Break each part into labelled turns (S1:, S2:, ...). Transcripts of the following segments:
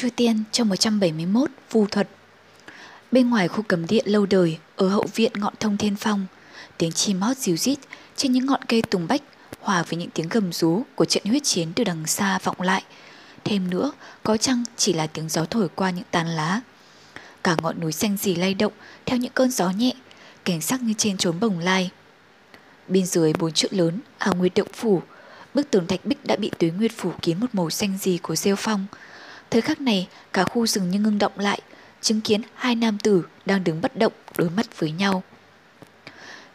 S1: Chu Tiên trong 171 Phù thuật. Bên ngoài khu cấm địa lâu đời, Ở hậu viện ngọn thông thiên phong, Tiếng chim hót ríu rít Trên những ngọn cây tùng bách Hòa với những tiếng gầm rú Của trận huyết chiến từ đằng xa vọng lại. Thêm nữa, có chăng chỉ là tiếng gió thổi qua những tàn lá? Cả ngọn núi xanh gì lay động Theo những cơn gió nhẹ, Cảnh sắc như trên trốn bồng lai. Bên dưới bốn chữ lớn, Hào Nguyệt Động Phủ, Bức tường thạch bích đã bị tuế nguyệt phủ kín một màu xanh gì của rêu phong. Thời khắc này, cả khu rừng như ngưng động lại, chứng kiến hai nam tử đang đứng bất động đối mắt với nhau.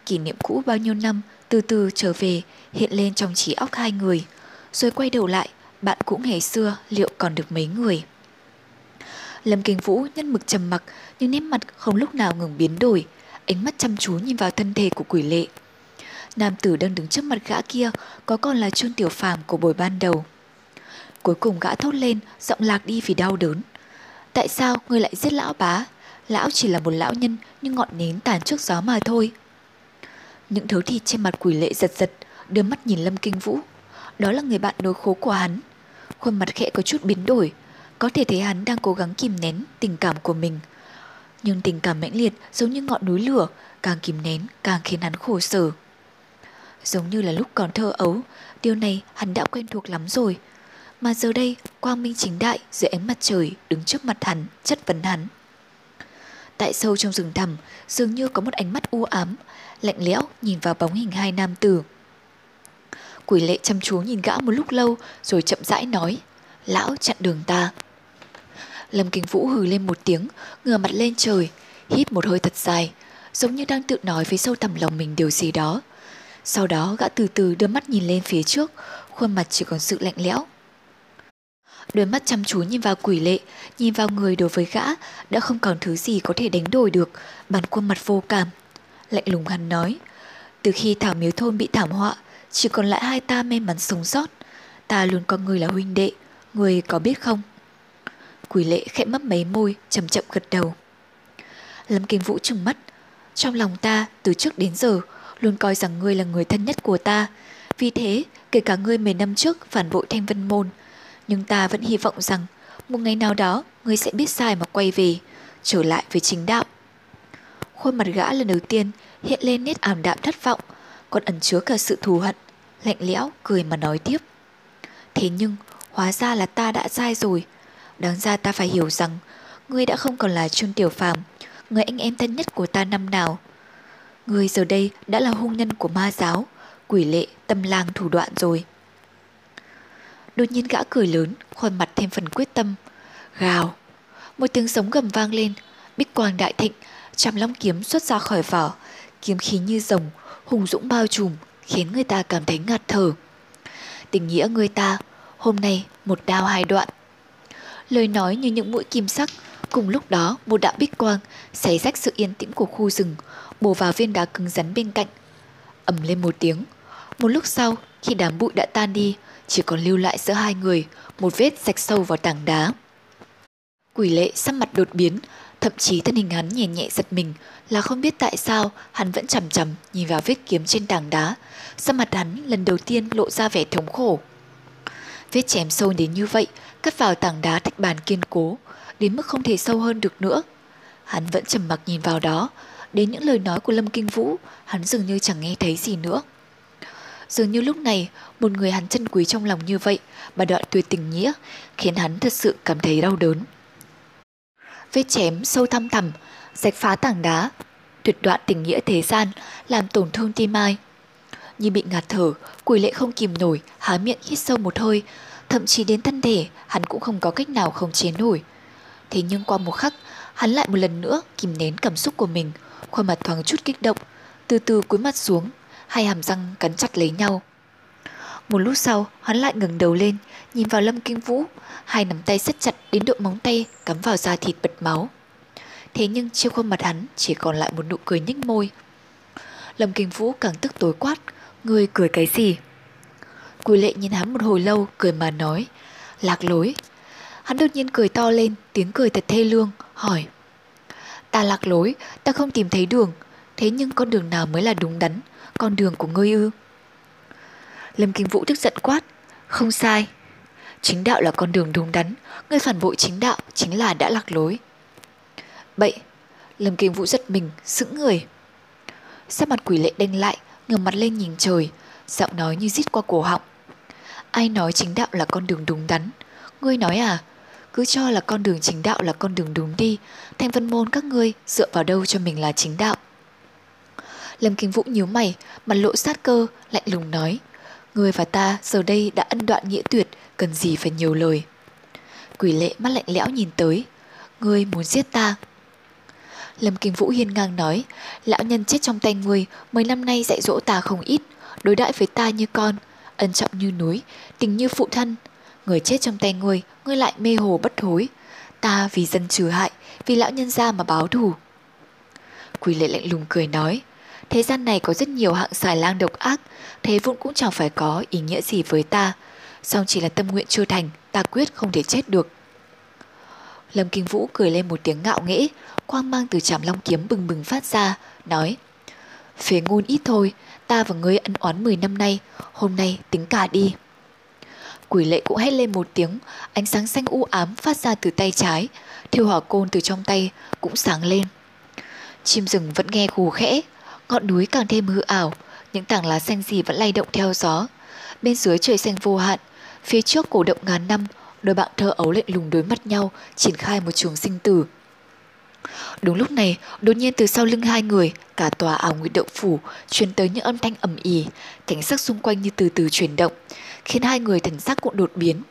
S1: Kỷ niệm cũ bao nhiêu năm từ từ trở về hiện lên trong trí óc hai người, rồi quay đầu lại, bạn cũ ngày xưa liệu còn được mấy người. Lâm Kinh Vũ nhân mực trầm mặc nhưng nét mặt không lúc nào ngừng biến đổi, ánh mắt chăm chú nhìn vào thân thể của quỷ lệ. Nam tử đang đứng trước mặt gã kia có còn là Trương Tiểu Phàm của buổi ban đầu. Cuối cùng gã thốt lên, giọng lạc đi vì đau đớn. Tại sao ngươi lại giết lão bá? Lão chỉ là một lão nhân nhưng ngọn nến tàn trước gió mà thôi. Những thứ thịt trên mặt quỷ lệ giật giật, đưa mắt nhìn Lâm Kinh Vũ. Đó là người bạn nối khố của hắn. Khuôn mặt khẽ có chút biến đổi, có thể thấy hắn đang cố gắng kìm nén tình cảm của mình. Nhưng tình cảm mãnh liệt giống như ngọn núi lửa, càng kìm nén càng khiến hắn khổ sở. Giống như là lúc còn thơ ấu, điều này hắn đã quen thuộc lắm rồi. Mà giờ đây, quang minh chính đại dưới ánh mặt trời đứng trước mặt hắn, chất vấn hắn. Tại sâu trong rừng thẳm, dường như có một ánh mắt u ám, lạnh lẽo nhìn vào bóng hình hai nam tử. Quỷ lệ chăm chú nhìn gã một lúc lâu rồi chậm rãi nói, lão chặn đường ta. Lâm Kinh Vũ hừ lên một tiếng, ngửa mặt lên trời, hít một hơi thật dài, giống như đang tự nói với sâu thẳm lòng mình điều gì đó. Sau đó gã từ từ đưa mắt nhìn lên phía trước, khuôn mặt chỉ còn sự lạnh lẽo. Đôi mắt chăm chú nhìn vào quỷ lệ, nhìn vào người đối với gã đã không còn thứ gì có thể đánh đổi được, bàn khuôn mặt vô cảm. Lạnh lùng hắn nói, từ khi Thảo Miếu Thôn bị thảm họa, chỉ còn lại hai ta may mắn sống sót. Ta luôn coi người là huynh đệ, người có biết không? Quỷ lệ khẽ mấp mấy môi, chậm chậm gật đầu. Lâm Kinh Vũ trừng mắt, trong lòng ta từ trước đến giờ luôn coi rằng ngươi là người thân nhất của ta. Vì thế, kể cả ngươi mấy năm trước phản bội Thanh Vân Môn, nhưng ta vẫn hy vọng rằng một ngày nào đó ngươi sẽ biết sai mà quay về, trở lại với chính đạo. Khuôn mặt gã lần đầu tiên hiện lên nét ảm đạm thất vọng, còn ẩn chứa cả sự thù hận, lạnh lẽo cười mà nói tiếp. Thế nhưng, hóa ra là ta đã sai rồi. Đáng ra ta phải hiểu rằng, ngươi đã không còn là Trương Tiểu Phàm, người anh em thân nhất của ta năm nào. Ngươi giờ đây đã là hung nhân của ma giáo, quỷ lệ, tâm lang thủ đoạn rồi. Đột nhiên gã cười lớn, khuôn mặt thêm phần quyết tâm. Gào. Một tiếng sống gầm vang lên, bích quang đại thịnh, trăm long kiếm xuất ra khỏi vỏ, kiếm khí như rồng, hùng dũng bao trùm, khiến người ta cảm thấy ngạt thở. Tình nghĩa người ta, hôm nay một đao hai đoạn. Lời nói như những mũi kim sắc, cùng lúc đó một đạo bích quang xé rách sự yên tĩnh của khu rừng, bổ vào viên đá cứng rắn bên cạnh. ầm lên một tiếng. Một lúc sau, khi đám bụi đã tan đi, chỉ còn lưu lại giữa hai người một vết rạch sâu vào tảng đá. Quỷ lệ sắc mặt đột biến, thậm chí thân hình hắn nhẹ nhẹ giật mình là không biết tại sao hắn vẫn chầm chầm nhìn vào vết kiếm trên tảng đá. Sắc mặt hắn lần đầu tiên lộ ra vẻ thống khổ. Vết chém sâu đến như vậy, cắt vào tảng đá thạch bàn kiên cố, đến mức không thể sâu hơn được nữa. Hắn vẫn trầm mặc nhìn vào đó, đến những lời nói của Lâm Kinh Vũ, hắn dường như chẳng nghe thấy gì nữa. Dường như lúc này, một người hắn chân quý trong lòng như vậy, mà đoạn tuyệt tình nghĩa, khiến hắn thật sự cảm thấy đau đớn. Vết chém sâu thăm thẳm, rạch phá tảng đá, tuyệt đoạn tình nghĩa thế gian, làm tổn thương tim ai. Như bị ngạt thở, quỷ lệ không kìm nổi, há miệng hít sâu một hơi, thậm chí đến thân thể, hắn cũng không có cách nào không chế nổi. Thế nhưng qua một khắc, hắn lại một lần nữa kìm nén cảm xúc của mình, khuôn mặt thoáng chút kích động, từ từ cúi mặt xuống, hai hàm răng cắn chặt lấy nhau. Một lúc sau, hắn lại ngừng đầu lên, nhìn vào Lâm Kinh Vũ, hai nắm tay siết chặt đến độ móng tay cắm vào da thịt bật máu. Thế nhưng trên khuôn mặt hắn chỉ còn lại một nụ cười nhếch môi. Lâm Kinh Vũ càng tức tối quát, người cười cái gì? Quỳ lệ nhìn hắn một hồi lâu, cười mà nói, lạc lối. Hắn đột nhiên cười to lên, tiếng cười thật thê lương, hỏi. Ta lạc lối, ta không tìm thấy đường, thế nhưng con đường nào mới là đúng đắn, con đường của ngươi ư? Lâm Kinh Vũ tức giận quát, không sai. Chính đạo là con đường đúng đắn, ngươi phản bội chính đạo chính là đã lạc lối. Bậy, Lâm Kinh Vũ giật mình, sững người. Sắc mặt quỷ lệ đanh lại, ngẩng mặt lên nhìn trời, giọng nói như rít qua cổ họng. Ai nói chính đạo là con đường đúng đắn? Ngươi nói à? Cứ cho là con đường chính đạo là con đường đúng đi, thanh vân môn các ngươi dựa vào đâu cho mình là chính đạo? Lâm Kinh Vũ nhíu mày, mặt lộ sát cơ, lạnh lùng nói. Ngươi và ta giờ đây đã ân đoạn nghĩa tuyệt, cần gì phải nhiều lời. Quỷ lệ mắt lạnh lẽo nhìn tới. Ngươi muốn giết ta. Lâm Kinh Vũ hiên ngang nói, lão nhân chết trong tay ngươi, mấy năm nay dạy dỗ ta không ít, đối đãi với ta như con, ân trọng như núi, tình như phụ thân. Người chết trong tay ngươi, ngươi lại mê hồ bất hối. Ta vì dân trừ hại, vì lão nhân gia mà báo thù. Quỷ lệ lạnh lùng cười nói, thế gian này có rất nhiều hạng xài lang độc ác, thế vốn cũng chẳng phải có ý nghĩa gì với ta. Song chỉ là tâm nguyện chưa thành, ta quyết không thể chết được. Lâm Kinh Vũ cười lên một tiếng ngạo nghễ, quang mang từ chảm long kiếm bừng bừng phát ra, nói Phế ngôn ít thôi, ta và ngươi ân oán 10 năm nay, hôm nay tính cả đi. Quỷ lệ cũng hét lên một tiếng, ánh sáng xanh u ám phát ra từ tay trái, thiêu hỏa côn từ trong tay cũng sáng lên. Chim rừng vẫn nghe gù khẽ, ngọn núi càng thêm hư ảo, những tảng lá xanh gì vẫn lay động theo gió. Bên dưới trời xanh vô hạn, phía trước cổ động ngàn năm, đôi bạn thơ ấu lạnh lùng đối mắt nhau, triển khai một trường sinh tử. Đúng lúc này, đột nhiên từ sau lưng hai người, cả tòa ảo nguyệt động phủ truyền tới những âm thanh ầm ỉ, cảnh sắc xung quanh như từ từ chuyển động, khiến hai người thần sắc cũng đột biến.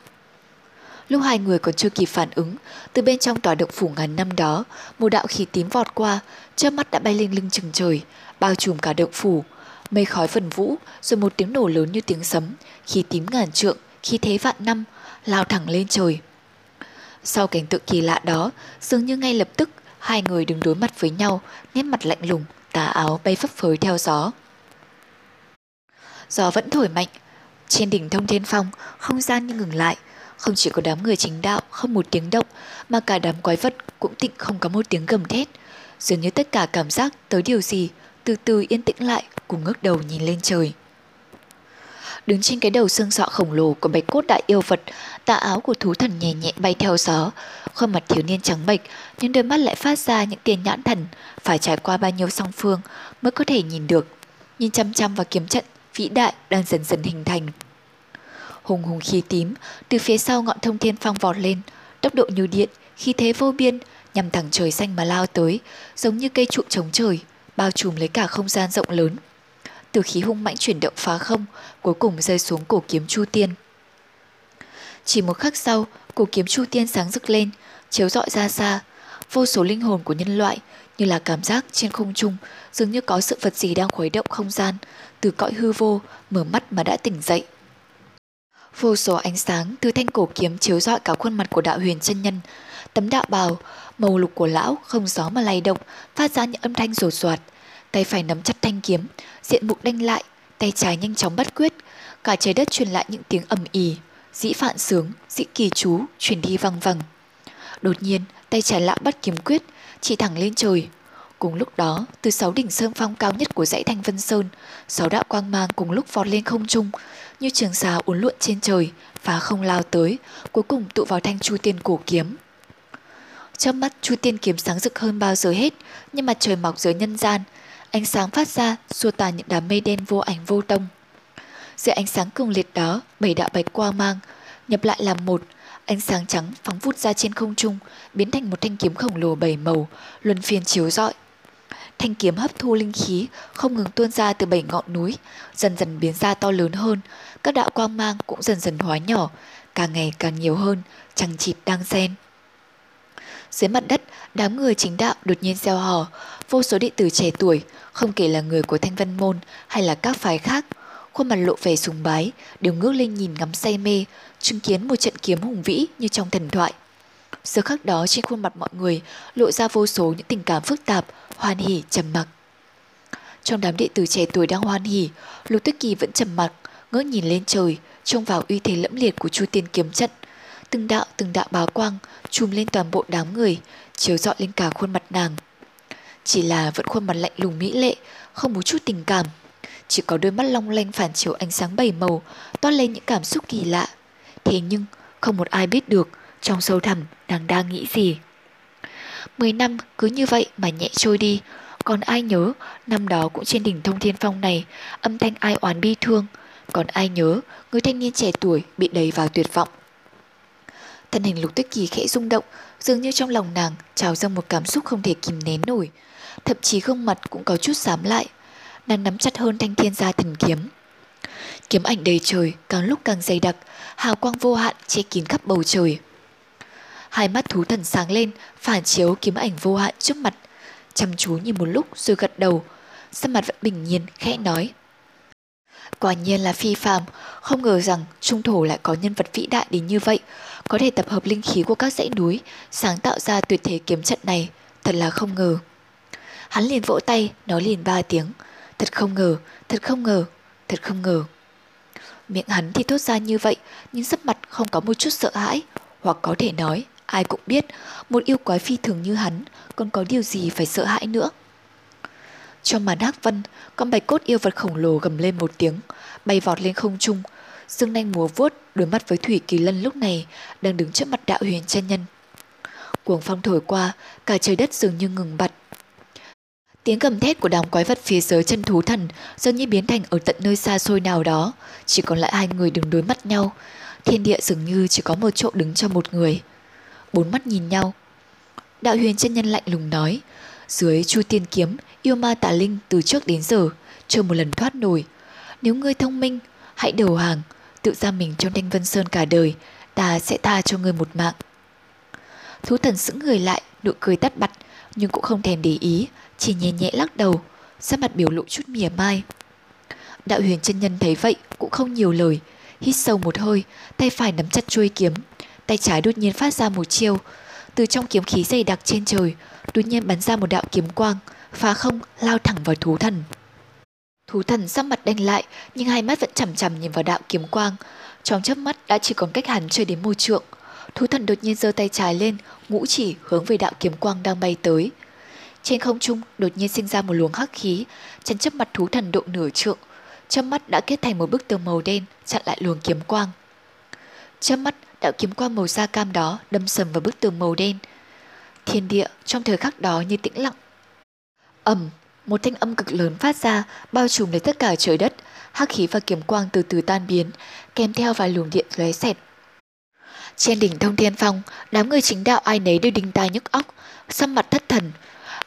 S1: Lúc hai người còn chưa kịp phản ứng, từ bên trong tòa động phủ ngàn năm đó, một đạo khí tím vọt qua, chớp mắt đã bay lên lưng chừng trời, bao trùm cả động phủ, mây khói phần vũ, rồi một tiếng nổ lớn như tiếng sấm, khí tím ngàn trượng, khí thế vạn năm, lao thẳng lên trời. Sau cảnh tượng kỳ lạ đó, dường như ngay lập tức hai người đứng đối mặt với nhau, nét mặt lạnh lùng, tà áo bay phấp phới theo gió. Gió vẫn thổi mạnh, trên đỉnh thông thiên phong, không gian như ngừng lại, không chỉ có đám người chính đạo không một tiếng động, mà cả đám quái vật cũng tịnh không có một tiếng gầm thét. Dường như tất cả cảm giác tới điều gì, từ từ yên tĩnh lại, cùng ngước đầu nhìn lên trời. Đứng trên cái đầu xương sọ khổng lồ của bạch cốt đại yêu vật, tà áo của thú thần nhẹ nhẹ bay theo gió. Khuôn mặt thiếu niên trắng bệch, nhưng đôi mắt lại phát ra những tiền nhãn thần, phải trải qua bao nhiêu song phương mới có thể nhìn được. Nhìn chăm chăm vào kiếm trận vĩ đại đang dần dần hình thành. Hùng hùng khí tím, từ phía sau ngọn thông thiên phong vọt lên, tốc độ như điện, khí thế vô biên, nhằm thẳng trời xanh mà lao tới, giống như cây trụ chống trời, bao trùm lấy cả không gian rộng lớn từ khí hung mãnh chuyển động phá không, cuối cùng rơi xuống cổ kiếm Chu Tiên. Chỉ một khắc sau, cổ kiếm Chu Tiên sáng rực lên, chiếu rọi ra xa, vô số linh hồn của nhân loại như là cảm giác trên không trung, dường như có sự vật gì đang khuấy động không gian, từ cõi hư vô, mở mắt mà đã tỉnh dậy. Vô số ánh sáng từ thanh cổ kiếm chiếu rọi cả khuôn mặt của đạo huyền chân nhân, tấm đạo bào, màu lục của lão không gió mà lay động, phát ra những âm thanh rột soạt, tay phải nắm chặt thanh kiếm, diện mục đanh lại, tay trái nhanh chóng bắt quyết, cả trái đất truyền lại những tiếng ầm ỉ dĩ phạn sướng, dĩ kỳ chú truyền đi văng vẳng. Đột nhiên, tay trái lão bắt kiếm quyết, chỉ thẳng lên trời. Cùng lúc đó, từ sáu đỉnh sơn phong cao nhất của dãy Thanh Vân Sơn, sáu đạo quang mang cùng lúc vọt lên không trung, như trường xà uốn lượn trên trời, phá không lao tới, cuối cùng tụ vào thanh chu tiên cổ kiếm. trong mắt chu tiên kiếm sáng rực hơn bao giờ hết, nhưng mặt trời mọc dưới nhân gian, Ánh sáng phát ra xua tàn những đám mây đen vô ảnh vô tông. Dưới ánh sáng cường liệt đó, bảy đạo bạch quang mang, nhập lại làm một, ánh sáng trắng phóng vút ra trên không trung, biến thành một thanh kiếm khổng lồ bảy màu, luân phiên chiếu rọi. Thanh kiếm hấp thu linh khí, không ngừng tuôn ra từ bảy ngọn núi, dần dần biến ra to lớn hơn, các đạo quang mang cũng dần dần hóa nhỏ, càng ngày càng nhiều hơn, chẳng chịt đang xen. Dưới mặt đất, đám người chính đạo đột nhiên gieo hò, vô số đệ tử trẻ tuổi, không kể là người của Thanh Văn Môn hay là các phái khác, khuôn mặt lộ vẻ sùng bái, đều ngước lên nhìn ngắm say mê, chứng kiến một trận kiếm hùng vĩ như trong thần thoại. Giờ khắc đó trên khuôn mặt mọi người lộ ra vô số những tình cảm phức tạp, hoan hỉ, trầm mặc. Trong đám đệ tử trẻ tuổi đang hoan hỉ, Lục Tức Kỳ vẫn trầm mặc, ngước nhìn lên trời, trông vào uy thế lẫm liệt của Chu Tiên kiếm trận. Từng đạo từng đạo báo quang chùm lên toàn bộ đám người, chiếu rọi lên cả khuôn mặt nàng. Chỉ là vẫn khuôn mặt lạnh lùng mỹ lệ, không một chút tình cảm. Chỉ có đôi mắt long lanh phản chiếu ánh sáng bảy màu, toát lên những cảm xúc kỳ lạ. Thế nhưng, không một ai biết được trong sâu thẳm nàng đang nghĩ gì. Mười năm cứ như vậy mà nhẹ trôi đi, còn ai nhớ năm đó cũng trên đỉnh thông thiên phong này âm thanh ai oán bi thương, còn ai nhớ người thanh niên trẻ tuổi bị đẩy vào tuyệt vọng. Thân hình lục tuyết kỳ khẽ rung động, dường như trong lòng nàng trào ra một cảm xúc không thể kìm nén nổi, thậm chí gương mặt cũng có chút xám lại. Nàng nắm chặt hơn thanh thiên gia thần kiếm. Kiếm ảnh đầy trời càng lúc càng dày đặc, hào quang vô hạn che kín khắp bầu trời. Hai mắt thú thần sáng lên, phản chiếu kiếm ảnh vô hạn trước mặt. Chăm chú nhìn một lúc rồi gật đầu, sắc mặt vẫn bình nhiên, khẽ nói. Quả nhiên là phi phàm, không ngờ rằng trung thổ lại có nhân vật vĩ đại đến như vậy, có thể tập hợp linh khí của các dãy núi, sáng tạo ra tuyệt thế kiếm trận này, thật là không ngờ. Hắn liền vỗ tay, nói liền ba tiếng, thật không ngờ, thật không ngờ, thật không ngờ. Miệng hắn thì thốt ra như vậy, nhưng sắc mặt không có một chút sợ hãi, hoặc có thể nói, ai cũng biết, một yêu quái phi thường như hắn, còn có điều gì phải sợ hãi nữa. Trong màn hắc vân, con bạch cốt yêu vật khổng lồ gầm lên một tiếng, bay vọt lên không trung. Dương nanh múa vuốt, đối mắt với Thủy Kỳ Lân lúc này, đang đứng trước mặt đạo huyền chân nhân. Cuồng phong thổi qua, cả trời đất dường như ngừng bặt. Tiếng gầm thét của đám quái vật phía dưới chân thú thần dường như biến thành ở tận nơi xa xôi nào đó, chỉ còn lại hai người đứng đối mắt nhau. Thiên địa dường như chỉ có một chỗ đứng cho một người. Bốn mắt nhìn nhau. Đạo huyền chân nhân lạnh lùng nói, dưới chu tiên kiếm, yêu ma tà linh từ trước đến giờ, chưa một lần thoát nổi. Nếu ngươi thông minh, hãy đầu hàng, tự ra mình trong thanh vân sơn cả đời, ta sẽ tha cho ngươi một mạng. Thú thần sững người lại, nụ cười tắt bặt, nhưng cũng không thèm để ý, chỉ nhẹ nhẹ lắc đầu, sắc mặt biểu lộ chút mỉa mai. Đạo huyền chân nhân thấy vậy cũng không nhiều lời, hít sâu một hơi, tay phải nắm chặt chuôi kiếm, tay trái đột nhiên phát ra một chiêu, từ trong kiếm khí dày đặc trên trời, đột nhiên bắn ra một đạo kiếm quang, phá không lao thẳng vào thú thần. Thú thần sắc mặt đanh lại, nhưng hai mắt vẫn chằm chằm nhìn vào đạo kiếm quang. Trong chớp mắt đã chỉ còn cách hắn chưa đến môi trượng. Thú thần đột nhiên giơ tay trái lên, ngũ chỉ hướng về đạo kiếm quang đang bay tới. Trên không trung đột nhiên sinh ra một luồng hắc khí, chắn chấp mặt thú thần độ nửa trượng. Chớp mắt đã kết thành một bức tường màu đen chặn lại luồng kiếm quang. Chớp mắt đạo kiếm quang màu da cam đó đâm sầm vào bức tường màu đen. Thiên địa trong thời khắc đó như tĩnh lặng. ầm, một thanh âm cực lớn phát ra, bao trùm lấy tất cả trời đất, hắc khí và kiếm quang từ từ tan biến, kèm theo vài luồng điện lóe xẹt. Trên đỉnh thông thiên phong, đám người chính đạo ai nấy đều đinh tai nhức óc, sâm mặt thất thần.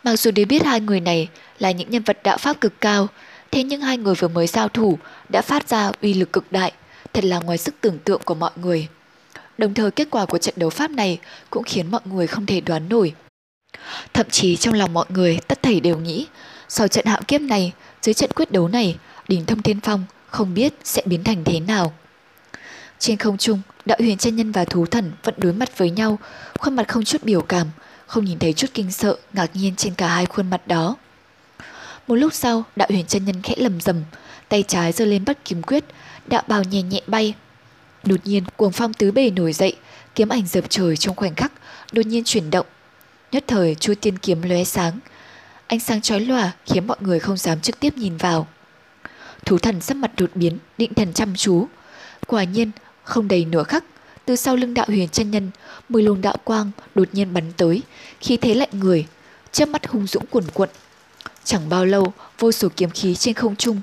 S1: Mặc dù đều biết hai người này là những nhân vật đạo pháp cực cao, thế nhưng hai người vừa mới giao thủ đã phát ra uy lực cực đại, thật là ngoài sức tưởng tượng của mọi người. Đồng thời kết quả của trận đấu pháp này cũng khiến mọi người không thể đoán nổi. Thậm chí trong lòng mọi người tất thảy đều nghĩ, sau trận hạo kiếp này, dưới trận quyết đấu này, đỉnh thông thiên phong không biết sẽ biến thành thế nào. Trên không trung, đạo huyền chân nhân và thú thần vẫn đối mặt với nhau, khuôn mặt không chút biểu cảm, không nhìn thấy chút kinh sợ, ngạc nhiên trên cả hai khuôn mặt đó. Một lúc sau, đạo huyền chân nhân khẽ lầm rầm, tay trái giơ lên bắt kiếm quyết, đạo bào nhẹ nhẹ bay, Đột nhiên cuồng phong tứ bề nổi dậy, kiếm ảnh dập trời trong khoảnh khắc, đột nhiên chuyển động. Nhất thời chu tiên kiếm lóe sáng, ánh sáng chói lòa khiến mọi người không dám trực tiếp nhìn vào. Thú thần sắc mặt đột biến, định thần chăm chú. Quả nhiên, không đầy nửa khắc, từ sau lưng đạo huyền chân nhân, mười luồng đạo quang đột nhiên bắn tới, khi thế lạnh người, chớp mắt hung dũng cuồn cuộn. Chẳng bao lâu, vô số kiếm khí trên không trung,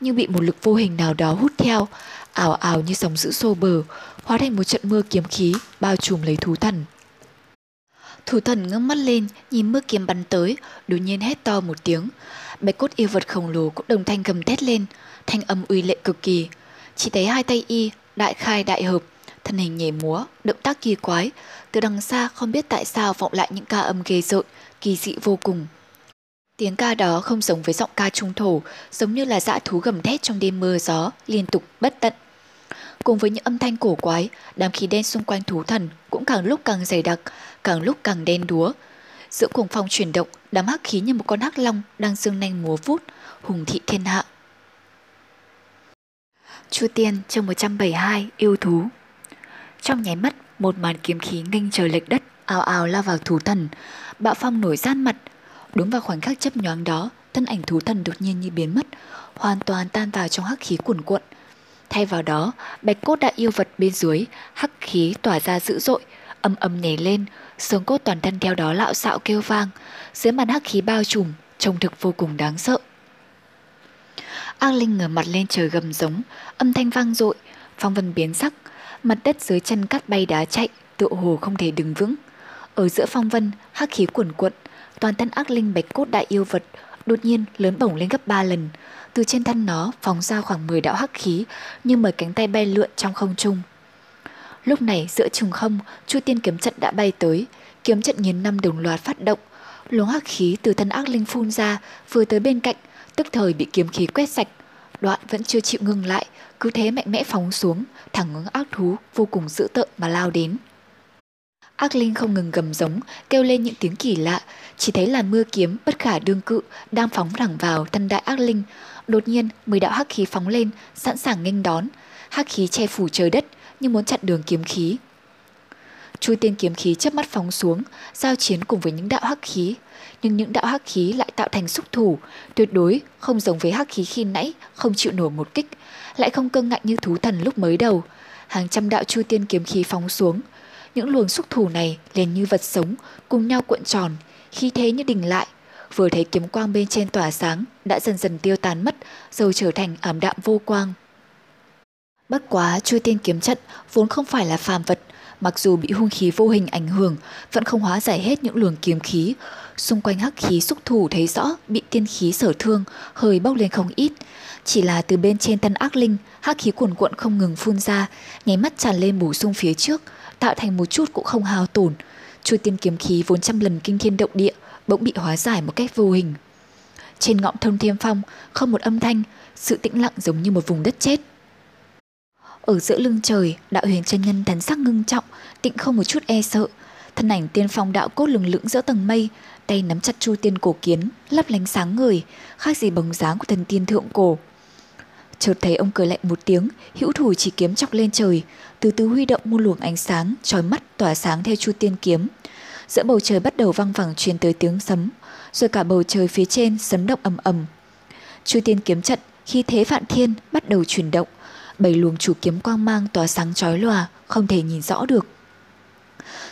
S1: nhưng bị một lực vô hình nào đó hút theo, ảo ảo như sóng dữ xô bờ, hóa thành một trận mưa kiếm khí bao trùm lấy thú thần. Thú thần ngước mắt lên, nhìn mưa kiếm bắn tới, đột nhiên hét to một tiếng. Bạch cốt yêu vật khổng lồ cũng đồng thanh gầm thét lên, thanh âm uy lệ cực kỳ. Chỉ thấy hai tay y, đại khai đại hợp, thân hình nhảy múa, động tác kỳ quái. Từ đằng xa không biết tại sao vọng lại những ca âm ghê rợn, kỳ dị vô cùng. Tiếng ca đó không giống với giọng ca trung thổ, giống như là dã thú gầm thét trong đêm mưa gió, liên tục bất tận. Cùng với những âm thanh cổ quái, đám khí đen xung quanh thú thần cũng càng lúc càng dày đặc, càng lúc càng đen đúa. Giữa cuồng phong chuyển động, đám hắc khí như một con hắc long đang dương nanh múa vút, hùng thị thiên hạ. Chu Tiên chương 172 yêu thú Trong nháy mắt, một màn kiếm khí nghênh trời lệch đất, ào ào lao vào thú thần, bạo phong nổi gian mặt. Đúng vào khoảnh khắc chấp nhoáng đó, thân ảnh thú thần đột nhiên như biến mất, hoàn toàn tan vào trong hắc khí cuồn cuộn, Thay vào đó, bạch cốt đại yêu vật bên dưới, hắc khí tỏa ra dữ dội, âm âm nhảy lên, xương cốt toàn thân theo đó lạo xạo kêu vang, dưới màn hắc khí bao trùm, trông thực vô cùng đáng sợ. Ác Linh ngửa mặt lên trời gầm giống, âm thanh vang dội, phong vân biến sắc, mặt đất dưới chân cắt bay đá chạy, tựa hồ không thể đứng vững. Ở giữa phong vân, hắc khí cuồn cuộn, toàn thân ác linh bạch cốt đại yêu vật đột nhiên lớn bổng lên gấp 3 lần. Từ trên thân nó phóng ra khoảng 10 đạo hắc khí, như mười cánh tay bay lượn trong không trung. Lúc này giữa trùng không, Chu Tiên kiếm trận đã bay tới, kiếm trận nghiền năm đồng loạt phát động, luồng hắc khí từ thân ác linh phun ra, vừa tới bên cạnh, tức thời bị kiếm khí quét sạch. Đoạn vẫn chưa chịu ngừng lại, cứ thế mạnh mẽ phóng xuống, thẳng hướng ác thú vô cùng dữ tợn mà lao đến. Ác linh không ngừng gầm giống, kêu lên những tiếng kỳ lạ, chỉ thấy là mưa kiếm bất khả đương cự đang phóng thẳng vào thân đại ác linh. Đột nhiên, mười đạo hắc khí phóng lên, sẵn sàng nghênh đón. Hắc khí che phủ trời đất, như muốn chặn đường kiếm khí. Chu tiên kiếm khí chớp mắt phóng xuống, giao chiến cùng với những đạo hắc khí. Nhưng những đạo hắc khí lại tạo thành xúc thủ, tuyệt đối không giống với hắc khí khi nãy, không chịu nổi một kích, lại không cương ngạnh như thú thần lúc mới đầu. Hàng trăm đạo chu tiên kiếm khí phóng xuống, những luồng xúc thủ này liền như vật sống, cùng nhau cuộn tròn, khi thế như đình lại. Vừa thấy kiếm quang bên trên tỏa sáng, đã dần dần tiêu tán mất, rồi trở thành ảm đạm vô quang. Bất quá chui tiên kiếm trận vốn không phải là phàm vật, mặc dù bị hung khí vô hình ảnh hưởng, vẫn không hóa giải hết những luồng kiếm khí. Xung quanh hắc khí xúc thủ thấy rõ bị tiên khí sở thương, hơi bốc lên không ít. Chỉ là từ bên trên thân ác linh, hắc khí cuồn cuộn không ngừng phun ra, nháy mắt tràn lên bổ sung phía trước, tạo thành một chút cũng không hao tổn. Chui tiên kiếm khí vốn trăm lần kinh thiên động địa, bỗng bị hóa giải một cách vô hình. Trên ngọn thông thiên phong, không một âm thanh, sự tĩnh lặng giống như một vùng đất chết. Ở giữa lưng trời, đạo huyền chân nhân thần sắc ngưng trọng, tịnh không một chút e sợ. Thân ảnh tiên phong đạo cốt lừng lững giữa tầng mây, tay nắm chặt chu tiên cổ kiến, lấp lánh sáng người, khác gì bóng dáng của thần tiên thượng cổ. Chợt thấy ông cười lạnh một tiếng, hữu thủ chỉ kiếm chọc lên trời, từ từ huy động một luồng ánh sáng, trói mắt tỏa sáng theo chu tiên kiếm. Giữa bầu trời bắt đầu vang vẳng truyền tới tiếng sấm, rồi cả bầu trời phía trên sấm động ầm ầm. Chu tiên kiếm trận khi thế vạn thiên bắt đầu chuyển động, bảy luồng chủ kiếm quang mang tỏa sáng chói lòa, không thể nhìn rõ được.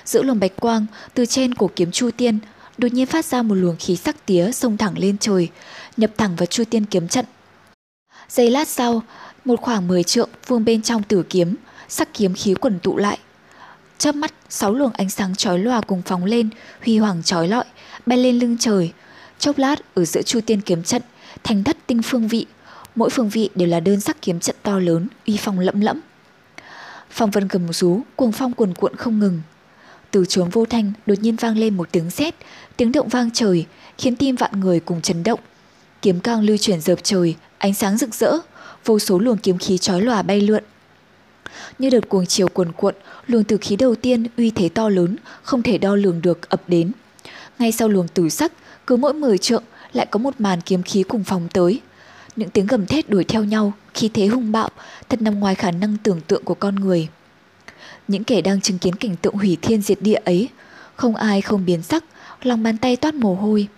S1: Giữa luồng bạch quang, từ trên cổ kiếm Chu Tiên, đột nhiên phát ra một luồng khí sắc tía xông thẳng lên trời, nhập thẳng vào Chu Tiên kiếm trận. Giây lát sau, một khoảng 10 trượng vuông bên trong tử kiếm, sắc kiếm khí quần tụ lại. Chớp mắt, sáu luồng ánh sáng chói lòa cùng phóng lên, huy hoàng chói lọi, bay lên lưng trời. Chốc lát ở giữa Chu Tiên kiếm trận, thành thất tinh phương vị, mỗi phương vị đều là đơn sắc kiếm trận to lớn, uy phong lẫm lẫm. Phong vân gầm rú, cuồng phong cuồn cuộn không ngừng. Từ chốn vô thanh đột nhiên vang lên một tiếng sét, tiếng động vang trời, khiến tim vạn người cùng chấn động. Kiếm cang lưu chuyển dợp trời, ánh sáng rực rỡ, vô số luồng kiếm khí chói lòa bay lượn. Như đợt cuồng chiều cuồn cuộn, luồng từ khí đầu tiên uy thế to lớn, không thể đo lường được ập đến. Ngay sau luồng tử sắc, cứ mỗi 10 trượng lại có một màn kiếm khí cùng phòng tới. Những tiếng gầm thét đuổi theo nhau, khí thế hung bạo, thật nằm ngoài khả năng tưởng tượng của con người. Những kẻ đang chứng kiến cảnh tượng hủy thiên diệt địa ấy, không ai không biến sắc, lòng bàn tay toát mồ hôi.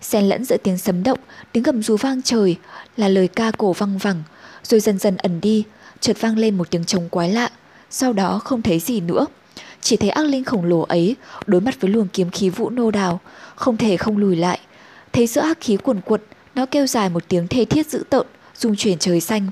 S1: Xen lẫn giữa tiếng sấm động, tiếng gầm rú vang trời là lời ca cổ văng vẳng, rồi dần dần ẩn đi, chợt vang lên một tiếng trống quái lạ, sau đó không thấy gì nữa. Chỉ thấy ác linh khổng lồ ấy đối mặt với luồng kiếm khí vũ nô đào, không thể không lùi lại. Thấy giữa ác khí cuồn cuộn, nó kêu dài một tiếng thê thiết dữ tợn, rung chuyển trời xanh.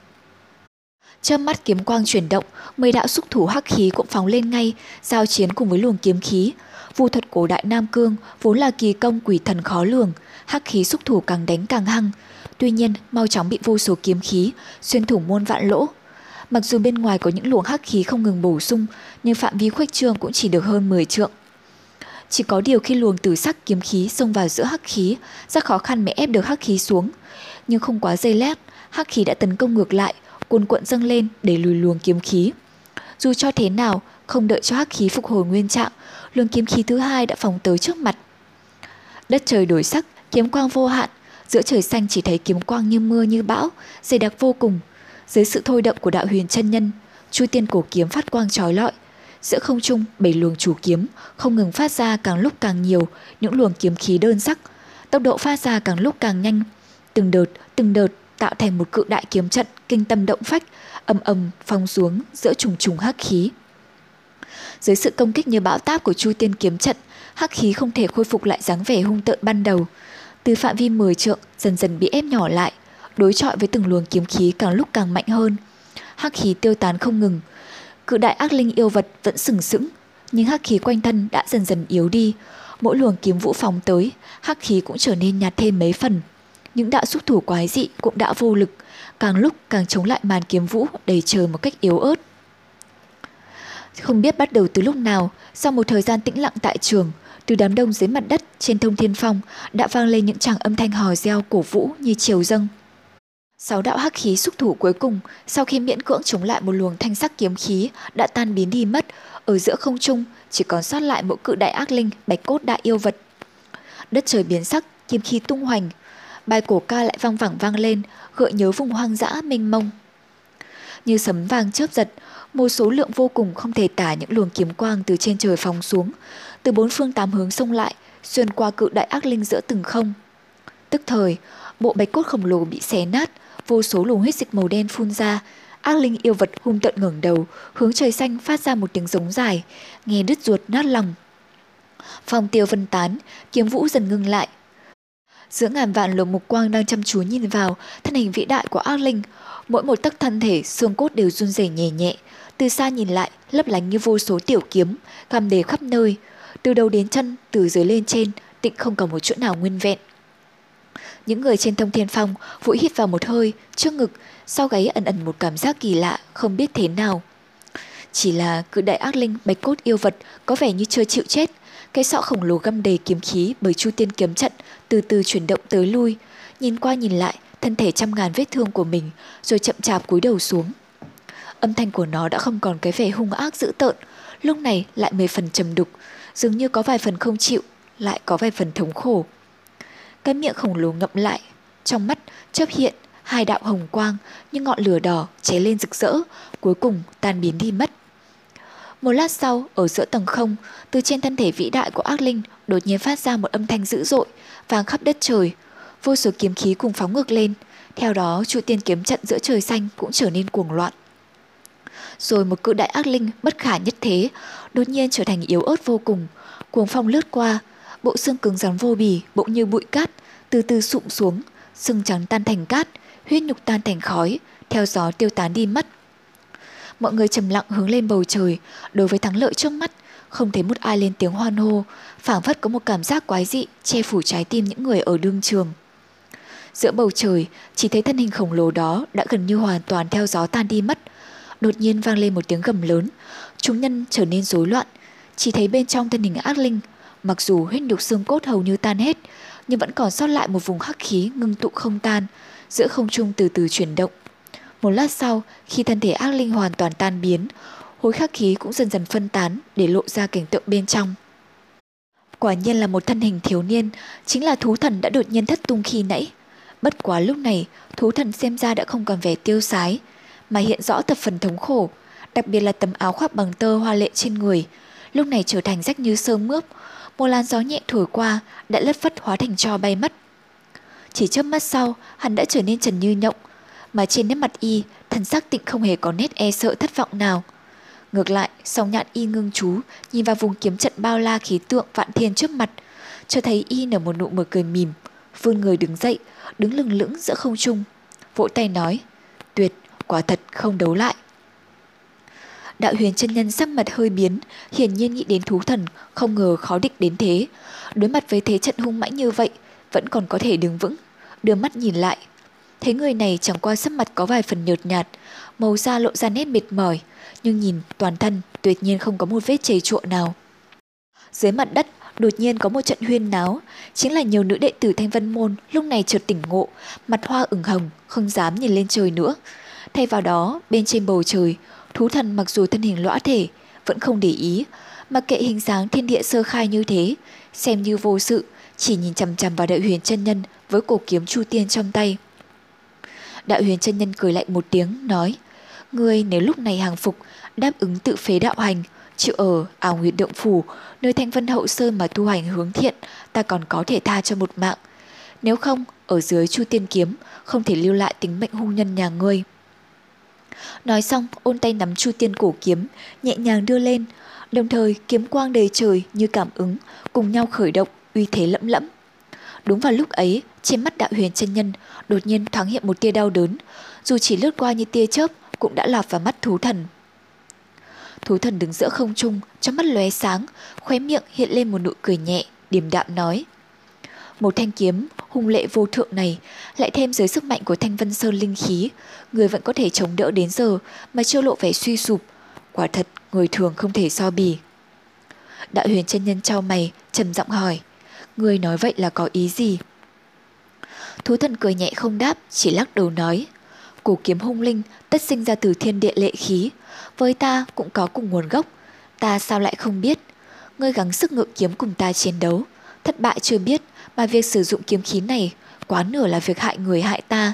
S1: Chớp mắt kiếm quang chuyển động, mấy đạo xúc thủ hắc khí cũng phóng lên ngay, giao chiến cùng với luồng kiếm khí. Vu thuật cổ đại Nam Cương vốn là kỳ công quỷ thần khó lường, hắc khí xúc thủ càng đánh càng hăng. Tuy nhiên, mau chóng bị vô số kiếm khí xuyên thủng muôn vạn lỗ. Mặc dù bên ngoài có những luồng hắc khí không ngừng bổ sung, nhưng phạm vi khuếch trương cũng chỉ được hơn 10 trượng. Chỉ có điều khi luồng tử sắc kiếm khí xông vào giữa hắc khí, rất khó khăn mới ép được hắc khí xuống. Nhưng không quá dây lát, hắc khí đã tấn công ngược lại, cuồn cuộn dâng lên để lùi luồng kiếm khí. Dù cho thế nào, không đợi cho hắc khí phục hồi nguyên trạng, luồng kiếm khí thứ hai đã phóng tới trước mặt. Đất trời đổi sắc, kiếm quang vô hạn, giữa trời xanh chỉ thấy kiếm quang như mưa như bão, dày đặc vô cùng. Dưới sự thôi động của đạo huyền chân nhân, chu tiên cổ kiếm phát quang trói lọi, Giữa không trung, bảy luồng chủ kiếm không ngừng phát ra càng lúc càng nhiều những luồng kiếm khí đơn sắc, tốc độ phát ra càng lúc càng nhanh. Từng đợt, từng đợt tạo thành một cự đại kiếm trận kinh tâm động phách, âm âm phong xuống giữa trùng trùng hắc khí. Dưới sự công kích như bão táp của Chu Tiên kiếm trận, hắc khí không thể khôi phục lại dáng vẻ hung tợn ban đầu. Từ phạm vi 10 trượng dần dần bị ép nhỏ lại, đối chọi với từng luồng kiếm khí càng lúc càng mạnh hơn. Hắc khí tiêu tán không ngừng. Cự đại ác linh yêu vật vẫn sừng sững, nhưng hắc khí quanh thân đã dần dần yếu đi. Mỗi luồng kiếm vũ phóng tới, hắc khí cũng trở nên nhạt thêm mấy phần. Những đạo xúc thủ quái dị cũng đã vô lực, càng lúc càng chống lại màn kiếm vũ đầy trời một cách yếu ớt. Không biết bắt đầu từ lúc nào, sau một thời gian tĩnh lặng tại trường, từ đám đông dưới mặt đất trên thông thiên phong đã vang lên những tràng âm thanh hò reo cổ vũ như chiều dâng. Sáu đạo hắc khí xúc thủ cuối cùng, sau khi miễn cưỡng chống lại một luồng thanh sắc kiếm khí, đã tan biến đi mất, ở giữa không trung chỉ còn sót lại một cự đại ác linh, bạch cốt đại yêu vật. Đất trời biến sắc, kiếm khí tung hoành, bài cổ ca lại vang vẳng vang lên, gợi nhớ vùng hoang dã mênh mông. Như sấm vàng chớp giật, một số lượng vô cùng không thể tả những luồng kiếm quang từ trên trời phóng xuống, từ bốn phương tám hướng xông lại, xuyên qua cự đại ác linh giữa từng không. Tức thời, bộ bạch cốt khổng lồ bị xé nát, vô số luồng huyết dịch màu đen phun ra, ác linh yêu vật hung tợn ngẩng đầu, hướng trời xanh phát ra một tiếng giống dài, nghe đứt ruột nát lòng. Phong tiêu vân tán, kiếm vũ dần ngưng lại. Giữa ngàn vạn luồng mục quang đang chăm chú nhìn vào thân hình vĩ đại của ác linh, mỗi một tấc thân thể xương cốt đều run rẩy nhẹ nhẹ, từ xa nhìn lại lấp lánh như vô số tiểu kiếm, găm đề khắp nơi, từ đầu đến chân, từ dưới lên trên, tịnh không còn một chỗ nào nguyên vẹn. Những người trên thông thiên phong Vũ hít vào một hơi, trước ngực, sau gáy ẩn ẩn một cảm giác kỳ lạ, không biết thế nào. Chỉ là cự đại ác linh bạch cốt yêu vật có vẻ như chưa chịu chết. Cái sọ khổng lồ găm đầy kiếm khí bởi chu tiên kiếm trận từ từ chuyển động tới lui. Nhìn qua nhìn lại, thân thể trăm ngàn vết thương của mình rồi chậm chạp cúi đầu xuống. Âm thanh của nó đã không còn cái vẻ hung ác dữ tợn, lúc này lại mười phần trầm đục, dường như có vài phần không chịu, lại có vài phần thống khổ. Cái miệng khổng lồ ngậm lại, trong mắt chớp hiện hai đạo hồng quang như ngọn lửa đỏ cháy lên rực rỡ, cuối cùng tan biến đi mất. Một lát sau, ở giữa tầng không, từ trên thân thể vĩ đại của ác linh đột nhiên phát ra một âm thanh dữ dội, vang khắp đất trời. Vô số kiếm khí cùng phóng ngược lên, theo đó chu tiên kiếm trận giữa trời xanh cũng trở nên cuồng loạn. Rồi một cự đại ác linh bất khả nhất thế, đột nhiên trở thành yếu ớt vô cùng, cuồng phong lướt qua, bộ xương cứng rắn vô bì, bỗng như bụi cát, từ từ sụm xuống, xương trắng tan thành cát, huyết nhục tan thành khói, theo gió tiêu tán đi mất. Mọi người trầm lặng hướng lên bầu trời, đối với thắng lợi trước mắt, không thấy một ai lên tiếng hoan hô, phảng phất có một cảm giác quái dị che phủ trái tim những người ở đương trường. Giữa bầu trời, chỉ thấy thân hình khổng lồ đó đã gần như hoàn toàn theo gió tan đi mất. Đột nhiên vang lên một tiếng gầm lớn, chúng nhân trở nên rối loạn, chỉ thấy bên trong thân hình ác linh, mặc dù huyết nhục xương cốt hầu như tan hết, nhưng vẫn còn sót lại một vùng hắc khí ngưng tụ không tan, giữa không trung từ từ chuyển động. Một lát sau, khi thân thể ác linh hoàn toàn tan biến, hối khắc khí cũng dần dần phân tán để lộ ra cảnh tượng bên trong. Quả nhiên là một thân hình thiếu niên, chính là thú thần đã đột nhiên thất tung khi nãy. Bất quá lúc này, thú thần xem ra đã không còn vẻ tiêu sái, mà hiện rõ tập phần thống khổ, đặc biệt là tấm áo khoác bằng tơ hoa lệ trên người, lúc này trở thành rách như sơ mướp, một làn gió nhẹ thổi qua đã lất phất hóa thành cho bay mất. Chỉ chớp mắt sau, hắn đã trở nên trần như nhộng, mà trên nét mặt y, thần sắc tịnh không hề có nét e sợ thất vọng nào. Ngược lại, song nhạn y ngưng chú, nhìn vào vùng kiếm trận bao la khí tượng vạn thiên trước mặt, cho thấy y nở một nụ mờ cười mỉm, vươn người đứng dậy, đứng lừng lững giữa không trung, vỗ tay nói, tuyệt, quả thật không đấu lại. Đạo huyền chân nhân sắc mặt hơi biến, hiển nhiên nghĩ đến thú thần, không ngờ khó địch đến thế. Đối mặt với thế trận hung mãnh như vậy, vẫn còn có thể đứng vững, đưa mắt nhìn lại. Thấy người này chẳng qua sắc mặt có vài phần nhợt nhạt, màu da lộ ra nét mệt mỏi, nhưng nhìn toàn thân tuyệt nhiên không có một vết chảy trụa nào. Dưới mặt đất đột nhiên có một trận huyên náo, chính là nhiều nữ đệ tử Thanh Vân Môn lúc này chợt tỉnh ngộ, mặt hoa ửng hồng, không dám nhìn lên trời nữa. Thay vào đó, bên trên bầu trời, thú thần mặc dù thân hình lõa thể, vẫn không để ý, mà kệ hình dáng thiên địa sơ khai như thế, xem như vô sự, chỉ nhìn chằm chằm vào đại huyền chân nhân với cổ kiếm chu tiên trong tay. Đạo huyền chân nhân cười lạnh một tiếng, nói, Ngươi nếu lúc này hàng phục, đáp ứng tự phế đạo hành, chịu ở ảo nguyệt động phủ, nơi thanh vân hậu sơn mà tu hành hướng thiện, ta còn có thể tha cho một mạng. Nếu không, ở dưới chu tiên kiếm, không thể lưu lại tính mệnh hung nhân nhà ngươi. Nói xong, ôn tay nắm chu tiên cổ kiếm, nhẹ nhàng đưa lên, đồng thời kiếm quang đầy trời như cảm ứng, cùng nhau khởi động, uy thế lẫm lẫm. Đúng vào lúc ấy, trên mắt đạo huyền chân nhân đột nhiên thoáng hiện một tia đau đớn, dù chỉ lướt qua như tia chớp cũng đã lọt vào mắt thú thần. Thú thần đứng giữa không trung, trong mắt lóe sáng, khóe miệng hiện lên một nụ cười nhẹ, điềm đạm nói. Một thanh kiếm hung lệ vô thượng này lại thêm dưới sức mạnh của thanh vân sơn linh khí, người vẫn có thể chống đỡ đến giờ mà chưa lộ vẻ suy sụp. Quả thật, người thường không thể so bì. Đạo huyền chân nhân trao mày, trầm giọng hỏi. Người nói vậy là có ý gì? Thú thần cười nhẹ không đáp, chỉ lắc đầu nói. Cổ kiếm hung linh tất sinh ra từ thiên địa lệ khí. Với ta cũng có cùng nguồn gốc. Ta sao lại không biết? Ngươi gắng sức ngự kiếm cùng ta chiến đấu. Thất bại chưa biết, mà việc sử dụng kiếm khí này quá nửa là việc hại người hại ta.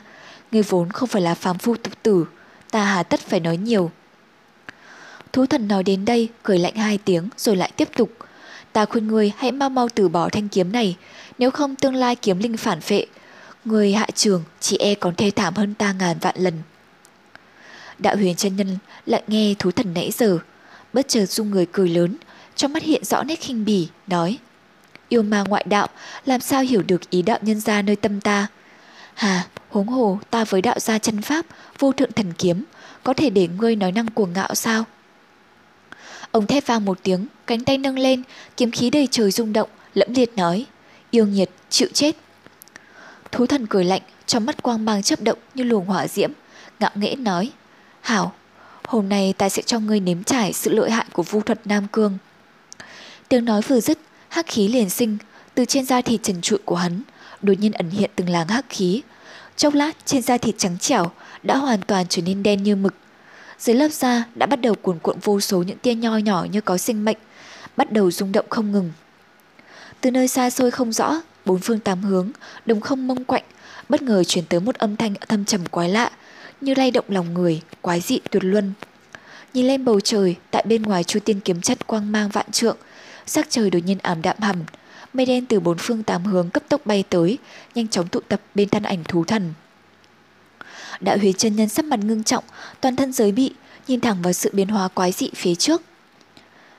S1: Ngươi vốn không phải là phàm phu tục tử. Ta hà tất phải nói nhiều. Thú thần nói đến đây, cười lạnh hai tiếng rồi lại tiếp tục. Ta khuyên ngươi hãy mau mau từ bỏ thanh kiếm này, nếu không tương lai kiếm linh phản phệ. Người hạ trường chỉ e còn thê thảm hơn ta ngàn vạn lần. Đạo huyền chân nhân lại nghe thú thần nãy giờ, bất chợt dung người cười lớn, trong mắt hiện rõ nét khinh bỉ, nói Yêu ma ngoại đạo, làm sao hiểu được ý đạo nhân gia nơi tâm ta? Hà, huống hồ ta với đạo gia chân pháp, vô thượng thần kiếm, có thể để ngươi nói năng cuồng ngạo sao? Ông thét vang một tiếng, cánh tay nâng lên, kiếm khí đầy trời rung động, lẫm liệt nói, yêu nhiệt, chịu chết. Thú thần cười lạnh, trong mắt quang mang chấp động như luồng hỏa diễm, ngạo nghễ nói, Hảo, hôm nay ta sẽ cho ngươi nếm trải sự lợi hại của vu thuật Nam Cương. Tiếng nói vừa dứt, hắc khí liền sinh, từ trên da thịt trần trụi của hắn, đột nhiên ẩn hiện từng làng hắc khí. Chốc lát trên da thịt trắng trẻo đã hoàn toàn trở nên đen như mực, dưới lớp da đã bắt đầu cuồn cuộn vô số những tia nho nhỏ như có sinh mệnh, bắt đầu rung động không ngừng. Từ nơi xa xôi không rõ, bốn phương tám hướng, đồng không mông quạnh, bất ngờ truyền tới một âm thanh thâm trầm quái lạ, như lay động lòng người, quái dị tuyệt luân. Nhìn lên bầu trời, tại bên ngoài chu tiên kiếm chất quang mang vạn trượng, sắc trời đột nhiên ảm đạm hẳn, mây đen từ bốn phương tám hướng cấp tốc bay tới, nhanh chóng tụ tập bên thân ảnh thú thần. Đạo huyền chân nhân sắc mặt ngưng trọng, toàn thân giới bị, nhìn thẳng vào sự biến hóa quái dị phía trước.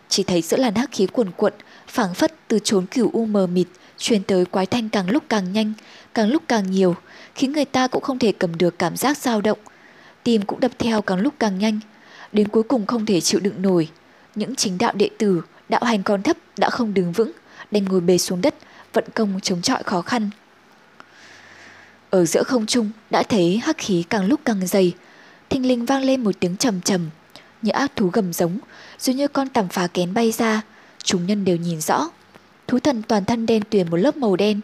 S1: Chỉ thấy giữa làn hắc khí cuồn cuộn, phảng phất từ chốn cửu u mờ mịt, truyền tới quái thanh càng lúc càng nhanh, càng lúc càng nhiều, khiến người ta cũng không thể cầm được cảm giác dao động. Tim cũng đập theo càng lúc càng nhanh, đến cuối cùng không thể chịu đựng nổi. Những chính đạo đệ tử, đạo hành còn thấp đã không đứng vững, đành ngồi bề xuống đất, vận công chống chọi khó khăn. Ở giữa không trung đã thấy hắc khí càng lúc càng dày, thình linh vang lên một tiếng trầm trầm, như ác thú gầm giống, rồi như con tằm phá kén bay ra, chúng nhân đều nhìn rõ. Thú thần toàn thân đen tuyền một lớp màu đen,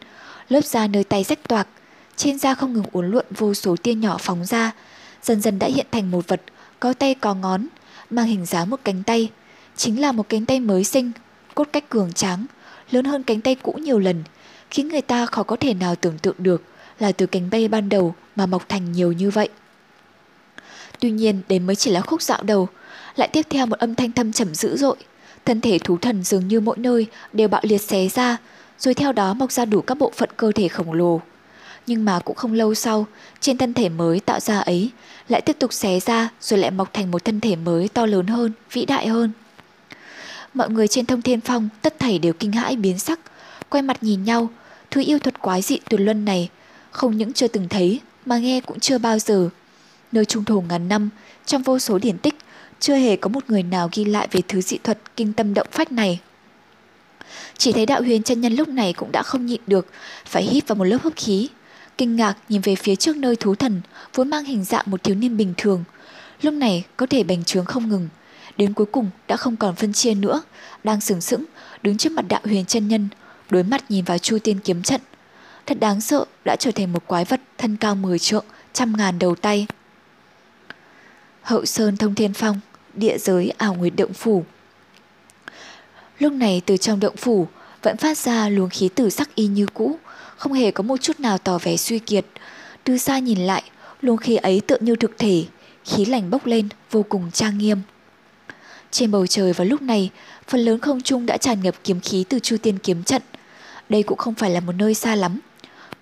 S1: lớp da nơi tay rách toạc, trên da không ngừng uốn lượn vô số tia nhỏ phóng ra, dần dần đã hiện thành một vật có tay có ngón, mang hình dáng một cánh tay, chính là một cánh tay mới sinh, cốt cách cường tráng, lớn hơn cánh tay cũ nhiều lần, khiến người ta khó có thể nào tưởng tượng được là từ cánh bay ban đầu mà mọc thành nhiều như vậy. Tuy nhiên đấy mới chỉ là khúc dạo đầu, lại tiếp theo một âm thanh thâm trầm dữ dội. Thân thể thú thần dường như mỗi nơi đều bạo liệt xé ra, rồi theo đó mọc ra đủ các bộ phận cơ thể khổng lồ. Nhưng mà cũng không lâu sau, trên thân thể mới tạo ra ấy lại tiếp tục xé ra rồi lại mọc thành một thân thể mới to lớn hơn, vĩ đại hơn. Mọi người trên thông thiên phong tất thảy đều kinh hãi biến sắc, quay mặt nhìn nhau, thứ yêu thuật quái dị tuyệt luân này không những chưa từng thấy mà nghe cũng chưa bao giờ. Nơi trung thổ ngàn năm, trong vô số điển tích, chưa hề có một người nào ghi lại về thứ dị thuật kinh tâm động phách này. Chỉ thấy đạo huyền chân nhân lúc này cũng đã không nhịn được, phải hít vào một lớp hấp khí. Kinh ngạc nhìn về phía trước nơi thú thần, vốn mang hình dạng một thiếu niên bình thường. Lúc này có thể bành trướng không ngừng, đến cuối cùng đã không còn phân chia nữa, đang sừng sững, đứng trước mặt đạo huyền chân nhân, đối mặt nhìn vào chu tiên kiếm trận, thật đáng sợ đã trở thành một quái vật thân cao 10 trượng, trăm ngàn đầu tay. Hậu Sơn Thông Thiên Phong, địa giới ảo nguyệt động phủ. Lúc này từ trong động phủ vẫn phát ra luồng khí tử sắc y như cũ, không hề có một chút nào tỏ vẻ suy kiệt. Từ xa nhìn lại, luồng khí ấy tựa như thực thể, khí lành bốc lên vô cùng trang nghiêm. Trên bầu trời vào lúc này, phần lớn không trung đã tràn ngập kiếm khí từ Chu Tiên kiếm trận. Đây cũng không phải là một nơi xa lắm,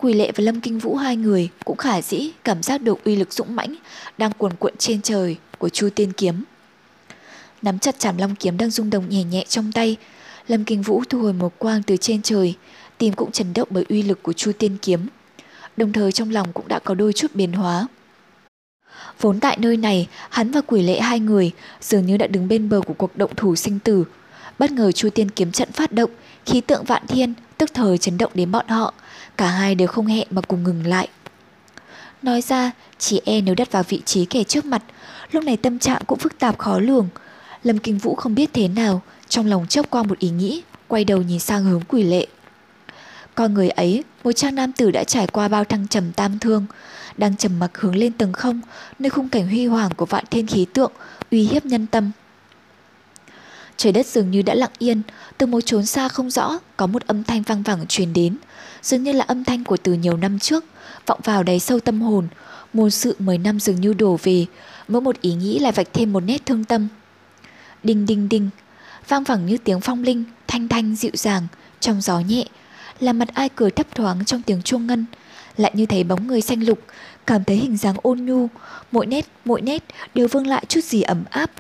S1: Quỳ lệ và Lâm Kinh Vũ hai người cũng khả dĩ cảm giác được uy lực dũng mãnh đang cuồn cuộn trên trời, của Chu Tiên Kiếm. Nắm chặt chảm long kiếm đang rung động nhẹ nhẹ trong tay, Lâm Kinh Vũ thu hồi một quang từ trên trời, tim cũng chấn động bởi uy lực của Chu Tiên Kiếm. Đồng thời trong lòng cũng đã có đôi chút biến hóa. Vốn tại nơi này, hắn và quỷ lệ hai người dường như đã đứng bên bờ của cuộc động thủ sinh tử. Bất ngờ Chu Tiên kiếm trận phát động, khí tượng vạn thiên tức thời chấn động đến bọn họ. Cả hai đều không hẹn mà cùng ngừng lại. Nói ra, chỉ e nếu đặt vào vị trí kẻ trước mặt, lúc này tâm trạng cũng phức tạp khó lường. Lâm Kinh Vũ không biết thế nào, trong lòng chốc qua một ý nghĩ, quay đầu nhìn sang hướng quỷ lệ. Con người ấy, một trang nam tử đã trải qua bao thăng trầm tam thương, đang trầm mặc hướng lên tầng không, nơi khung cảnh huy hoàng của vạn thiên khí tượng, uy hiếp nhân tâm. Trời đất dường như đã lặng yên, từ một chốn xa không rõ, có một âm thanh vang vẳng truyền đến, dường như là âm thanh của từ nhiều năm trước, vọng vào đáy sâu tâm hồn, muôn sự mười năm dường như đổ về, mỗi một ý nghĩ lại vạch thêm một nét thương tâm. Đinh đinh đinh, vang vẳng như tiếng phong linh, thanh thanh dịu dàng, trong gió nhẹ, là mặt ai cười thấp thoáng trong tiếng chuông ngân, lại như thấy bóng người xanh lục, cảm thấy hình dáng ôn nhu, mỗi nét, mỗi nét đều vương lại chút gì ấm áp.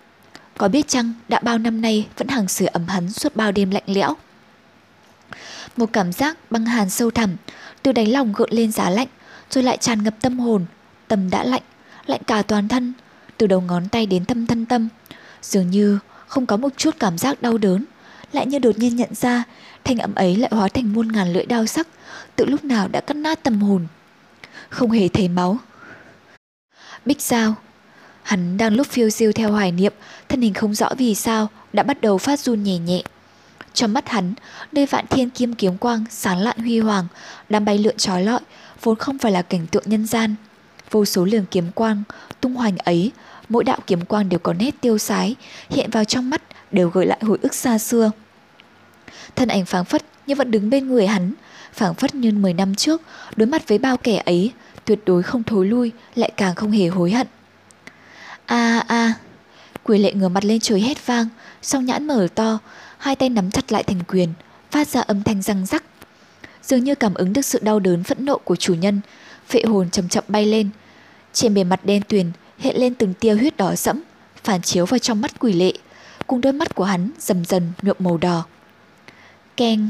S1: Có biết chăng đã bao năm nay vẫn hàng sửa ấm hắn suốt bao đêm lạnh lẽo. Một cảm giác băng hàn sâu thẳm, từ đáy lòng gợn lên giá lạnh, rồi lại tràn ngập tâm hồn, tâm đã lạnh, lạnh cả toàn thân, từ đầu ngón tay đến tâm thân tâm. Dường như không có một chút cảm giác đau đớn, lại như đột nhiên nhận ra thanh ấm ấy lại hóa thành muôn ngàn lưỡi đau sắc, tự lúc nào đã cắt nát tâm hồn. Không hề thấy máu. Bích Giao Hắn đang lúc phiêu diêu theo hoài niệm, thân hình không rõ vì sao đã bắt đầu phát run nhẹ nhẹ. Trong mắt hắn, nơi vạn thiên kim kiếm quang sáng lạn huy hoàng, đang bay lượn trói lọi, vốn không phải là cảnh tượng nhân gian. Vô số lường kiếm quang, tung hoành ấy, mỗi đạo kiếm quang đều có nét tiêu sái, hiện vào trong mắt đều gợi lại hồi ức xa xưa. Thân ảnh phảng phất như vẫn đứng bên người hắn, phảng phất như 10 năm trước, đối mặt với bao kẻ ấy, tuyệt đối không thối lui, lại càng không hề hối hận. A a, quỷ lệ ngửa mặt lên trời hét vang, song nhãn mở to, hai tay nắm chặt lại thành quyền, phát ra âm thanh răng rắc. Dường như cảm ứng được sự đau đớn phẫn nộ của chủ nhân, phệ hồn chậm chậm bay lên. Trên bề mặt đen tuyền hiện lên từng tia huyết đỏ sẫm, phản chiếu vào trong mắt quỷ lệ, cùng đôi mắt của hắn dần dần nhuộm màu đỏ. Keng.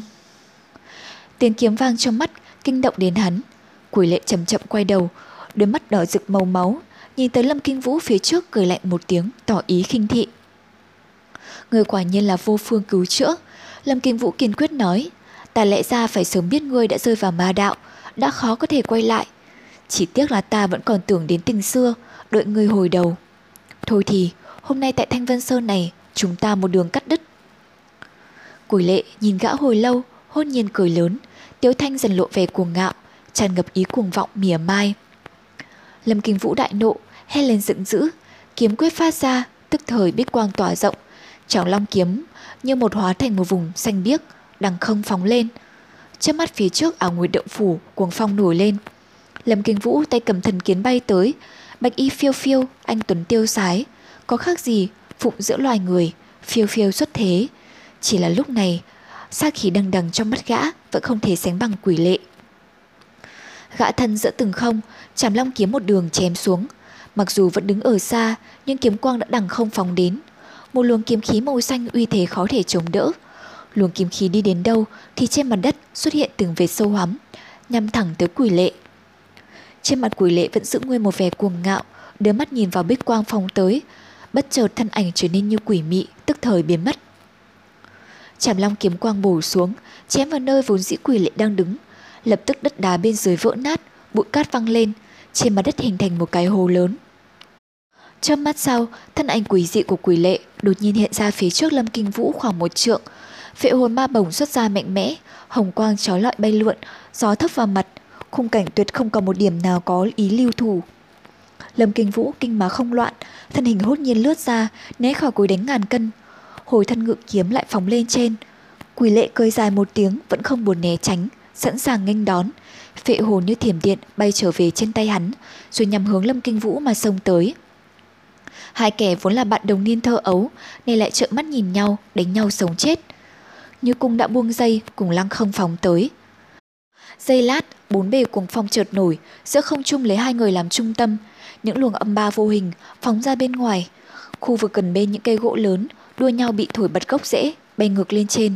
S1: Tiếng kiếm vang trong mắt kinh động đến hắn. Quỷ lệ chậm chậm quay đầu, đôi mắt đỏ rực màu máu, nhìn tới Lâm Kinh Vũ phía trước cười lạnh một tiếng, tỏ ý khinh thị. Người quả nhiên là vô phương cứu chữa. Lâm Kinh Vũ kiên quyết nói, ta lẽ ra phải sớm biết ngươi đã rơi vào ma đạo, đã khó có thể quay lại. Chỉ tiếc là ta vẫn còn tưởng đến tình xưa, đợi ngươi hồi đầu. Thôi thì, hôm nay tại Thanh Vân Sơn này, chúng ta một đường cắt đứt. Quỷ lệ nhìn gã hồi lâu, hôn nhiên cười lớn, Tiếu Thanh dần lộ vẻ cuồng ngạo, tràn ngập ý cuồng vọng mỉa mai. Lâm Kinh Vũ đại nộ, hét lên giận dữ, kiếm quyết phát ra, tức thời bích quang tỏa rộng, trảo long kiếm như một hóa thành một vùng xanh biếc, đằng không phóng lên. Trước mắt phía trước ảo nguyệt động phủ, cuồng phong nổi lên. Lâm Kinh Vũ tay cầm thần kiến bay tới, bạch y phiêu phiêu, anh tuấn tiêu sái, có khác gì phụng giữa loài người, phiêu phiêu xuất thế. Chỉ là lúc này, sát khí đằng đằng trong mắt gã vẫn không thể sánh bằng quỷ lệ. Gã thân giữa từng không, chảm long kiếm một đường chém xuống. Mặc dù vẫn đứng ở xa, nhưng kiếm quang đã đằng không phóng đến. Một luồng kiếm khí màu xanh uy thế khó thể chống đỡ. Luồng kiếm khí đi đến đâu thì trên mặt đất xuất hiện từng vệt sâu hắm, nhằm thẳng tới quỷ lệ. Trên mặt quỷ lệ vẫn giữ nguyên một vẻ cuồng ngạo, đưa mắt nhìn vào bích quang phóng tới, bất chợt thân ảnh trở nên như quỷ mị, tức thời biến mất. Chảm long kiếm quang bổ xuống, chém vào nơi vốn dĩ quỷ lệ đang đứng. Lập tức đất đá bên dưới vỡ nát, bụi cát văng lên, trên mặt đất hình thành một cái hồ lớn. Trong mắt sau, thân ảnh quỷ dị của quỷ lệ đột nhiên hiện ra phía trước Lâm Kinh Vũ khoảng một trượng. Vệ hồn ma bổng xuất ra mạnh mẽ, hồng quang trói lọi bay lượn, gió thấp vào mặt, khung cảnh tuyệt không có một điểm nào có ý lưu thủ. Lâm Kinh Vũ kinh mà không loạn, thân hình hốt nhiên lướt ra, né khỏi cối đánh ngàn cân. Hồi thân ngự kiếm lại phóng lên trên. Quỷ lệ cười dài một tiếng vẫn không buồn né tránh, sẵn sàng nghênh đón. Phệ hồn như thiểm điện bay trở về trên tay hắn, rồi nhằm hướng Lâm Kinh Vũ mà xông tới. Hai kẻ vốn là bạn đồng niên thơ ấu, nay lại trợn mắt nhìn nhau, đánh nhau sống chết. Như cung đã buông dây, cùng lăng không phóng tới. Dây lát, bốn bề cuồng phong chợt nổi, giữa không trung lấy hai người làm trung tâm. những luồng âm ba vô hình phóng ra bên ngoài. Khu vực gần bên những cây gỗ lớn đua nhau bị thổi bật gốc rễ, bay ngược lên trên.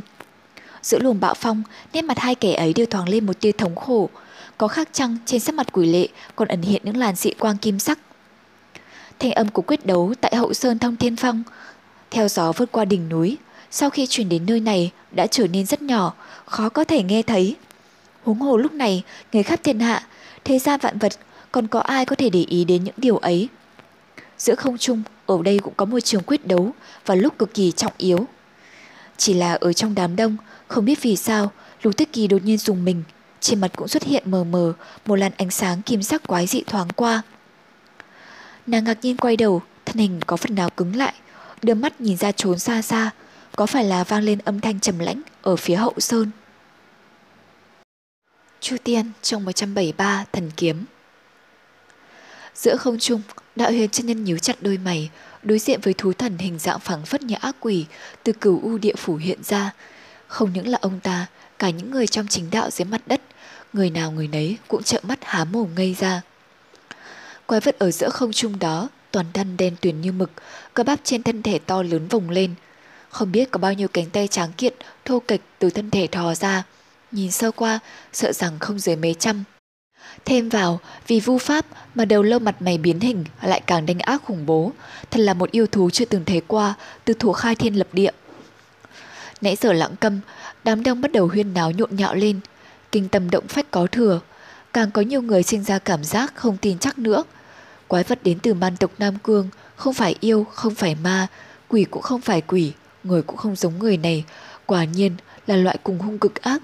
S1: Giữa luồng bạo phong, nét mặt hai kẻ ấy đều thoáng lên một tia thống khổ. Có khác chăng trên sắc mặt quỷ lệ còn ẩn hiện những làn dị quang kim sắc. Thanh âm của quyết đấu tại hậu sơn thông thiên phong, theo gió vượt qua đỉnh núi, sau khi chuyển đến nơi này đã trở nên rất nhỏ, khó có thể nghe thấy. Huống hồ lúc này, người khắp thiên hạ, thế gian vạn vật, còn có ai có thể để ý đến những điều ấy. Giữa không trung, ở đây cũng có một trường quyết đấu và lúc cực kỳ trọng yếu. Chỉ là ở trong đám đông, không biết vì sao, Lục Tích Kỳ đột nhiên dùng mình, trên mặt cũng xuất hiện mờ mờ một làn ánh sáng kim sắc quái dị thoáng qua. Nàng ngạc nhiên quay đầu, thân hình có phần nào cứng lại, đưa mắt nhìn ra trốn xa xa, có phải là vang lên âm thanh trầm lãnh ở phía hậu sơn. Chu Tiên trong 173 thần kiếm Giữa không trung, đạo huyền chân nhân nhíu chặt đôi mày, đối diện với thú thần hình dạng phẳng phất như ác quỷ từ cửu u địa phủ hiện ra. Không những là ông ta, cả những người trong chính đạo dưới mặt đất, người nào người nấy cũng trợn mắt há mồm ngây ra. Quái vật ở giữa không trung đó, toàn thân đen tuyền như mực, cơ bắp trên thân thể to lớn vùng lên. Không biết có bao nhiêu cánh tay tráng kiện, thô kịch từ thân thể thò ra. Nhìn sơ qua, sợ rằng không dưới mấy trăm. Thêm vào, vì vu pháp mà đầu lâu mặt mày biến hình lại càng đánh ác khủng bố, thật là một yêu thú chưa từng thấy qua từ thủ khai thiên lập địa. Nãy giờ lặng câm, đám đông bắt đầu huyên náo nhộn nhạo lên, kinh tâm động phách có thừa, càng có nhiều người sinh ra cảm giác không tin chắc nữa. Quái vật đến từ man tộc Nam Cương, không phải yêu, không phải ma, quỷ cũng không phải quỷ, người cũng không giống người này, quả nhiên là loại cùng hung cực ác.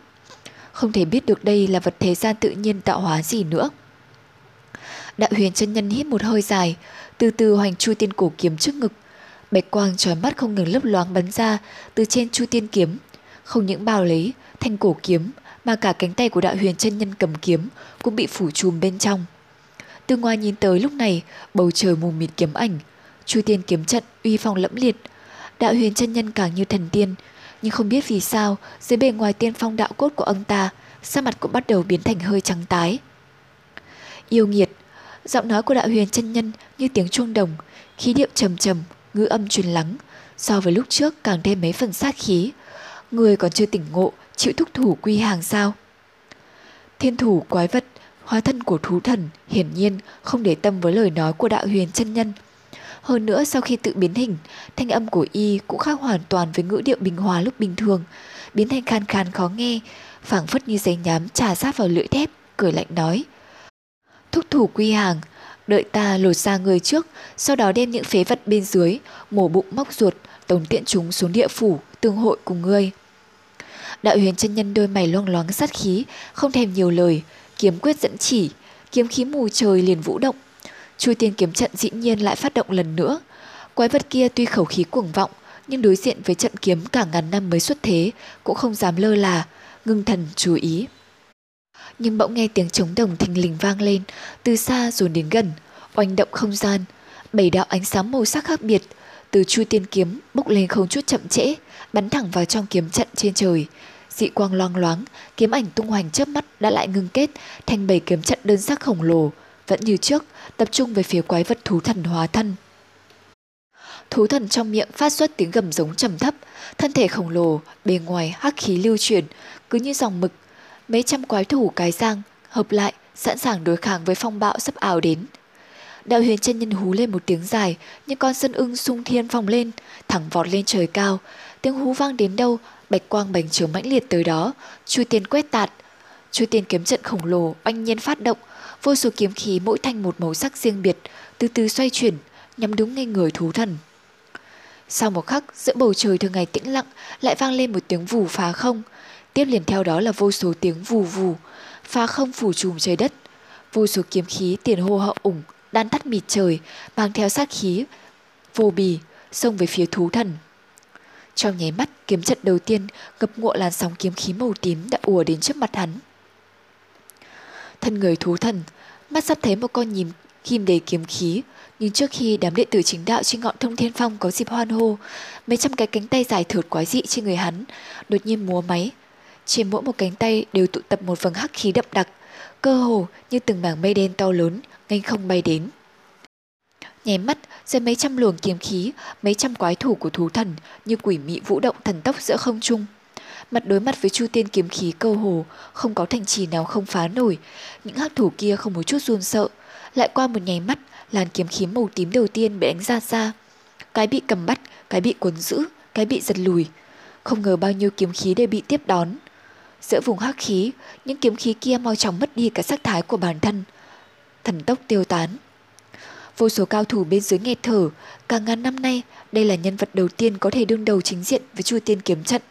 S1: Không thể biết được đây là vật thế gian tự nhiên tạo hóa gì nữa. Đạo huyền chân nhân hít một hơi dài, từ từ hoành chu tiên cổ kiếm trước ngực. Bạch quang trói mắt không ngừng lấp loáng bắn ra từ trên chu tiên kiếm. Không những bao lấy thanh cổ kiếm mà cả cánh tay của đạo huyền chân nhân cầm kiếm cũng bị phủ chùm bên trong. Từ ngoài nhìn tới lúc này, bầu trời mù mịt kiếm ảnh, chu tiên kiếm trận uy phong lẫm liệt. Đạo huyền chân nhân càng như thần tiên, nhưng không biết vì sao dưới bề ngoài tiên phong đạo cốt của ông ta, sắc mặt cũng bắt đầu biến thành hơi trắng tái. Yêu nghiệt, giọng nói của đạo huyền chân nhân như tiếng chuông đồng, khí điệu trầm trầm, ngữ âm truyền lắng, so với lúc trước càng thêm mấy phần sát khí. Người còn chưa tỉnh ngộ, chịu thúc thủ quy hàng sao? Thiên thủ quái vật, hóa thân của thú thần hiển nhiên không để tâm với lời nói của đạo huyền chân nhân. Hơn nữa sau khi tự biến hình, thanh âm của y cũng khác hoàn toàn với ngữ điệu bình hòa lúc bình thường, biến thành khan khan khó nghe, phảng phất như giấy nhám trà sát vào lưỡi thép, cười lạnh nói. Thúc thủ quy hàng, đợi ta lột ra người trước, sau đó đem những phế vật bên dưới, mổ bụng móc ruột, tống tiện chúng xuống địa phủ, tương hội cùng ngươi. Đạo huyền chân nhân đôi mày loang loáng sát khí, không thèm nhiều lời, kiếm quyết dẫn chỉ, kiếm khí mù trời liền vũ động. Chu tiên kiếm trận dĩ nhiên lại phát động lần nữa. Quái vật kia tuy khẩu khí cuồng vọng, nhưng đối diện với trận kiếm cả ngàn năm mới xuất thế, cũng không dám lơ là, ngưng thần chú ý. Nhưng bỗng nghe tiếng trống đồng thình lình vang lên, từ xa dồn đến gần, oanh động không gian. Bảy đạo ánh sáng màu sắc khác biệt, từ Chu tiên kiếm bốc lên không chút chậm trễ, bắn thẳng vào trong kiếm trận trên trời. Dị quang loang loáng, kiếm ảnh tung hoành chớp mắt đã lại ngưng kết thành bảy kiếm trận đơn sắc khổng lồ, vẫn như trước, tập trung về phía quái vật thú thần hóa thân. Thú thần trong miệng phát xuất tiếng gầm giống trầm thấp, thân thể khổng lồ, bề ngoài hắc khí lưu chuyển, cứ như dòng mực. Mấy trăm quái thủ cái giang, hợp lại, sẵn sàng đối kháng với phong bạo sắp ảo đến. Đạo huyền chân nhân hú lên một tiếng dài, như con sân ưng sung thiên phòng lên, thẳng vọt lên trời cao. Tiếng hú vang đến đâu, bạch quang bành trướng mãnh liệt tới đó, chui tiền quét tạt. Chui tiền kiếm trận khổng lồ, oanh nhiên phát động, vô số kiếm khí mỗi thanh một màu sắc riêng biệt, từ từ xoay chuyển, nhắm đúng ngay người thú thần. Sau một khắc, giữa bầu trời thường ngày tĩnh lặng lại vang lên một tiếng vù phá không. Tiếp liền theo đó là vô số tiếng vù vù, phá không phủ trùm trời đất. Vô số kiếm khí tiền hô hậu ủng, đan tắt mịt trời, mang theo sát khí, vô bì, xông về phía thú thần. Trong nháy mắt, kiếm trận đầu tiên ngập ngụa làn sóng kiếm khí màu tím đã ùa đến trước mặt hắn. Thân người thú thần, mắt sắp thấy một con nhím kim đầy kiếm khí, nhưng trước khi đám đệ tử chính đạo trên ngọn thông thiên phong có dịp hoan hô, mấy trăm cái cánh tay dài thượt quái dị trên người hắn, đột nhiên múa máy. Trên mỗi một cánh tay đều tụ tập một vầng hắc khí đậm đặc, cơ hồ như từng mảng mây đen to lớn, ngay không bay đến. Nháy mắt, dưới mấy trăm luồng kiếm khí, mấy trăm quái thủ của thú thần như quỷ mị vũ động thần tốc giữa không trung. Mặt đối mặt với chu tiên kiếm khí câu hồ, không có thành trì nào không phá nổi. Những hắc thủ kia không một chút run sợ. Lại qua một nháy mắt, làn kiếm khí màu tím đầu tiên bị đánh ra xa. Cái bị cầm bắt, cái bị cuốn giữ, cái bị giật lùi. Không ngờ bao nhiêu kiếm khí đều bị tiếp đón. Giữa vùng hắc khí, những kiếm khí kia mau chóng mất đi cả sắc thái của bản thân. Thần tốc tiêu tán. Vô số cao thủ bên dưới nghẹt thở, cả ngàn năm nay, đây là nhân vật đầu tiên có thể đương đầu chính diện với Chu Tiên kiếm trận.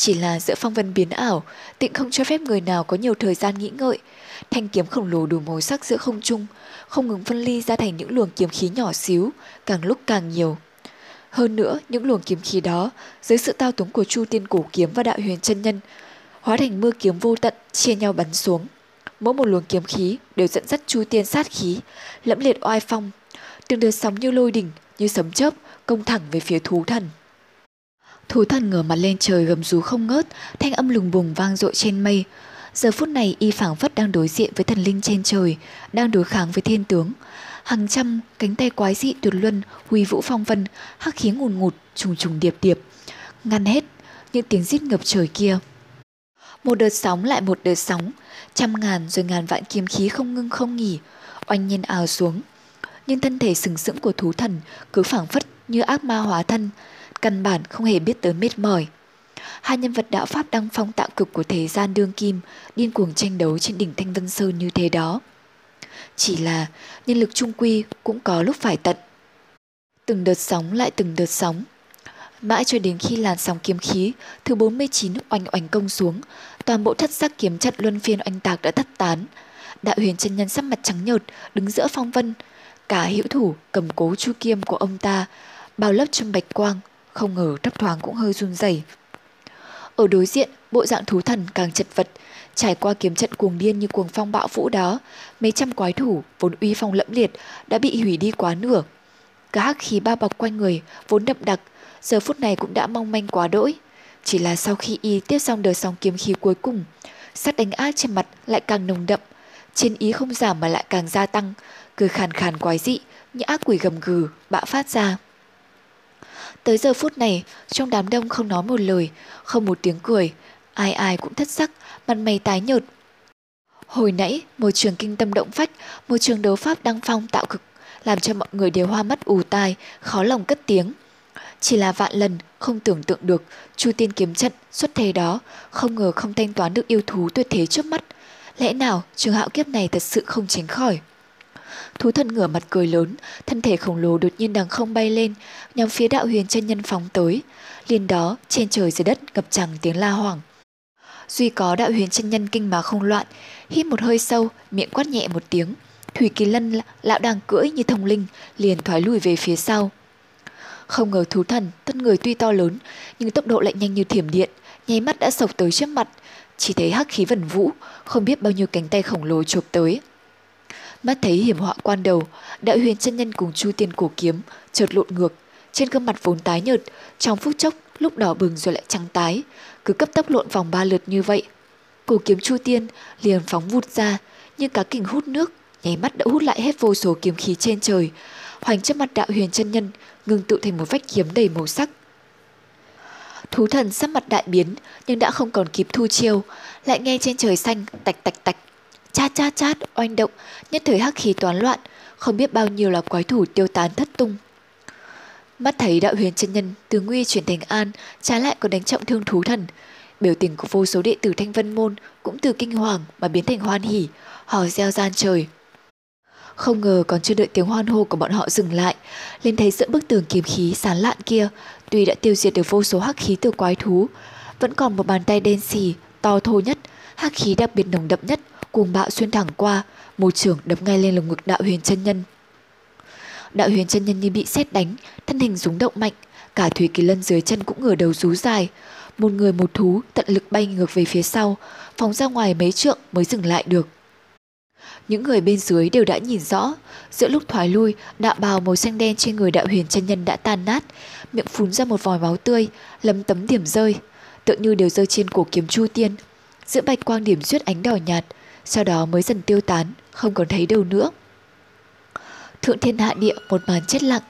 S1: Chỉ là giữa phong vân biến ảo, tịnh không cho phép người nào có nhiều thời gian nghĩ ngợi. Thanh kiếm khổng lồ đủ màu sắc giữa không trung, không ngừng phân ly ra thành những luồng kiếm khí nhỏ xíu, càng lúc càng nhiều. Hơn nữa, những luồng kiếm khí đó, dưới sự tao túng của Chu Tiên Cổ Kiếm và Đạo Huyền chân Nhân, hóa thành mưa kiếm vô tận chia nhau bắn xuống. Mỗi một luồng kiếm khí đều dẫn dắt Chu Tiên sát khí, lẫm liệt oai phong, từng đợt sóng như lôi đỉnh, như sấm chớp, công thẳng về phía thú thần. Thú thần ngửa mặt lên trời gầm rú không ngớt, thanh âm lùng bùng vang dội trên mây. Giờ phút này y phảng phất đang đối diện với thần linh trên trời, đang đối kháng với thiên tướng. Hàng trăm cánh tay quái dị tuyệt luân, huy vũ phong vân, hắc khí ngùn ngụt, trùng trùng điệp điệp. Ngăn hết những tiếng rít ngập trời kia. Một đợt sóng lại một đợt sóng, trăm ngàn rồi ngàn vạn kiếm khí không ngưng không nghỉ, oanh nhiên ào xuống. Nhưng thân thể sừng sững của thú thần cứ phảng phất như ác ma hóa thân, căn bản không hề biết tới mệt mỏi. Hai nhân vật đạo pháp đang phong tạo cực của thế gian đương kim, điên cuồng tranh đấu trên đỉnh Thanh Vân Sơn như thế đó. Chỉ là nhân lực trung quy cũng có lúc phải tận. Từng đợt sóng lại từng đợt sóng. Mãi cho đến khi làn sóng kiếm khí thứ 49 oanh oanh công xuống, toàn bộ thất sắc kiếm trận luân phiên oanh tạc đã thất tán. Đạo huyền chân nhân sắc mặt trắng nhợt đứng giữa phong vân, cả hữu thủ cầm cố chu kiếm của ông ta bao lớp trong bạch quang không ngờ thấp thoáng cũng hơi run rẩy. Ở đối diện, bộ dạng thú thần càng chật vật, trải qua kiếm trận cuồng điên như cuồng phong bão vũ đó, mấy trăm quái thủ vốn uy phong lẫm liệt đã bị hủy đi quá nửa. Cả hắc khí bao bọc quanh người vốn đậm đặc, giờ phút này cũng đã mong manh quá đỗi. Chỉ là sau khi y tiếp xong đời sóng kiếm khí cuối cùng, sát đánh ác trên mặt lại càng nồng đậm, trên ý không giảm mà lại càng gia tăng, cười khàn khàn quái dị như ác quỷ gầm gừ bạo phát ra. Tới giờ phút này, trong đám đông không nói một lời, không một tiếng cười, ai ai cũng thất sắc, mặt mày tái nhợt. Hồi nãy, một trường kinh tâm động phách, một trường đấu pháp đăng phong tạo cực, làm cho mọi người đều hoa mắt ù tai, khó lòng cất tiếng. Chỉ là vạn lần không tưởng tượng được Chu Tiên kiếm trận xuất thế đó, không ngờ không thanh toán được yêu thú tuyệt thế trước mắt. Lẽ nào trường hạo kiếp này thật sự không tránh khỏi? Thú thần ngửa mặt cười lớn, thân thể khổng lồ đột nhiên đằng không bay lên, nhằm phía đạo huyền chân nhân phóng tới. Liền đó, trên trời dưới đất ngập tràn tiếng la hoảng. Duy có đạo huyền chân nhân kinh mà không loạn, hít một hơi sâu, miệng quát nhẹ một tiếng. Thủy Kỳ Lân lão đang cưỡi như thông linh, liền thoái lùi về phía sau. Không ngờ thú thần, thân người tuy to lớn, nhưng tốc độ lại nhanh như thiểm điện, nháy mắt đã sộc tới trước mặt. Chỉ thấy hắc khí vần vũ, không biết bao nhiêu cánh tay khổng lồ chụp tới. Mắt thấy hiểm họa quan đầu, đạo huyền chân nhân cùng chu tiên cổ kiếm, chợt lộn ngược. Trên gương mặt vốn tái nhợt, trong phút chốc, lúc đỏ bừng rồi lại trắng tái, cứ cấp tốc lộn vòng ba lượt như vậy. Cổ kiếm chu tiên liền phóng vụt ra, như cá kình hút nước, nháy mắt đã hút lại hết vô số kiếm khí trên trời. Hoành trước mặt đạo huyền chân nhân, ngừng tụ thành một vách kiếm đầy màu sắc. Thú thần sắc mặt đại biến, nhưng đã không còn kịp thu chiêu, lại nghe trên trời xanh tạch tạch tạch Chát chát chát, oanh động, nhất thời hắc khí toán loạn, không biết bao nhiêu là quái thủ tiêu tán thất tung. Mắt thấy đạo huyền chân nhân từ nguy chuyển thành an, trái lại còn đánh trọng thương thú thần. Biểu tình của vô số đệ tử thanh vân môn cũng từ kinh hoàng mà biến thành hoan hỉ, hò reo gian trời. Không ngờ còn chưa đợi tiếng hoan hô của bọn họ dừng lại, lên thấy giữa bức tường kiếm khí sán lạn kia, tuy đã tiêu diệt được vô số hắc khí từ quái thú, vẫn còn một bàn tay đen xì, to thô nhất, hắc khí đặc biệt nồng đậm nhất cuồng bạo xuyên thẳng qua, một trường đập ngay lên lồng ngực đạo huyền chân nhân. Đạo huyền chân nhân như bị xét đánh, thân hình rúng động mạnh, cả Thủy Kỳ Lân dưới chân cũng ngửa đầu rú dài. Một người một thú tận lực bay ngược về phía sau, phóng ra ngoài mấy trượng mới dừng lại được. Những người bên dưới đều đã nhìn rõ, giữa lúc thoái lui, đạo bào màu xanh đen trên người đạo huyền chân nhân đã tan nát, miệng phun ra một vòi máu tươi, lấm tấm điểm rơi, tựa như đều rơi trên cổ kiếm Chu Tiên. Giữa bạch quang điểm xuyết ánh đỏ nhạt, sau đó mới dần tiêu tán, không còn thấy đâu nữa. thượng thiên hạ địa một màn chết lặng.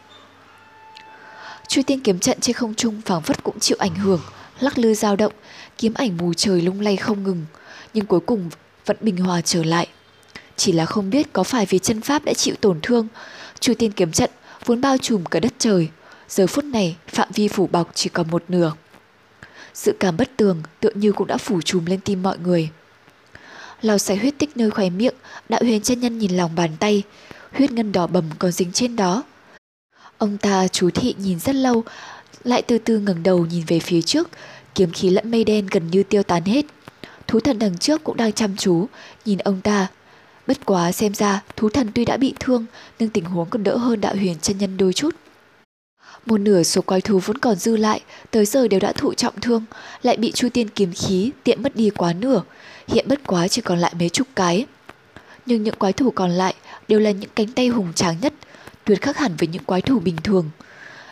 S1: Chu tiên kiếm trận trên không trung phảng phất cũng chịu ảnh hưởng, lắc lư dao động, kiếm ảnh mù trời lung lay không ngừng, nhưng cuối cùng vẫn bình hòa trở lại. Chỉ là không biết có phải vì chân pháp đã chịu tổn thương, Chu tiên kiếm trận vốn bao trùm cả đất trời, giờ phút này phạm vi phủ bọc chỉ còn một nửa. Sự cảm bất tường tựa như cũng đã phủ trùm lên tim mọi người. Lau sạch huyết tích nơi khóe miệng, đạo huyền chân nhân nhìn lòng bàn tay, huyết ngân đỏ bầm còn dính trên đó. Ông ta chú thị nhìn rất lâu, lại từ từ ngẩng đầu nhìn về phía trước, kiếm khí lẫn mây đen gần như tiêu tán hết. Thú thần đằng trước cũng đang chăm chú, nhìn ông ta. Bất quá xem ra thú thần tuy đã bị thương, nhưng tình huống còn đỡ hơn đạo huyền chân nhân đôi chút. Một nửa số quái thú vẫn còn dư lại, tới giờ đều đã thụ trọng thương, lại bị Chu Tiên kiếm khí tiện mất đi quá nửa, hiện bất quá chỉ còn lại mấy chục cái. Nhưng những quái thủ còn lại đều là những cánh tay hùng tráng nhất, tuyệt khác hẳn với những quái thủ bình thường.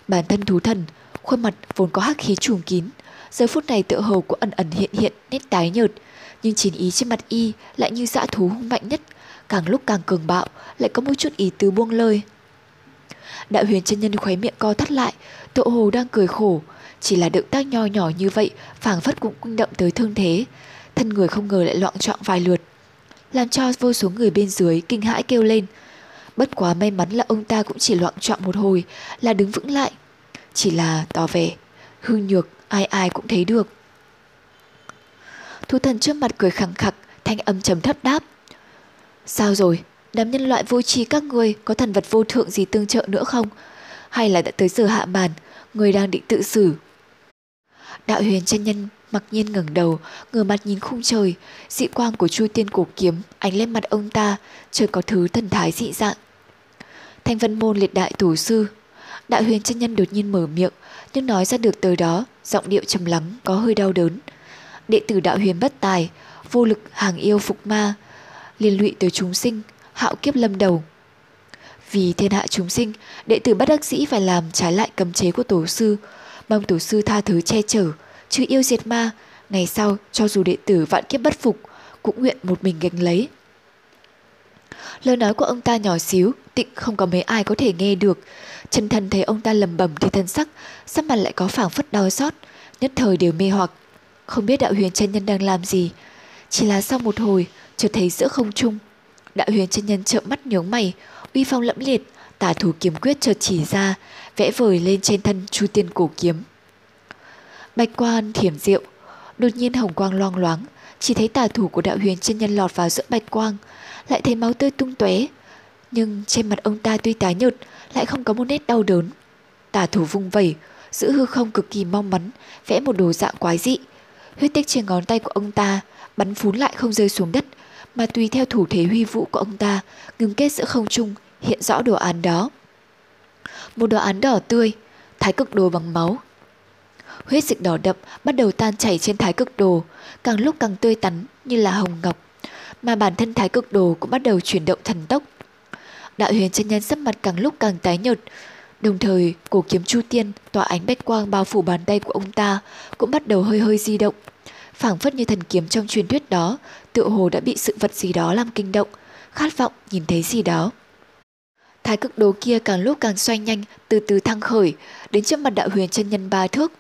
S1: Bản thân thú thần, khuôn mặt vốn có hắc khí trùm kín, giờ phút này tựa hồ của ẩn ẩn hiện hiện nét tái nhợt, nhưng chiến ý trên mặt y lại như dã thú hung mạnh nhất, càng lúc càng cường bạo, lại có một chút ý tứ buông lơi. Đạo huyền chân nhân khóe miệng co thắt lại, tựa hồ đang cười khổ, chỉ là động tác nho nhỏ như vậy, phảng phất cũng kinh động tới thương thế, thân người không ngờ lại loạn trọng vài lượt, làm cho vô số người bên dưới kinh hãi kêu lên. Bất quá may mắn là ông ta cũng chỉ loạn trọng một hồi là đứng vững lại, chỉ là tỏ vẻ hư nhược ai ai cũng thấy được. Thu thần trước mặt cười khẳng khặc, thanh âm trầm thấp đáp. Sao rồi, đám nhân loại vô tri các người có thần vật vô thượng gì tương trợ nữa không? Hay là đã tới giờ hạ bàn người đang định tự xử? Đạo huyền chân nhân mặc nhiên ngẩng đầu, ngửa mặt nhìn khung trời, dị quang của chu tiên cổ kiếm ánh lên mặt ông ta, trời có thứ thần thái dị dạng. Thanh vân môn liệt đại tổ sư, đại huyền chân nhân đột nhiên mở miệng, nhưng nói ra được tới đó, giọng điệu trầm lắng, có hơi đau đớn. Đệ tử đạo huyền bất tài, vô lực hàng yêu phục ma, liên lụy tới chúng sinh, hạo kiếp lâm đầu. Vì thiên hạ chúng sinh, đệ tử bất đắc dĩ phải làm trái lại cấm chế của tổ sư, mong tổ sư tha thứ che chở, trừ yêu diệt ma, ngày sau cho dù đệ tử vạn kiếp bất phục, cũng nguyện một mình gánh lấy. Lời nói của ông ta nhỏ xíu, tịnh không có mấy ai có thể nghe được. Chân thần thấy ông ta lầm bẩm thì thân sắc, sắc mặt lại có phảng phất đau xót, nhất thời đều mê hoặc. Không biết đạo huyền chân nhân đang làm gì. Chỉ là sau một hồi, chợt thấy giữa không trung. Đạo huyền chân nhân trợn mắt nhướng mày, uy phong lẫm liệt, tả thủ kiếm quyết chợt chỉ ra, vẽ vời lên trên thân chu tiên cổ kiếm. Bạch quan thiểm diệu, đột nhiên hồng quang loang loáng, chỉ thấy tà thủ của đạo huyền chân nhân lọt vào giữa bạch quang, lại thấy máu tươi tung tóe. Nhưng trên mặt ông ta tuy tái nhợt, lại không có một nét đau đớn. Tà thủ vung vẩy, giữ hư không cực kỳ mong mắn, vẽ một đồ dạng quái dị. Huyết tích trên ngón tay của ông ta bắn phún lại không rơi xuống đất, mà tùy theo thủ thế huy vũ của ông ta ngừng kết giữa không trung hiện rõ đồ án đó. Một đồ án đỏ tươi, thái cực đồ bằng máu. Huyết dịch đỏ đậm bắt đầu tan chảy trên thái cực đồ, càng lúc càng tươi tắn như là hồng ngọc, mà bản thân thái cực đồ cũng bắt đầu chuyển động thần tốc. Đạo huyền chân nhân sắc mặt càng lúc càng tái nhợt, đồng thời cổ kiếm chu tiên tỏa ánh bách quang bao phủ bàn tay của ông ta cũng bắt đầu hơi hơi di động. phảng phất như thần kiếm trong truyền thuyết đó, tựa hồ đã bị sự vật gì đó làm kinh động, khát vọng nhìn thấy gì đó. Thái cực đồ kia càng lúc càng xoay nhanh, từ từ thăng khởi, đến trước mặt đạo huyền chân nhân ba thước.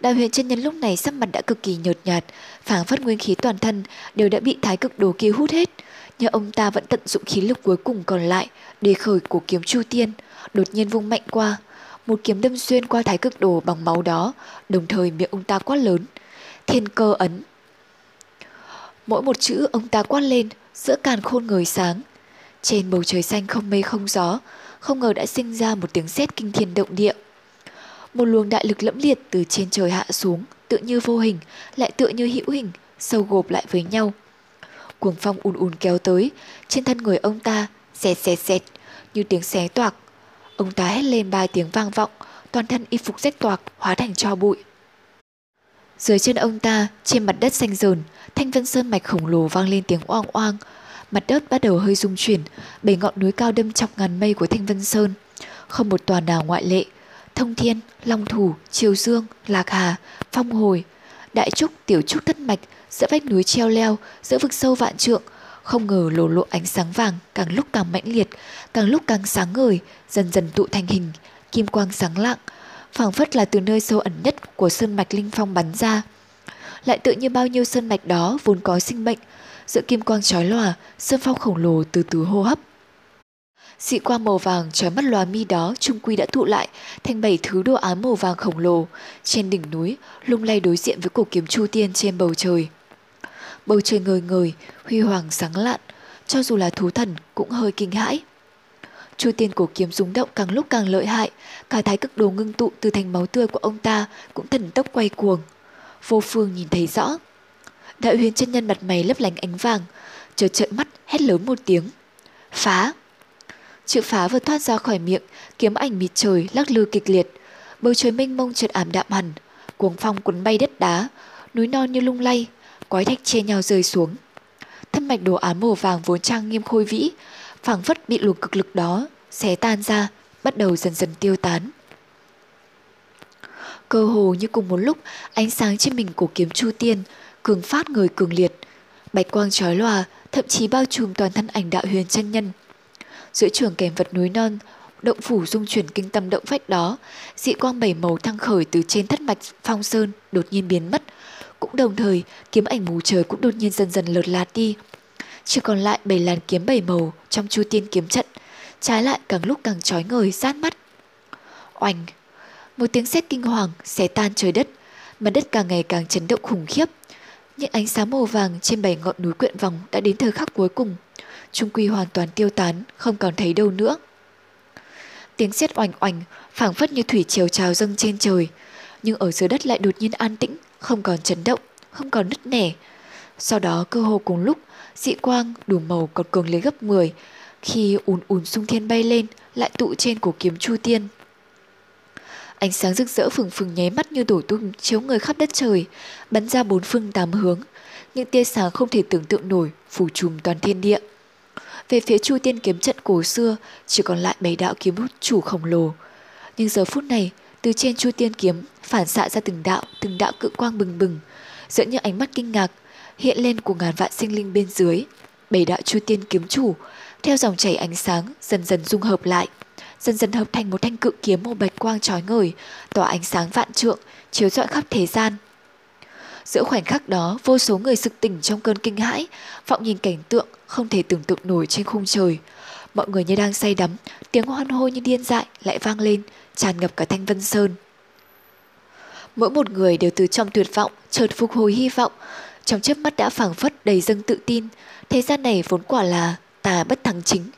S1: Đạo huyền chân nhân lúc này sắc mặt đã cực kỳ nhợt nhạt, phảng phất nguyên khí toàn thân đều đã bị thái cực đồ kia hút hết. Nhưng ông ta vẫn tận dụng khí lực cuối cùng còn lại để khởi cổ kiếm chu tiên, đột nhiên vung mạnh qua. Một kiếm đâm xuyên qua thái cực đồ bằng máu đó, đồng thời miệng ông ta quát lớn. Thiên cơ ấn. Mỗi một chữ ông ta quát lên, giữa càn khôn ngời sáng, trên bầu trời xanh không mây không gió, không ngờ đã sinh ra một tiếng sét kinh thiên động địa. Một luồng đại lực lẫm liệt từ trên trời hạ xuống, tự như vô hình, lại tựa như hữu hình, sâu gộp lại với nhau. Cuồng phong ùn ùn kéo tới, trên thân người ông ta, xẹt xẹt xẹt, như tiếng xé toạc. Ông ta hét lên ba tiếng vang vọng, toàn thân y phục rách toạc, hóa thành cho bụi. Dưới chân ông ta, trên mặt đất xanh dờn, thanh vân sơn mạch khổng lồ vang lên tiếng oang oang, mặt đất bắt đầu hơi rung chuyển, bảy ngọn núi cao đâm chọc ngàn mây của Thanh Vân Sơn. Không một tòa nào ngoại lệ, Thông Thiên, Long Thủ, Triều Dương, Lạc Hà, Phong Hồi, Đại Trúc, Tiểu Trúc thất mạch, giữa vách núi treo leo, giữa vực sâu vạn trượng, không ngờ lồ lộ ánh sáng vàng càng lúc càng mãnh liệt, càng lúc càng sáng ngời, dần dần tụ thành hình, kim quang sáng lạng, phảng phất là từ nơi sâu ẩn nhất của sơn mạch linh phong bắn ra. Lại tự như bao nhiêu sơn mạch đó vốn có sinh mệnh, giữa kim quang chói lòa, sơn phong khổng lồ từ từ hô hấp. Dị qua màu vàng trói mắt lòa mi đó trung quy đã tụ lại thành bảy thứ đồ án màu vàng khổng lồ trên đỉnh núi lung lay đối diện với cổ kiếm chu tiên trên bầu trời. Bầu trời ngời ngời, huy hoàng sáng lạn, cho dù là thú thần cũng hơi kinh hãi. Chu tiên cổ kiếm rung động càng lúc càng lợi hại, cả thái cực đồ ngưng tụ từ thành máu tươi của ông ta cũng thần tốc quay cuồng. Vô phương nhìn thấy rõ. Đại huyền chân nhân mặt mày lấp lánh ánh vàng, chợt trợn mắt hét lớn một tiếng. Phá! Chữ phá vừa thoát ra khỏi miệng, kiếm ảnh mịt trời lắc lư kịch liệt. Bầu trời mênh mông chợt ảm đạm hẳn, cuồng phong cuốn bay đất đá, núi non như lung lay, quái thạch che nhau rơi xuống. Thân mạch đồ án màu vàng vốn trang nghiêm khôi vĩ, phảng phất bị luồng cực lực đó xé tan ra, bắt đầu dần dần tiêu tán. Cơ hồ như cùng một lúc, ánh sáng trên mình của kiếm Chu Tiên cường phát người cường liệt, bạch quang chói lòa, thậm chí bao trùm toàn thân ảnh đạo huyền chân nhân. Giữa trường kèm vật núi non, động phủ dung chuyển kinh tâm động phách đó, dị quang bảy màu thăng khởi từ trên thất mạch phong sơn đột nhiên biến mất, cũng đồng thời kiếm ảnh mù trời cũng đột nhiên dần dần lợt lạt đi. Chỉ còn lại bảy làn kiếm bảy màu trong chu tiên kiếm trận, trái lại càng lúc càng trói ngời sát mắt. Oanh! Một tiếng sét kinh hoàng xé tan trời đất, mặt đất càng ngày càng chấn động khủng khiếp. Những ánh sáng màu vàng trên bảy ngọn núi quyện vòng đã đến thời khắc cuối cùng. Trung quy hoàn toàn tiêu tán, không còn thấy đâu nữa. Tiếng sét oanh oanh, phảng phất như thủy triều trào dâng trên trời, nhưng ở dưới đất lại đột nhiên an tĩnh, không còn chấn động, không còn nứt nẻ. Sau đó cơ hồ cùng lúc, dị quang đủ màu còn cường lấy gấp 10, khi ùn ùn sung thiên bay lên, lại tụ trên cổ kiếm Chu Tiên. Ánh sáng rực rỡ phừng phừng nháy mắt như đổ tung chiếu người khắp đất trời, bắn ra bốn phương tám hướng. Những tia sáng không thể tưởng tượng nổi, phủ trùm toàn thiên địa. Về phía Chu Tiên kiếm trận cổ xưa, chỉ còn lại bảy đạo kiếm hút chủ khổng lồ. Nhưng giờ phút này, từ trên Chu Tiên kiếm phản xạ ra từng đạo, từng đạo cự quang bừng bừng, giữa những ánh mắt kinh ngạc hiện lên của ngàn vạn sinh linh bên dưới. Bảy đạo Chu Tiên kiếm chủ theo dòng chảy ánh sáng dần dần dung hợp lại, dần dần hợp thành một thanh cự kiếm màu bạch quang chói ngời, tỏa ánh sáng vạn trượng, chiếu rọi khắp thế gian. Giữa khoảnh khắc đó, vô số người sực tỉnh trong cơn kinh hãi, vọng nhìn cảnh tượng không thể tưởng tượng nổi trên khung trời. Mọi người như đang say đắm, tiếng hoan hô như điên dại lại vang lên, tràn ngập cả thanh vân sơn. Mỗi một người đều từ trong tuyệt vọng, chợt phục hồi hy vọng, trong chớp mắt đã phảng phất đầy dâng tự tin. Thế gian này vốn quả là tà bất thắng chính.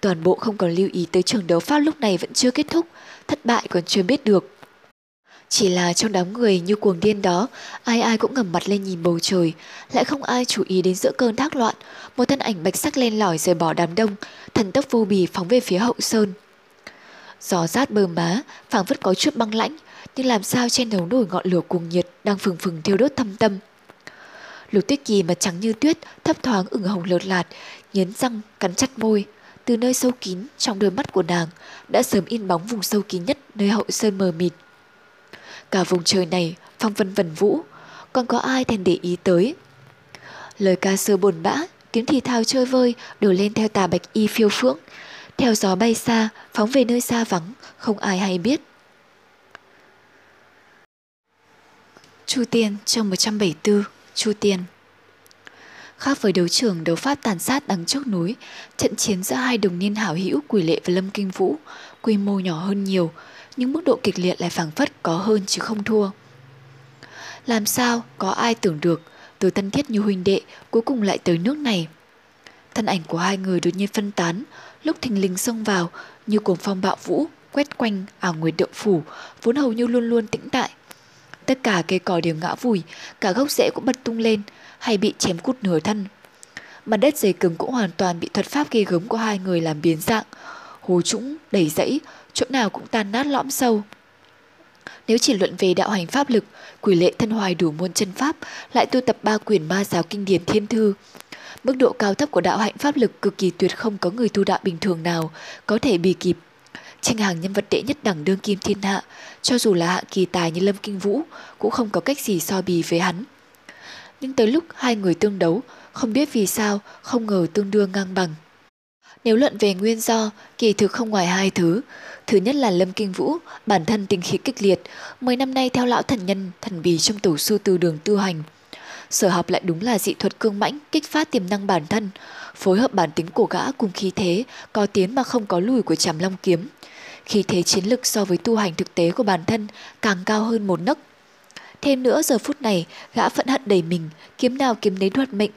S1: Toàn bộ không còn lưu ý tới trường đấu pháp lúc này vẫn chưa kết thúc, thất bại còn chưa biết được. Chỉ là trong đám người như cuồng điên đó, ai ai cũng ngẩng mặt lên nhìn bầu trời, lại không ai chú ý đến giữa cơn thác loạn, một thân ảnh bạch sắc lên lỏi rời bỏ đám đông, thần tốc vô bì phóng về phía hậu sơn. Gió rát bờ má, phảng phất có chút băng lãnh, nhưng làm sao trên đầu nổi ngọn lửa cuồng nhiệt đang phừng phừng thiêu đốt thâm tâm. Lục tuyết kỳ mặt trắng như tuyết, thấp thoáng ửng hồng lợt lạt, nghiến răng, cắn chặt môi. Từ nơi sâu kín trong đôi mắt của nàng đã sớm in bóng vùng sâu kín nhất nơi hậu sơn mờ mịt. Cả vùng trời này phong vân vần vũ, còn có ai thèm để ý tới. Lời ca xưa buồn bã, tiếng thì thao chơi vơi đổ lên theo tà bạch y phiêu phượng, theo gió bay xa, phóng về nơi xa vắng, không ai hay biết. Chu Tiên trong 174, Chu Tiên Khác với đấu trường đấu pháp tàn sát đằng trước núi, trận chiến giữa hai đồng niên hảo hữu Quỷ Lệ và Lâm Kinh Vũ quy mô nhỏ hơn nhiều, nhưng mức độ kịch liệt lại phảng phất có hơn chứ không thua. Làm sao có ai tưởng được từ thân thiết như huynh đệ cuối cùng lại tới nước này. Thân ảnh của hai người đột nhiên phân tán, lúc thình lình xông vào như cuồng phong bạo vũ, quét quanh ảo nguyệt động phủ, vốn hầu như luôn luôn tĩnh tại. Tất cả cây cỏ đều ngã vùi, cả gốc rễ cũng bật tung lên, hay bị chém cút nửa thân. Mặt đất dày cứng cũng hoàn toàn bị thuật pháp ghê gớm của hai người làm biến dạng. Hồ trũng, đầy rẫy, chỗ nào cũng tan nát lõm sâu. Nếu chỉ luận về đạo hành pháp lực, quỷ lệ thân hoài đủ môn chân pháp, lại tu tập ba quyển ma giáo kinh điển thiên thư. Mức độ cao thấp của đạo hạnh pháp lực cực kỳ tuyệt không có người tu đạo bình thường nào có thể bì kịp. Tranh hàng nhân vật đệ nhất đẳng đương kim thiên hạ, cho dù là hạng kỳ tài như Lâm Kinh Vũ, cũng không có cách gì so bì với hắn. nhưng tới lúc hai người tương đấu, không biết vì sao, không ngờ tương đương ngang bằng. Nếu luận về nguyên do, kỳ thực không ngoài hai thứ. Thứ nhất là Lâm Kinh Vũ, bản thân tình khí kịch liệt, mấy năm nay theo lão thần nhân, thần bì trong tổ sư từ đường tu hành. Sở học lại đúng là dị thuật cương mãnh, kích phát tiềm năng bản thân, phối hợp bản tính của gã cùng khí thế, có tiến mà không có lùi của chàm long kiếm. Khí thế chiến lực so với tu hành thực tế của bản thân càng cao hơn một nấc. Thêm nữa giờ phút này, gã phẫn hận đầy mình, kiếm nào kiếm nấy đoạt mệnh,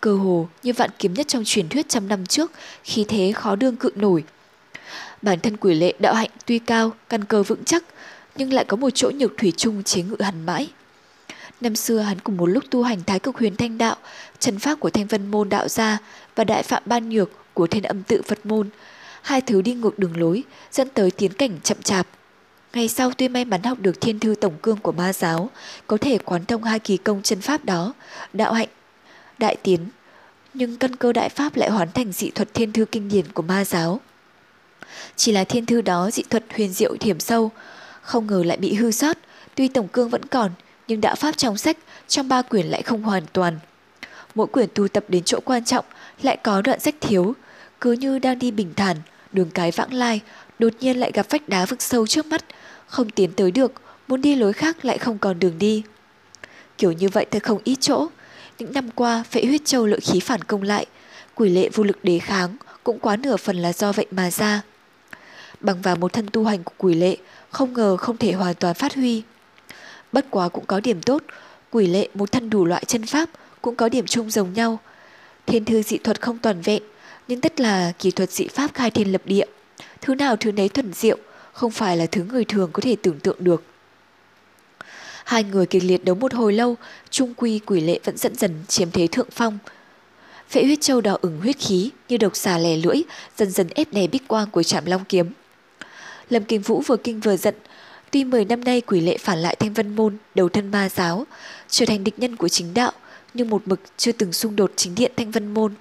S1: cơ hồ như vạn kiếm nhất trong truyền thuyết trăm năm trước, khí thế khó đương cự nổi. Bản thân quỷ lệ đạo hạnh tuy cao, căn cơ vững chắc, nhưng lại có một chỗ nhược thủy chung chế ngự hắn mãi. Năm xưa hắn cùng một lúc tu hành thái cực huyền thanh đạo, chân pháp của thanh vân môn đạo gia và đại phạm ban nhược của thiên âm tự Phật môn. Hai thứ đi ngược đường lối, dẫn tới tiến cảnh chậm chạp. Ngày sau tuy may mắn học được thiên thư tổng cương của ma giáo, có thể quán thông hai kỳ công chân pháp đó, đạo hạnh đại tiến, nhưng căn cơ đại pháp lại hoàn thành dị thuật thiên thư kinh điển của ma giáo. Chỉ là thiên thư đó dị thuật huyền diệu thiểm sâu, không ngờ lại bị hư sót, tuy tổng cương vẫn còn, nhưng đạo pháp trong sách trong ba quyển lại không hoàn toàn. Mỗi quyển tu tập đến chỗ quan trọng lại có đoạn sách thiếu, cứ như đang đi bình thản, đường cái vãng lai, đột nhiên lại gặp vách đá vực sâu trước mắt, không tiến tới được, muốn đi lối khác lại không còn đường đi. Kiểu như vậy thật không ít chỗ, những năm qua, phệ huyết châu lợi khí phản công lại, quỷ lệ vô lực đế kháng cũng quá nửa phần là do vậy mà ra. Bằng vào một thân tu hành của quỷ lệ, không ngờ không thể hoàn toàn phát huy. Bất quá cũng có điểm tốt, quỷ lệ một thân đủ loại chân pháp cũng có điểm chung giống nhau. Thiên thư dị thuật không toàn vẹn, nhưng tất là kỳ thuật dị pháp khai thiên lập địa. Thứ nào thứ nấy thuần diệu, không phải là thứ người thường có thể tưởng tượng được. Hai người kịch liệt đấu một hồi lâu, trung quy quỷ lệ vẫn dẫn dần chiếm thế thượng phong. Phệ huyết châu đỏ ửng huyết khí như độc xà lè lưỡi, dần dần ép đè bích quang của trạm long kiếm. Lâm Kinh Vũ vừa kinh vừa giận, tuy 10 năm nay quỷ lệ phản lại thanh vân môn, đầu thân ma giáo, trở thành địch nhân của chính đạo, nhưng một mực chưa từng xung đột chính điện thanh vân môn.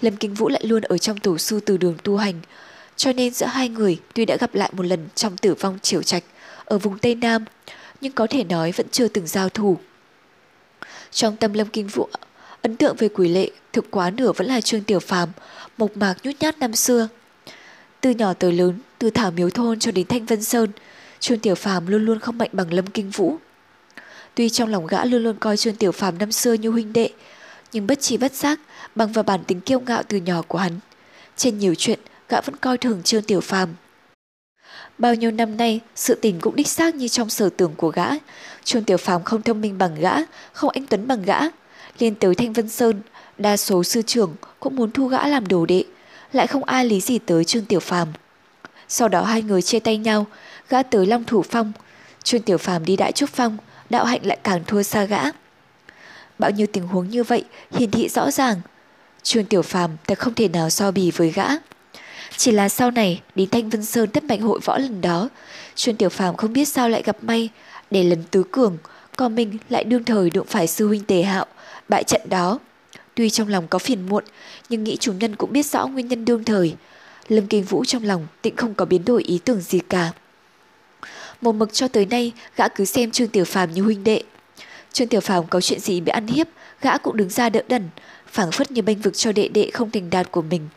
S1: Lâm Kinh Vũ lại luôn ở trong tổ sư từ đường tu hành, cho nên giữa hai người tuy đã gặp lại một lần trong tử vong triều trạch ở vùng Tây Nam, nhưng có thể nói vẫn chưa từng giao thủ. Trong tâm lâm kinh vũ, ấn tượng về quỷ lệ thực quá nửa vẫn là Trương Tiểu Phàm, mộc mạc nhút nhát năm xưa. Từ nhỏ tới lớn, từ Thảo Miếu Thôn cho đến Thanh Vân Sơn, Trương Tiểu Phàm luôn luôn không mạnh bằng Lâm Kinh Vũ. Tuy trong lòng gã luôn luôn coi Trương Tiểu Phàm năm xưa như huynh đệ, nhưng bất chi bất giác bằng vào bản tính kiêu ngạo từ nhỏ của hắn. Trên nhiều chuyện, gã vẫn coi thường Trương Tiểu Phàm Bao nhiêu năm nay, sự tình cũng đích xác như trong sở tưởng của gã. Trương Tiểu Phàm không thông minh bằng gã, không anh tuấn bằng gã. Liên tới Thanh Vân Sơn, đa số sư trưởng cũng muốn thu gã làm đồ đệ, lại không ai lý gì tới Trương Tiểu Phàm. Sau đó hai người chia tay nhau, gã tới Long Thủ Phong, Trương Tiểu Phàm đi Đại Trúc Phong, đạo hạnh lại càng thua xa gã. Bao nhiêu tình huống như vậy hiển thị rõ ràng. Trương Tiểu Phàm thật không thể nào so bì với gã. Chỉ là sau này đến Thanh Vân Sơn thất mạnh hội võ lần đó, trương Tiểu Phàm không biết sao lại gặp may, để lần tứ cường, còn mình lại đương thời đụng phải sư huynh Tề Hạo, bại trận đó. Tuy trong lòng có phiền muộn, nhưng nghĩ chủ nhân cũng biết rõ nguyên nhân đương thời. Lâm Kinh Vũ trong lòng tịnh không có biến đổi ý tưởng gì cả. Một mực cho tới nay, gã cứ xem Trương Tiểu Phàm như huynh đệ. Trương Tiểu Phàm có chuyện gì bị ăn hiếp, gã cũng đứng ra đỡ đần, phảng phất như bênh vực cho đệ đệ không thành đạt của mình.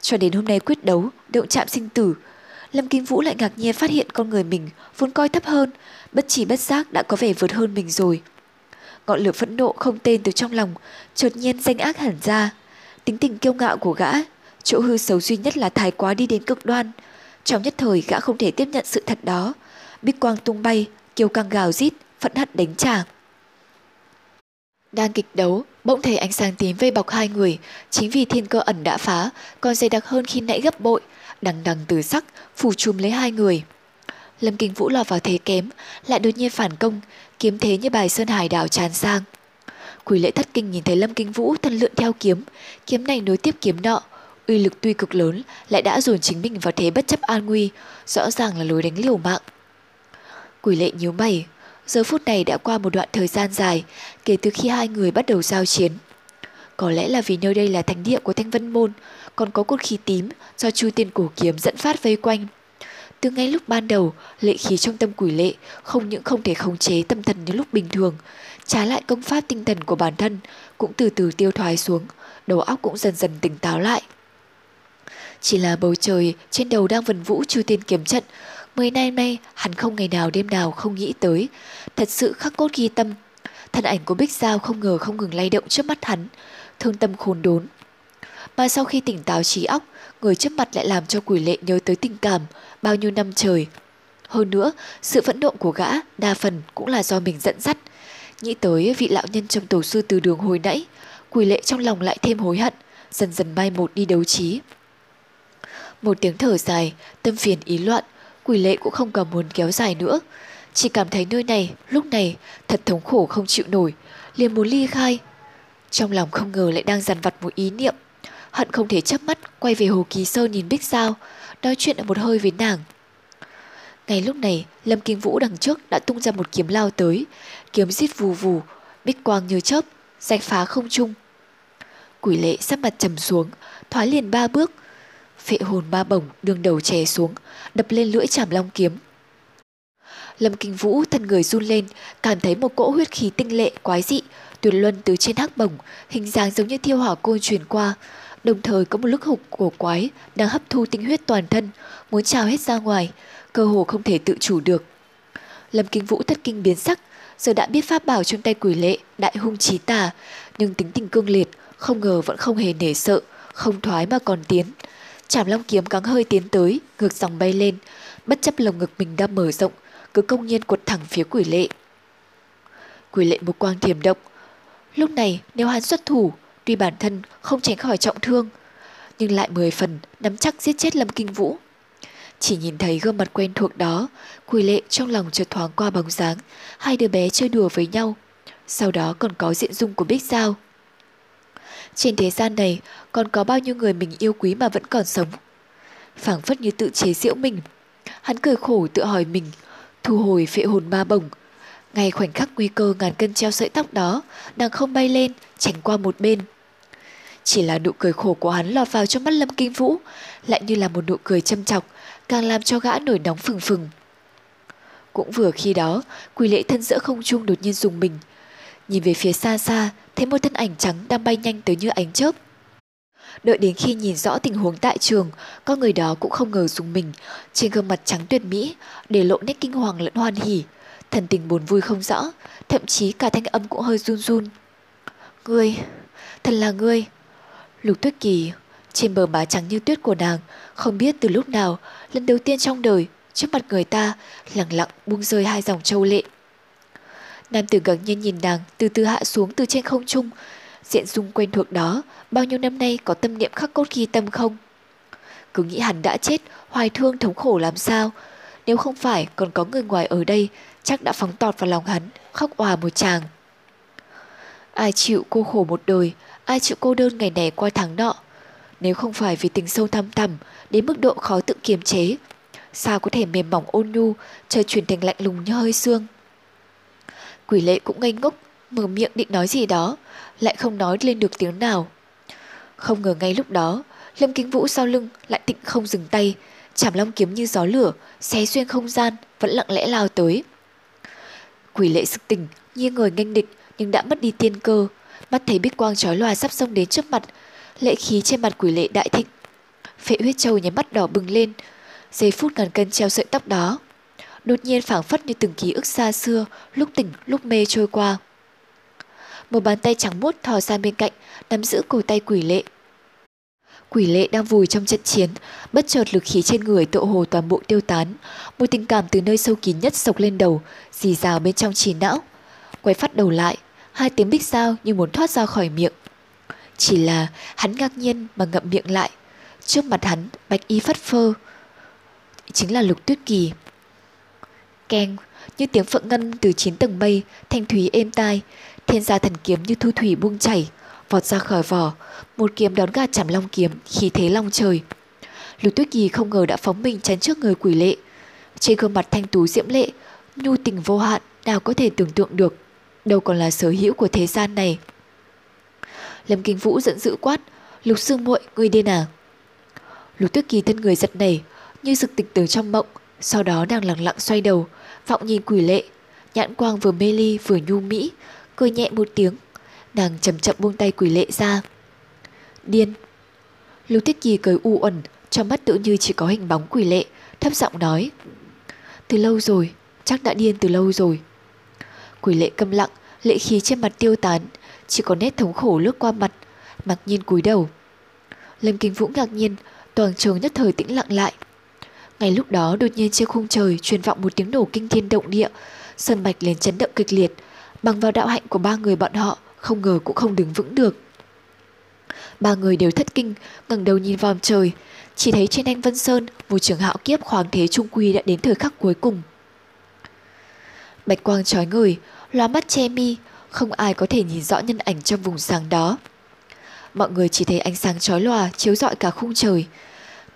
S1: Cho đến hôm nay quyết đấu, động chạm sinh tử, Lâm Kim Vũ lại ngạc nhiên phát hiện con người mình vốn coi thấp hơn, bất chỉ bất giác đã có vẻ vượt hơn mình rồi. Ngọn lửa phẫn nộ không tên từ trong lòng, chợt nhiên danh ác hẳn ra. Tính tình kiêu ngạo của gã, chỗ hư xấu duy nhất là thái quá đi đến cực đoan. Trong nhất thời gã không thể tiếp nhận sự thật đó. Bích quang tung bay, kiêu căng gào rít, phẫn hận đánh trả. Đang kịch đấu, bỗng thấy ánh sáng tím vây bọc hai người, chính vì thiên cơ ẩn đã phá, còn dày đặc hơn khi nãy gấp bội, đằng đằng từ sắc, phủ trùm lấy hai người. Lâm Kinh Vũ lọt vào thế kém, lại đột nhiên phản công, kiếm thế như bài sơn hải đảo tràn sang. Quỷ lệ thất kinh nhìn thấy Lâm Kinh Vũ thân lượn theo kiếm, kiếm này nối tiếp kiếm nọ, uy lực tuy cực lớn lại đã dồn chính mình vào thế bất chấp an nguy, rõ ràng là lối đánh liều mạng. Quỷ lệ nhíu mày, Giờ phút này đã qua một đoạn thời gian dài kể từ khi hai người bắt đầu giao chiến. Có lẽ là vì nơi đây là thánh địa của Thanh Vân Môn, còn có cột khí tím do Chu Tiên Cổ Kiếm dẫn phát vây quanh. Từ ngay lúc ban đầu, lệ khí trong tâm quỷ lệ không những không thể khống chế tâm thần như lúc bình thường, trái lại công pháp tinh thần của bản thân cũng từ từ tiêu thoái xuống, đầu óc cũng dần dần tỉnh táo lại. Chỉ là bầu trời trên đầu đang vần vũ chư tiên kiếm trận, mười nay nay hắn không ngày nào đêm nào không nghĩ tới, thật sự khắc cốt ghi tâm. Thân ảnh của Bích Giao không ngờ không ngừng lay động trước mắt hắn, thương tâm khốn đốn. Mà sau khi tỉnh táo trí óc, người trước mặt lại làm cho quỷ lệ nhớ tới tình cảm bao nhiêu năm trời. Hơn nữa, sự phẫn nộ của gã đa phần cũng là do mình dẫn dắt. Nghĩ tới vị lão nhân trong tổ sư từ đường hồi nãy, quỷ lệ trong lòng lại thêm hối hận, dần dần mai một đi đấu trí. Một tiếng thở dài, tâm phiền ý loạn, quỷ lệ cũng không còn muốn kéo dài nữa. Chỉ cảm thấy nơi này, lúc này, thật thống khổ không chịu nổi, liền muốn ly khai. Trong lòng không ngờ lại đang dằn vặt một ý niệm, hận không thể chớp mắt quay về Hồ Kỳ Sơn nhìn Bích sao nói chuyện ở một hơi với nàng. Ngay lúc này, Lâm Kinh Vũ đằng trước đã tung ra một kiếm lao tới, kiếm giết vù vù, bích quang như chớp, rạch phá không trung. Quỷ lệ sắp mặt trầm xuống, thoái liền ba bước, phệ hồn ba bổng đường đầu chè xuống, đập lên lưỡi chảm long kiếm. Lâm Kinh Vũ thân người run lên, cảm thấy một cỗ huyết khí tinh lệ quái dị, tuyệt luân từ trên hắc bổng, hình dáng giống như thiêu hỏa côn truyền qua, Đồng thời có một lúc hụt của quái đang hấp thu tinh huyết toàn thân, muốn trào hết ra ngoài, cơ hồ không thể tự chủ được. Lâm Kinh Vũ thất kinh biến sắc, giờ đã biết pháp bảo trong tay quỷ lệ, đại hung trí tà, nhưng tính tình cương liệt, không ngờ vẫn không hề nể sợ, không thoái mà còn tiến. Chảm long kiếm cắn hơi tiến tới, ngược dòng bay lên, bất chấp lồng ngực mình đang mở rộng, cứ công nhiên quật thẳng phía quỷ lệ. Quỷ lệ một quang thiềm động. Lúc này nếu hắn xuất thủ, Tuy bản thân không tránh khỏi trọng thương, nhưng lại mười phần nắm chắc giết chết Lâm Kinh Vũ. Chỉ nhìn thấy gương mặt quen thuộc đó, Quỳ Lệ trong lòng chợt thoáng qua bóng dáng, hai đứa bé chơi đùa với nhau. Sau đó còn có diện dung của Bích Giao. Trên thế gian này còn có bao nhiêu người mình yêu quý mà vẫn còn sống. phảng phất như tự chế giễu mình. Hắn cười khổ tự hỏi mình, thu hồi phệ hồn ma bổng, ngay khoảnh khắc nguy cơ ngàn cân treo sợi tóc đó, đang không bay lên, tránh qua một bên. Chỉ là nụ cười khổ của hắn lọt vào trong mắt Lâm Kinh Vũ, lại như là một nụ cười châm chọc, càng làm cho gã nổi nóng phừng phừng. Cũng vừa khi đó, quỷ lệ thân giữa không trung đột nhiên dùng mình. Nhìn về phía xa xa, thấy một thân ảnh trắng đang bay nhanh tới như ánh chớp. Đợi đến khi nhìn rõ tình huống tại trường, con người đó cũng không ngờ dùng mình, trên gương mặt trắng tuyệt mỹ, để lộ nét kinh hoàng lẫn hoan hỉ, thần tình buồn vui không rõ, thậm chí cả thanh âm cũng hơi run run. Ngươi, thật là ngươi. Lục tuyết kỳ, trên bờ má trắng như tuyết của nàng, không biết từ lúc nào, lần đầu tiên trong đời, trước mặt người ta, lặng lặng buông rơi hai dòng châu lệ. Nam tử gần nhiên nhìn nàng từ từ hạ xuống từ trên không trung, diện dung quen thuộc đó, bao nhiêu năm nay có tâm niệm khắc cốt ghi tâm không? Cứ nghĩ hắn đã chết, hoài thương thống khổ làm sao? Nếu không phải còn có người ngoài ở đây, chắc đã phóng tọt vào lòng hắn, khóc òa một chàng. Ai chịu cô khổ một đời, ai chịu cô đơn ngày này qua tháng nọ. Nếu không phải vì tình sâu thăm thẳm đến mức độ khó tự kiềm chế, sao có thể mềm mỏng ôn nhu, trời chuyển thành lạnh lùng như hơi xương. Quỷ lệ cũng ngây ngốc, mở miệng định nói gì đó, lại không nói lên được tiếng nào. Không ngờ ngay lúc đó, Lâm Kính Vũ sau lưng lại tịnh không dừng tay, chảm long kiếm như gió lửa, xé xuyên không gian, vẫn lặng lẽ lao tới. Quỷ lệ sực tỉnh, như người nghênh địch nhưng đã mất đi tiên cơ. Mắt thấy bích quang trói loà sắp xông đến trước mặt, lệ khí trên mặt quỷ lệ đại thịnh. Phệ huyết châu nhắm mắt đỏ bừng lên, giây phút ngàn cân treo sợi tóc đó. Đột nhiên phảng phất như từng ký ức xa xưa, lúc tỉnh lúc mê trôi qua. Một bàn tay trắng muốt thò ra bên cạnh, nắm giữ cổ tay quỷ lệ. Quỷ lệ đang vùi trong trận chiến, bất chợt lực khí trên người tộ hồ toàn bộ tiêu tán. Một tình cảm từ nơi sâu kín nhất sộc lên đầu, dì rào bên trong trí não. Quay phát đầu lại, hai tiếng bích sao như muốn thoát ra khỏi miệng. Chỉ là hắn ngạc nhiên mà ngậm miệng lại. Trước mặt hắn, bạch y phát phơ. Chính là lục tuyết kỳ. Keng, như tiếng phượng ngân từ chín tầng mây, thanh thúy êm tai, thiên gia thần kiếm như thu thủy buông chảy, vọt ra khỏi vỏ, một kiếm đón gạt chảm long kiếm, khí thế long trời. Lục Tuyết Kỳ không ngờ đã phóng mình chắn trước người quỷ lệ. Trên gương mặt thanh tú diễm lệ, nhu tình vô hạn, nào có thể tưởng tượng được. Đâu còn là sở hữu của thế gian này. Lâm Kinh Vũ giận dữ quát, Lục Sương muội ngươi điên à? Lục Tuyết Kỳ thân người giật nảy, như sực tỉnh từ trong mộng, sau đó đang lặng lặng xoay đầu, vọng nhìn quỷ lệ, nhãn quang vừa mê ly vừa nhu mỹ, cười nhẹ một tiếng, nàng chậm chậm buông tay quỷ lệ ra. Điên. Lưu Tuyết Kỳ cười u uẩn, trong mắt tự như chỉ có hình bóng quỷ lệ, thấp giọng nói. Từ lâu rồi, chắc đã điên từ lâu rồi. Quỷ lệ câm lặng, lệ khí trên mặt tiêu tán, chỉ có nét thống khổ lướt qua mặt, mặc nhiên cúi đầu. Lâm Kinh Vũ ngạc nhiên, toàn trường nhất thời tĩnh lặng lại. Ngay lúc đó đột nhiên trên khung trời truyền vọng một tiếng nổ kinh thiên động địa, sân mạch liền chấn động kịch liệt, bằng vào đạo hạnh của ba người bọn họ, không ngờ cũng không đứng vững được. Ba người đều thất kinh, ngẩng đầu nhìn vòm trời, chỉ thấy trên anh Vân Sơn, một trường hạo kiếp khoáng thế trung quy đã đến thời khắc cuối cùng. Bạch quang trói người, loa mắt che mi, không ai có thể nhìn rõ nhân ảnh trong vùng sáng đó. Mọi người chỉ thấy ánh sáng chói lòa chiếu rọi cả khung trời.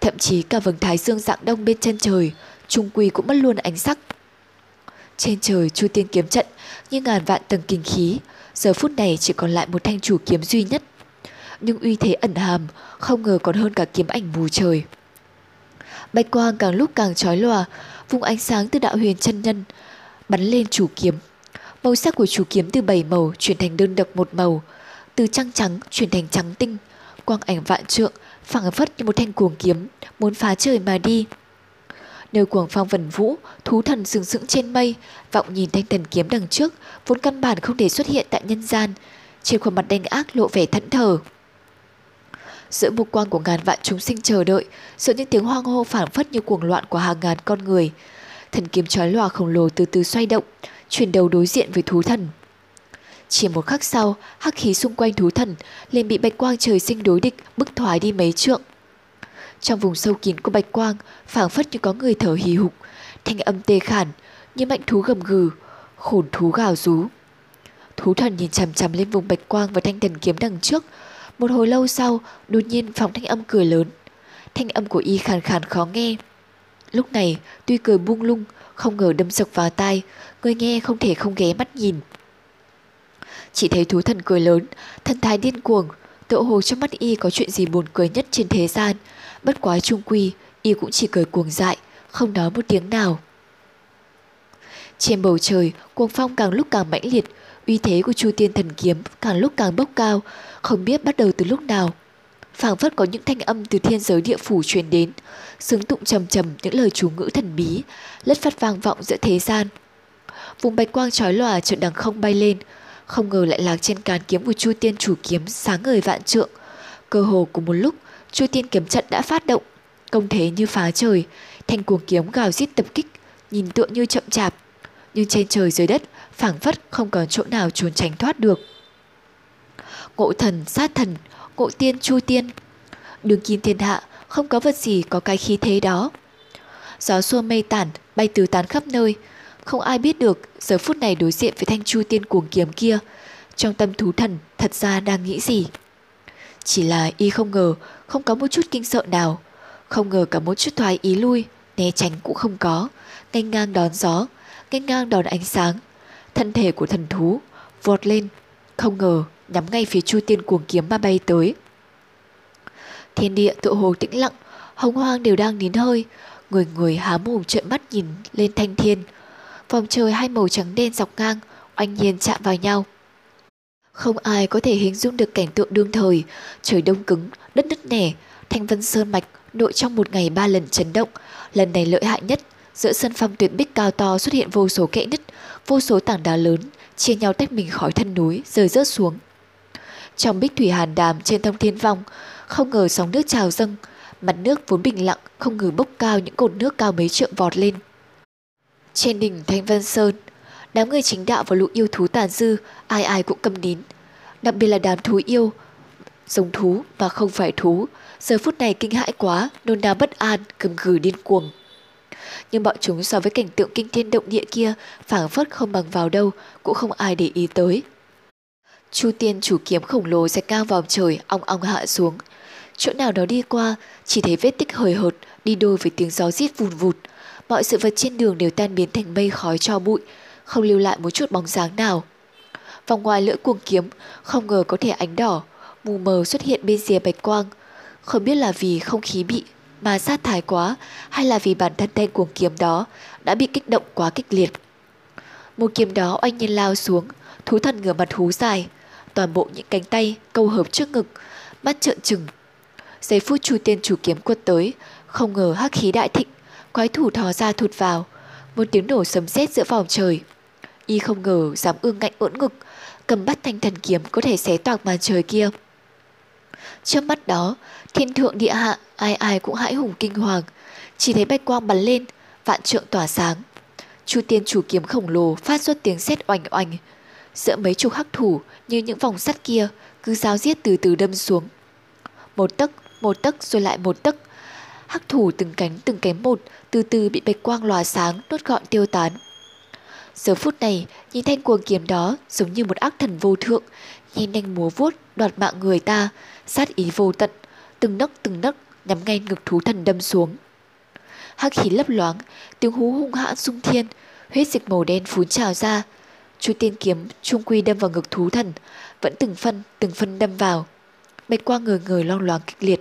S1: Thậm chí cả vầng thái dương dạng đông bên chân trời, trung quy cũng mất luôn ánh sắc. Trên trời Chu Tiên kiếm trận như ngàn vạn tầng kinh khí, giờ phút này chỉ còn lại một thanh chủ kiếm duy nhất. Nhưng uy thế ẩn hàm, không ngờ còn hơn cả kiếm ảnh mù trời. Bạch quang càng lúc càng chói lòa, vùng ánh sáng từ đạo huyền chân nhân bắn lên chủ kiếm. Màu sắc của chủ kiếm từ bảy màu chuyển thành đơn độc một màu, từ trắng trắng chuyển thành trắng tinh, quang ảnh vạn trượng, phảng phất như một thanh cuồng kiếm, muốn phá trời mà đi. Nơi cuồng phong vần vũ, thú thần sừng sững trên mây, vọng nhìn thanh thần kiếm đằng trước, vốn căn bản không thể xuất hiện tại nhân gian, trên khuôn mặt đanh ác lộ vẻ thẫn thờ. Giữa mục quang của ngàn vạn chúng sinh chờ đợi, giữa những tiếng hoang hô phảng phất như cuồng loạn của hàng ngàn con người, thần kiếm chói lòa khổng lồ từ từ xoay động, chuyển đầu đối diện với thú thần. Chỉ một khắc sau, hắc khí xung quanh thú thần liền bị bạch quang trời sinh đối địch bức thoái đi mấy trượng. Trong vùng sâu kín của bạch quang, phảng phất như có người thở hì hục, thanh âm tê khản, như mạnh thú gầm gừ, khổn thú gào rú. Thú thần nhìn chằm chằm lên vùng bạch quang và thanh thần kiếm đằng trước. Một hồi lâu sau, đột nhiên phóng thanh âm cười lớn. Thanh âm của y khàn khàn khó nghe. Lúc này, tuy cười buông lung, không ngờ đâm sực vào tai, người nghe không thể không ghé mắt nhìn. Chỉ thấy thú thần cười lớn, thân thái điên cuồng, tựa hồ trong mắt y có chuyện gì buồn cười nhất trên thế gian. Bất quá trung quy, y cũng chỉ cười cuồng dại, không nói một tiếng nào. Trên bầu trời, cuồng phong càng lúc càng mãnh liệt, uy thế của Chu Tiên Thần Kiếm càng lúc càng bốc cao, không biết bắt đầu từ lúc nào phảng phất có những thanh âm từ thiên giới địa phủ truyền đến, xứng tụng trầm trầm những lời chú ngữ thần bí, lất phát vang vọng giữa thế gian. Vùng bạch quang trói lòa chợt đằng không bay lên, không ngờ lại lạc trên cán kiếm của Chu Tiên chủ kiếm sáng ngời vạn trượng. Cơ hồ cùng một lúc, Chu Tiên kiếm trận đã phát động, công thế như phá trời, thanh cuồng kiếm gào rít tập kích, nhìn tựa như chậm chạp, nhưng trên trời dưới đất phảng phất không còn chỗ nào trốn tránh thoát được. Ngộ thần, sát thần, ngộ tiên, chu tiên. Đường kim thiên hạ, không có vật gì có cái khí thế đó. Gió xua mây tản, bay tứ tán khắp nơi, không ai biết được giờ phút này đối diện với thanh chu tiên cuồng kiếm kia, trong tâm thú thần thật ra đang nghĩ gì. Chỉ là y không ngờ không có một chút kinh sợ nào, không ngờ cả một chút thoái ý lui, né tránh cũng không có, ngay ngang đón gió, ngay ngang đón ánh sáng. Thân thể của thần thú vọt lên, không ngờ nhắm ngay phía chu tiên cuồng kiếm mà bay tới. Thiên địa tự hồ tĩnh lặng, hồng hoang đều đang nín hơi, người người há mồm trợn mắt nhìn lên thanh thiên, vòng trời hai màu trắng đen dọc ngang, oanh nhiên chạm vào nhau. Không ai có thể hình dung được cảnh tượng đương thời, trời đông cứng, đất nứt nẻ, thanh vân sơn mạch nội trong một ngày ba lần chấn động, lần này lợi hại nhất, giữa sân phong tuyệt bích cao to xuất hiện vô số kẽ nứt, vô số tảng đá lớn, chia nhau tách mình khỏi thân núi, rơi rớt xuống. Trong bích thủy hàn đàm trên thông thiên vong, không ngờ sóng nước trào dâng, mặt nước vốn bình lặng không ngờ bốc cao những cột nước cao mấy trượng vọt lên. Trên đỉnh Thanh Vân Sơn, đám người chính đạo và lũ yêu thú tàn dư, ai ai cũng cầm nín. Đặc biệt là đám thú yêu, giống thú mà không phải thú, giờ phút này kinh hãi quá, nôn nao bất an, cầm gừ điên cuồng. Nhưng bọn chúng so với cảnh tượng kinh thiên động địa kia, phảng phất không bằng vào đâu, cũng không ai để ý tới. Chu tiên chủ kiếm khổng lồ rạch cao vào trời, ong ong hạ xuống. Chỗ nào đó đi qua, chỉ thấy vết tích hời hợt, đi đôi với tiếng gió rít vùn vụt, mọi sự vật trên đường đều tan biến thành mây khói cho bụi, không lưu lại một chút bóng dáng nào. Vòng ngoài lưỡi cuồng kiếm, không ngờ có thể ánh đỏ, mù mờ xuất hiện bên rìa bạch quang. Không biết là vì không khí bị mà sát thái quá hay là vì bản thân thanh cuồng kiếm đó đã bị kích động quá kịch liệt. Một kiếm đó oanh nhiên lao xuống, Thú thần ngửa mặt hú dài, toàn bộ những cánh tay câu hợp trước ngực, mắt trợn trừng. Giây phút chu tiên chủ kiếm quật tới, không ngờ hắc khí đại thịnh, quái thủ thò ra thụt vào, một tiếng nổ sấm sét giữa vòng trời. Y không ngờ dám ương ngạnh ưỡn ngực, cầm bắt thanh thần kiếm có thể xé toạc màn trời kia. Trước mắt đó, thiên thượng địa hạ, ai ai cũng hãi hùng kinh hoàng, chỉ thấy bạch quang bắn lên, vạn trượng tỏa sáng. Chu tiên chủ kiếm khổng lồ phát xuất tiếng sét oanh oanh. Giữa mấy chục hắc thủ như những vòng sắt kia cứ giáo giết từ từ đâm xuống. Một tấc, một tấc rồi lại một tấc. Hắc thủ từng cánh từng cánh một từ từ bị bạch quang lòa sáng đốt gọn tiêu tán. Giờ phút này, nhìn thanh cuồng kiếm đó giống như một ác thần vô thượng, nhìn nhanh múa vuốt, đoạt mạng người ta, sát ý vô tận, từng nấc từng nấc nhắm ngay ngực thú thần đâm xuống. Hắc khí lấp loáng, tiếng hú hung hãn sung thiên, huyết dịch màu đen phún trào ra. Chu tiên kiếm trung quy đâm vào ngực thú thần, vẫn từng phân từng phân đâm vào. Bạch quang người người long loáng kịch liệt,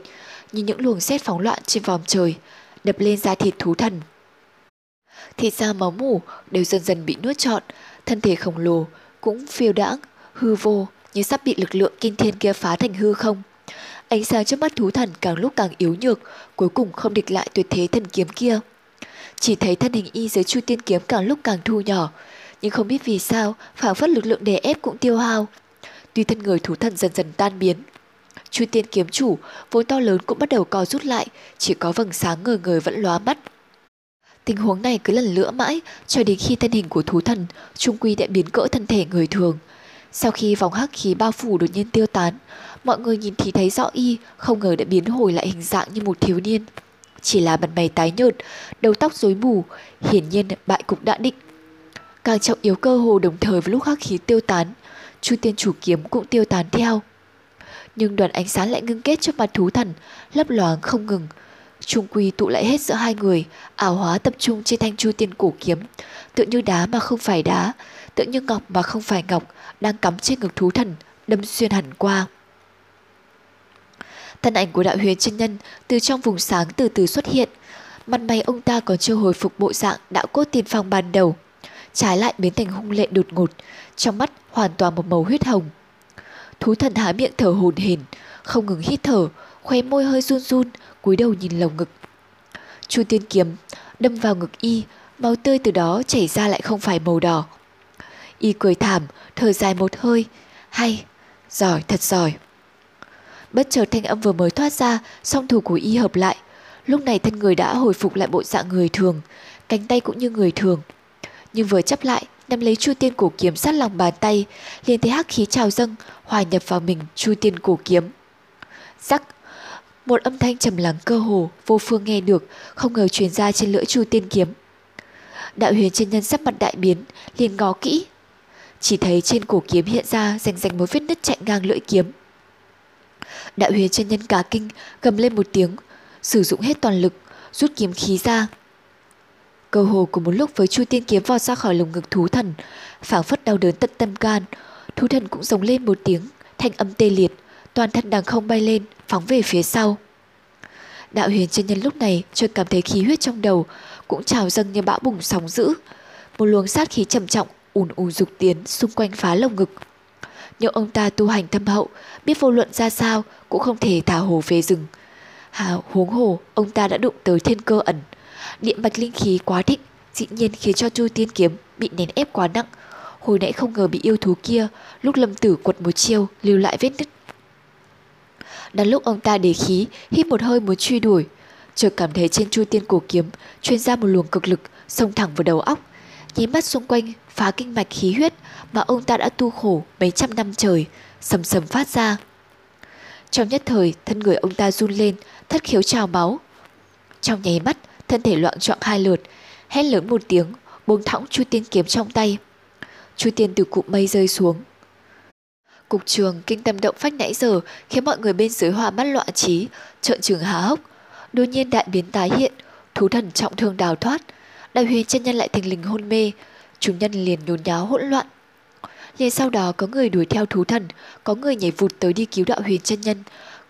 S1: như những luồng xét phóng loạn trên vòm trời, đập lên da thịt thú thần. Thịt da máu mủ đều dần dần bị nuốt trọn, thân thể khổng lồ cũng phiêu đãng, hư vô như sắp bị lực lượng kinh thiên kia phá thành hư không. Ánh sáng trước mắt thú thần càng lúc càng yếu nhược, cuối cùng không địch lại tuyệt thế thần kiếm kia. Chỉ thấy thân hình y dưới chu tiên kiếm càng lúc càng thu nhỏ, nhưng không biết vì sao phảng phất lực lượng đè ép cũng tiêu hao. Tuy thân người thú thần dần dần tan biến, chu tiên kiếm chủ vốn to lớn cũng bắt đầu co rút lại, chỉ có vầng sáng ngời ngời vẫn lóa mắt. Tình huống này cứ lần lữa mãi cho đến khi thân hình của thú thần trung quy đã biến cỡ thân thể người thường. Sau khi vòng hắc khí bao phủ đột nhiên tiêu tán, mọi người nhìn thì thấy rõ y không ngờ đã biến hồi lại hình dạng như một thiếu niên. Chỉ là bàn mày tái nhợt, đầu tóc rối mù, hiển nhiên bại cục đã định. Càng trọng yếu cơ hồ đồng thời với lúc hắc khí tiêu tán, Chu tiên chủ kiếm cũng tiêu tán theo. Nhưng đoàn ánh sáng lại ngưng kết trước mặt thú thần, lấp loáng không ngừng, Trung quy tụ lại hết giữa hai người, ảo hóa tập trung trên thanh chu tiên cổ kiếm, tựa như đá mà không phải đá, tựa như ngọc mà không phải ngọc, đang cắm trên ngực thú thần, đâm xuyên hẳn qua. Thân ảnh của đạo huyền chân nhân từ trong vùng sáng từ từ xuất hiện, mặt mày ông ta còn chưa hồi phục bộ dạng đạo cốt tiên phong ban đầu, trái lại biến thành hung lệ đột ngột, trong mắt hoàn toàn một màu huyết hồng. Thú thần há miệng thở hồn hển, không ngừng hít thở, khóe môi hơi run run, cúi đầu nhìn lồng ngực. Chu tiên kiếm đâm vào ngực y, máu tươi từ đó chảy ra lại không phải màu đỏ. Y cười thảm, thở dài một hơi, hay, giỏi, thật giỏi. Bất chợt thanh âm vừa mới thoát ra, song thủ của y hợp lại. Lúc này thân người đã hồi phục lại bộ dạng người thường, cánh tay cũng như người thường. Nhưng vừa chấp lại, nắm lấy chu tiên cổ kiếm sát lòng bàn tay, liền thấy hắc khí trào dâng, hòa nhập vào mình chu tiên cổ kiếm. Rắc, một âm thanh trầm lắng cơ hồ, vô phương nghe được, không ngờ truyền ra trên lưỡi chu tiên kiếm. Đạo huyền chân nhân sắc mặt đại biến, liền ngó kỹ. Chỉ thấy trên cổ kiếm hiện ra rành rành một vết nứt chạy ngang lưỡi kiếm. Đạo huyền chân nhân cả kinh, gầm lên một tiếng, sử dụng hết toàn lực, rút kiếm khí ra. Cơ hồ cùng một lúc với chu tiên kiếm vọt ra khỏi lồng ngực thú thần, phảng phất đau đớn tận tâm can, thú thần cũng giống lên một tiếng, thanh âm tê liệt, toàn thân đằng không bay lên, phóng về phía sau. Đạo huyền chân nhân lúc này chợt cảm thấy khí huyết trong đầu cũng trào dâng như bão bùng sóng dữ. Một luồng sát khí trầm trọng ùn ùn dục tiến xung quanh phá lồng ngực. Nhưng ông ta tu hành thâm hậu, biết vô luận ra sao cũng không thể thả hồ về rừng. Hà huống hồ, ông ta đã đụng tới thiên cơ ẩn. Điện mạch linh khí quá thịnh, dĩ nhiên khiến cho chu tiên kiếm bị nén ép quá nặng. Hồi nãy không ngờ bị yêu thú kia, lúc lâm tử quật một chiêu lưu lại vết nứt đang lúc ông ta để khí, hít một hơi muốn truy đuổi, chợt cảm thấy trên chu tiên cổ kiếm truyền ra một luồng cực lực xông thẳng vào đầu óc, nháy mắt xung quanh phá kinh mạch khí huyết mà ông ta đã tu khổ mấy trăm năm trời, sầm sầm phát ra. Trong nhất thời, thân người ông ta run lên, thất khiếu trào máu. Trong nháy mắt, thân thể loạn trọng hai lượt, hét lớn một tiếng, buông thõng chu tiên kiếm trong tay. Chu tiên từ cụm mây rơi xuống, Cục trường kinh tâm động phách nãy giờ khiến mọi người bên dưới hòa mắt loạn trí, trợn trừng há hốc. Đột nhiên đại biến tái hiện, thú thần trọng thương đào thoát, đại huyền chân nhân lại thình lình hôn mê, chúng nhân liền nhốn nháo hỗn loạn. Liền sau đó có người đuổi theo thú thần, có người nhảy vụt tới đi cứu đạo huyền chân nhân,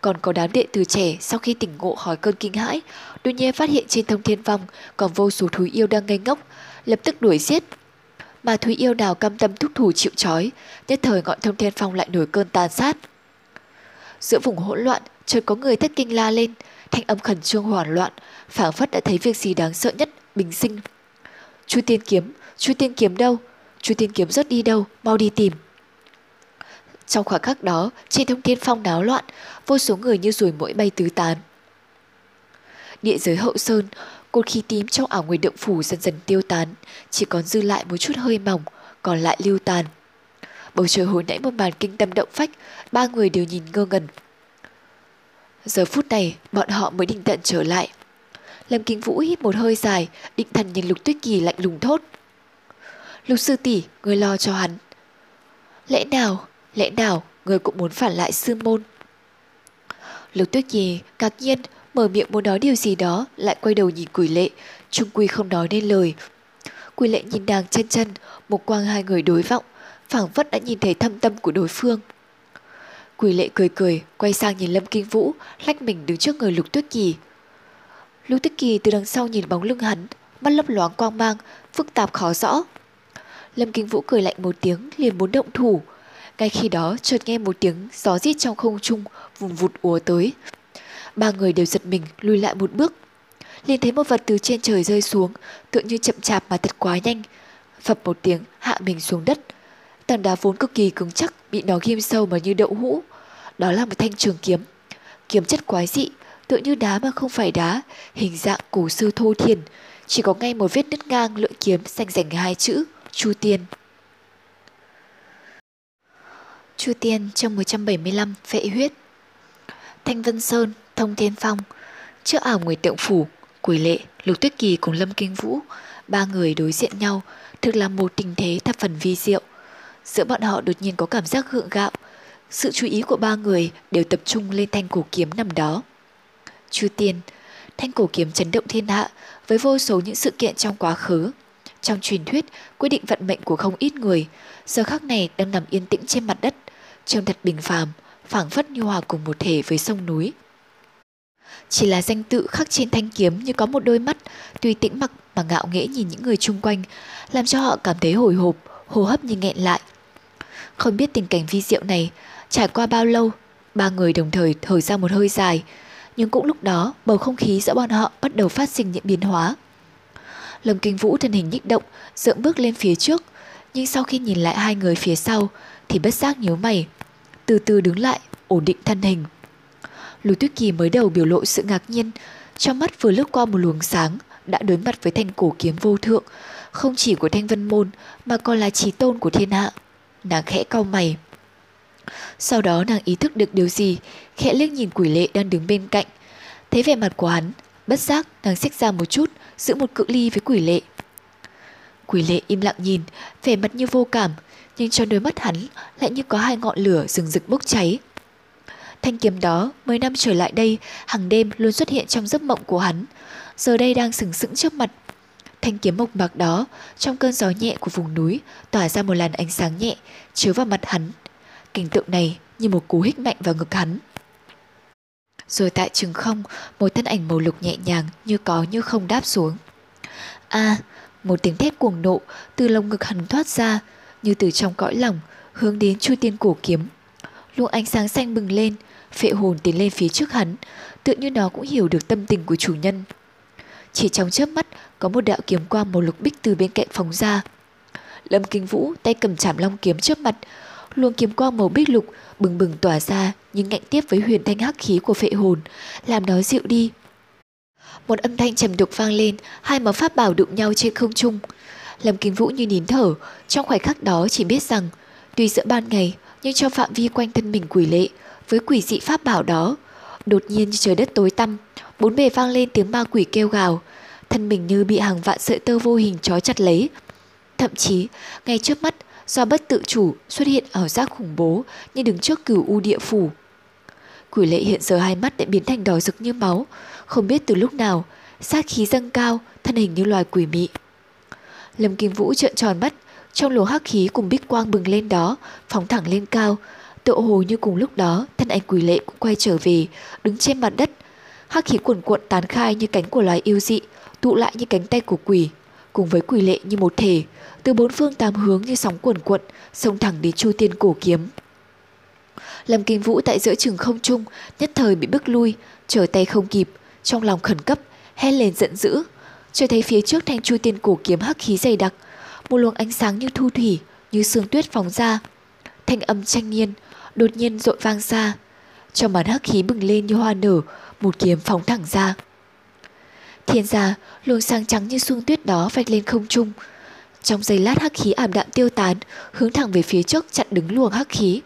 S1: còn có đám đệ tử trẻ sau khi tỉnh ngộ khỏi cơn kinh hãi, đột nhiên phát hiện trên thông thiên vong còn vô số thú yêu đang ngây ngốc, lập tức đuổi giết. mà thú yêu nào cam tâm thúc thủ chịu trói, nhất thời ngọn thông thiên phong lại nổi cơn tàn sát. Giữa vùng hỗn loạn, chợt có người thất kinh la lên, thanh âm khẩn trương hoảng loạn, phảng phất đã thấy việc gì đáng sợ nhất, bình sinh. Chu tiên kiếm, chu tiên kiếm đâu? Chu tiên kiếm rớt đi đâu? Mau đi tìm. Trong khoảnh khắc đó, trên thông thiên phong náo loạn, vô số người như ruồi mũi bay tứ tán. Địa giới hậu sơn, cột khí tím trong ảo nguyệt động phủ dần dần tiêu tán, chỉ còn dư lại một chút hơi mỏng, còn lại lưu tàn. Bầu trời hồi nãy một màn kinh tâm động phách, ba người đều nhìn ngơ ngẩn. Giờ phút này, bọn họ mới định tận trở lại. Lâm Kinh Vũ hít một hơi dài, định thần nhìn Lục Tuyết Kỳ lạnh lùng thốt. Lục sư tỷ, người lo cho hắn. Lẽ nào, lẽ nào người cũng muốn phản lại sư môn? Lục Tuyết Kỳ ngạc nhiên mở miệng muốn nói điều gì đó, lại quay đầu nhìn Quỷ Lệ, trung quy không nói nên lời. Quỷ Lệ nhìn nàng chân chân, một quang hai người đối vọng, phảng phất đã nhìn thấy thâm tâm của đối phương. Quỷ Lệ cười cười, quay sang nhìn Lâm Kinh Vũ, lách mình đứng trước người Lục Tuyết Kỳ. Lục Tuyết Kỳ từ đằng sau nhìn bóng lưng hắn, mắt lấp loáng quang mang, phức tạp khó rõ. Lâm Kinh Vũ cười lạnh một tiếng liền muốn động thủ. Ngay khi đó chợt nghe một tiếng gió rít trong không trung vùng vụt ùa tới. Ba người đều giật mình lùi lại một bước. liền thấy một vật từ trên trời rơi xuống, tựa như chậm chạp mà thật quá nhanh. Phập một tiếng hạ mình xuống đất. Tảng đá vốn cực kỳ cứng chắc bị nó ghim sâu mà như đậu hũ. Đó là một thanh trường kiếm. Kiếm chất quái dị, tựa như đá mà không phải đá, hình dạng cổ sư thô thiền, chỉ có ngay một vết nứt ngang lưỡi kiếm xanh rảnh hai chữ Chu Tiên. Chu Tiên trong 175 vệ huyết. Thanh Vân Sơn, Thông Thiên Phong Trước ảo người Tượng Phủ, Quỷ Lệ, Lục Tuyết Kỳ cùng Lâm Kinh Vũ Ba người đối diện nhau Thực là một tình thế thập phần vi diệu. Giữa bọn họ đột nhiên có cảm giác gượng gạo Sự chú ý của ba người đều tập trung lên thanh cổ kiếm nằm đó. Chu Tiên Thanh cổ kiếm chấn động thiên hạ với vô số những sự kiện trong quá khứ. Trong truyền thuyết, quyết định vận mệnh của không ít người, giờ khắc này đang nằm yên tĩnh trên mặt đất, trông thật bình phàm, phảng phất như hòa cùng một thể với sông núi. Chỉ là danh tự khắc trên thanh kiếm như có một đôi mắt, tuy tĩnh mặc mà ngạo nghễ nhìn những người chung quanh, làm cho họ cảm thấy hồi hộp, hô hấp như nghẹn lại. Không biết tình cảnh vi diệu này trải qua bao lâu, ba người đồng thời thở ra một hơi dài, nhưng cũng lúc đó bầu không khí giữa bọn họ bắt đầu phát sinh những biến hóa. Lâm Kinh Vũ thân hình nhích động, dượng bước lên phía trước, nhưng sau khi nhìn lại hai người phía sau thì bất giác nhíu mày, từ từ đứng lại, ổn định thân hình. Lục Tuyết Kỳ mới đầu biểu lộ sự ngạc nhiên, trong mắt vừa lướt qua một luồng sáng, đã đối mặt với thanh cổ kiếm vô thượng, không chỉ của Thanh Vân Môn mà còn là trí tôn của thiên hạ. Nàng khẽ cau mày. Sau đó nàng ý thức được điều gì, khẽ liếc nhìn quỷ lệ đang đứng bên cạnh. Thấy vẻ mặt của hắn, bất giác nàng xích ra một chút, giữ một cự ly với quỷ lệ. Quỷ lệ im lặng nhìn, vẻ mặt như vô cảm, nhưng trong đôi mắt hắn lại như có hai ngọn lửa rừng rực bốc cháy. Thanh kiếm đó, mấy năm trở lại đây, hàng đêm luôn xuất hiện trong giấc mộng của hắn, giờ đây đang sừng sững trước mặt. Thanh kiếm mộc bạc đó, trong cơn gió nhẹ của vùng núi, tỏa ra một làn ánh sáng nhẹ, chiếu vào mặt hắn. Cảnh tượng này như một cú hích mạnh vào ngực hắn. Rồi tại trường không, một thân ảnh màu lục nhẹ nhàng như có như không đáp xuống. a à, một tiếng thét cuồng nộ từ lồng ngực hắn thoát ra, như từ trong cõi lòng, hướng đến chu tiên cổ kiếm. Luồng ánh sáng xanh bừng lên, phệ hồn tiến lên phía trước hắn, tự như nó cũng hiểu được tâm tình của chủ nhân. Chỉ trong chớp mắt, có một đạo kiếm quang màu lục bích từ bên cạnh phóng ra. Lâm Kinh Vũ tay cầm chảm long kiếm trước mặt, luồng kiếm quang màu bích lục bừng bừng tỏa ra nhưng ngạnh tiếp với huyền thanh hắc khí của phệ hồn, làm nó dịu đi. Một âm thanh trầm đục vang lên, hai món pháp bảo đụng nhau trên không trung. Lâm Kính Vũ như nín thở, trong khoảnh khắc đó chỉ biết rằng, tuy giữa ban ngày, nhưng trong phạm vi quanh thân mình quỷ lệ, với quỷ dị pháp bảo đó, đột nhiên trời đất tối tăm, bốn bề vang lên tiếng ma quỷ kêu gào, thân mình như bị hàng vạn sợi tơ vô hình trói chặt lấy. Thậm chí, ngay trước mắt, do bất tự chủ xuất hiện ảo giác khủng bố như đứng trước cửu u địa phủ. Quỷ lệ hiện giờ hai mắt đã biến thành đỏ rực như máu, không biết từ lúc nào, sát khí dâng cao, thân hình như loài quỷ mị. Lâm Kim Vũ trợn tròn mắt, trong lỗ hắc khí cùng bích quang bừng lên đó, phóng thẳng lên cao, tựa hồ như cùng lúc đó, thân ảnh quỷ lệ cũng quay trở về, đứng trên mặt đất. Hắc khí cuồn cuộn tán khai như cánh của loài yêu dị, tụ lại như cánh tay của quỷ. cùng với quỷ lệ như một thể, từ bốn phương tám hướng như sóng cuồn cuộn, xông thẳng đến Chu Tiên cổ kiếm. Lâm Kinh Vũ tại giữa trường không trung, nhất thời bị bức lui, trở tay không kịp, trong lòng khẩn cấp, hét lên giận dữ. Chỉ thấy phía trước thanh Chu Tiên cổ kiếm hắc khí dày đặc, một luồng ánh sáng như thu thủy, như sương tuyết phóng ra. Thanh âm tranh nhiên, đột nhiên rội vang xa. Trong màn hắc khí bừng lên như hoa nở, một kiếm phóng thẳng ra. Thiên gia, luồng sáng trắng như sương tuyết đó vạch lên không trung. Trong giây lát hắc khí ảm đạm tiêu tán, hướng thẳng về phía trước chặn đứng luồng hắc khí.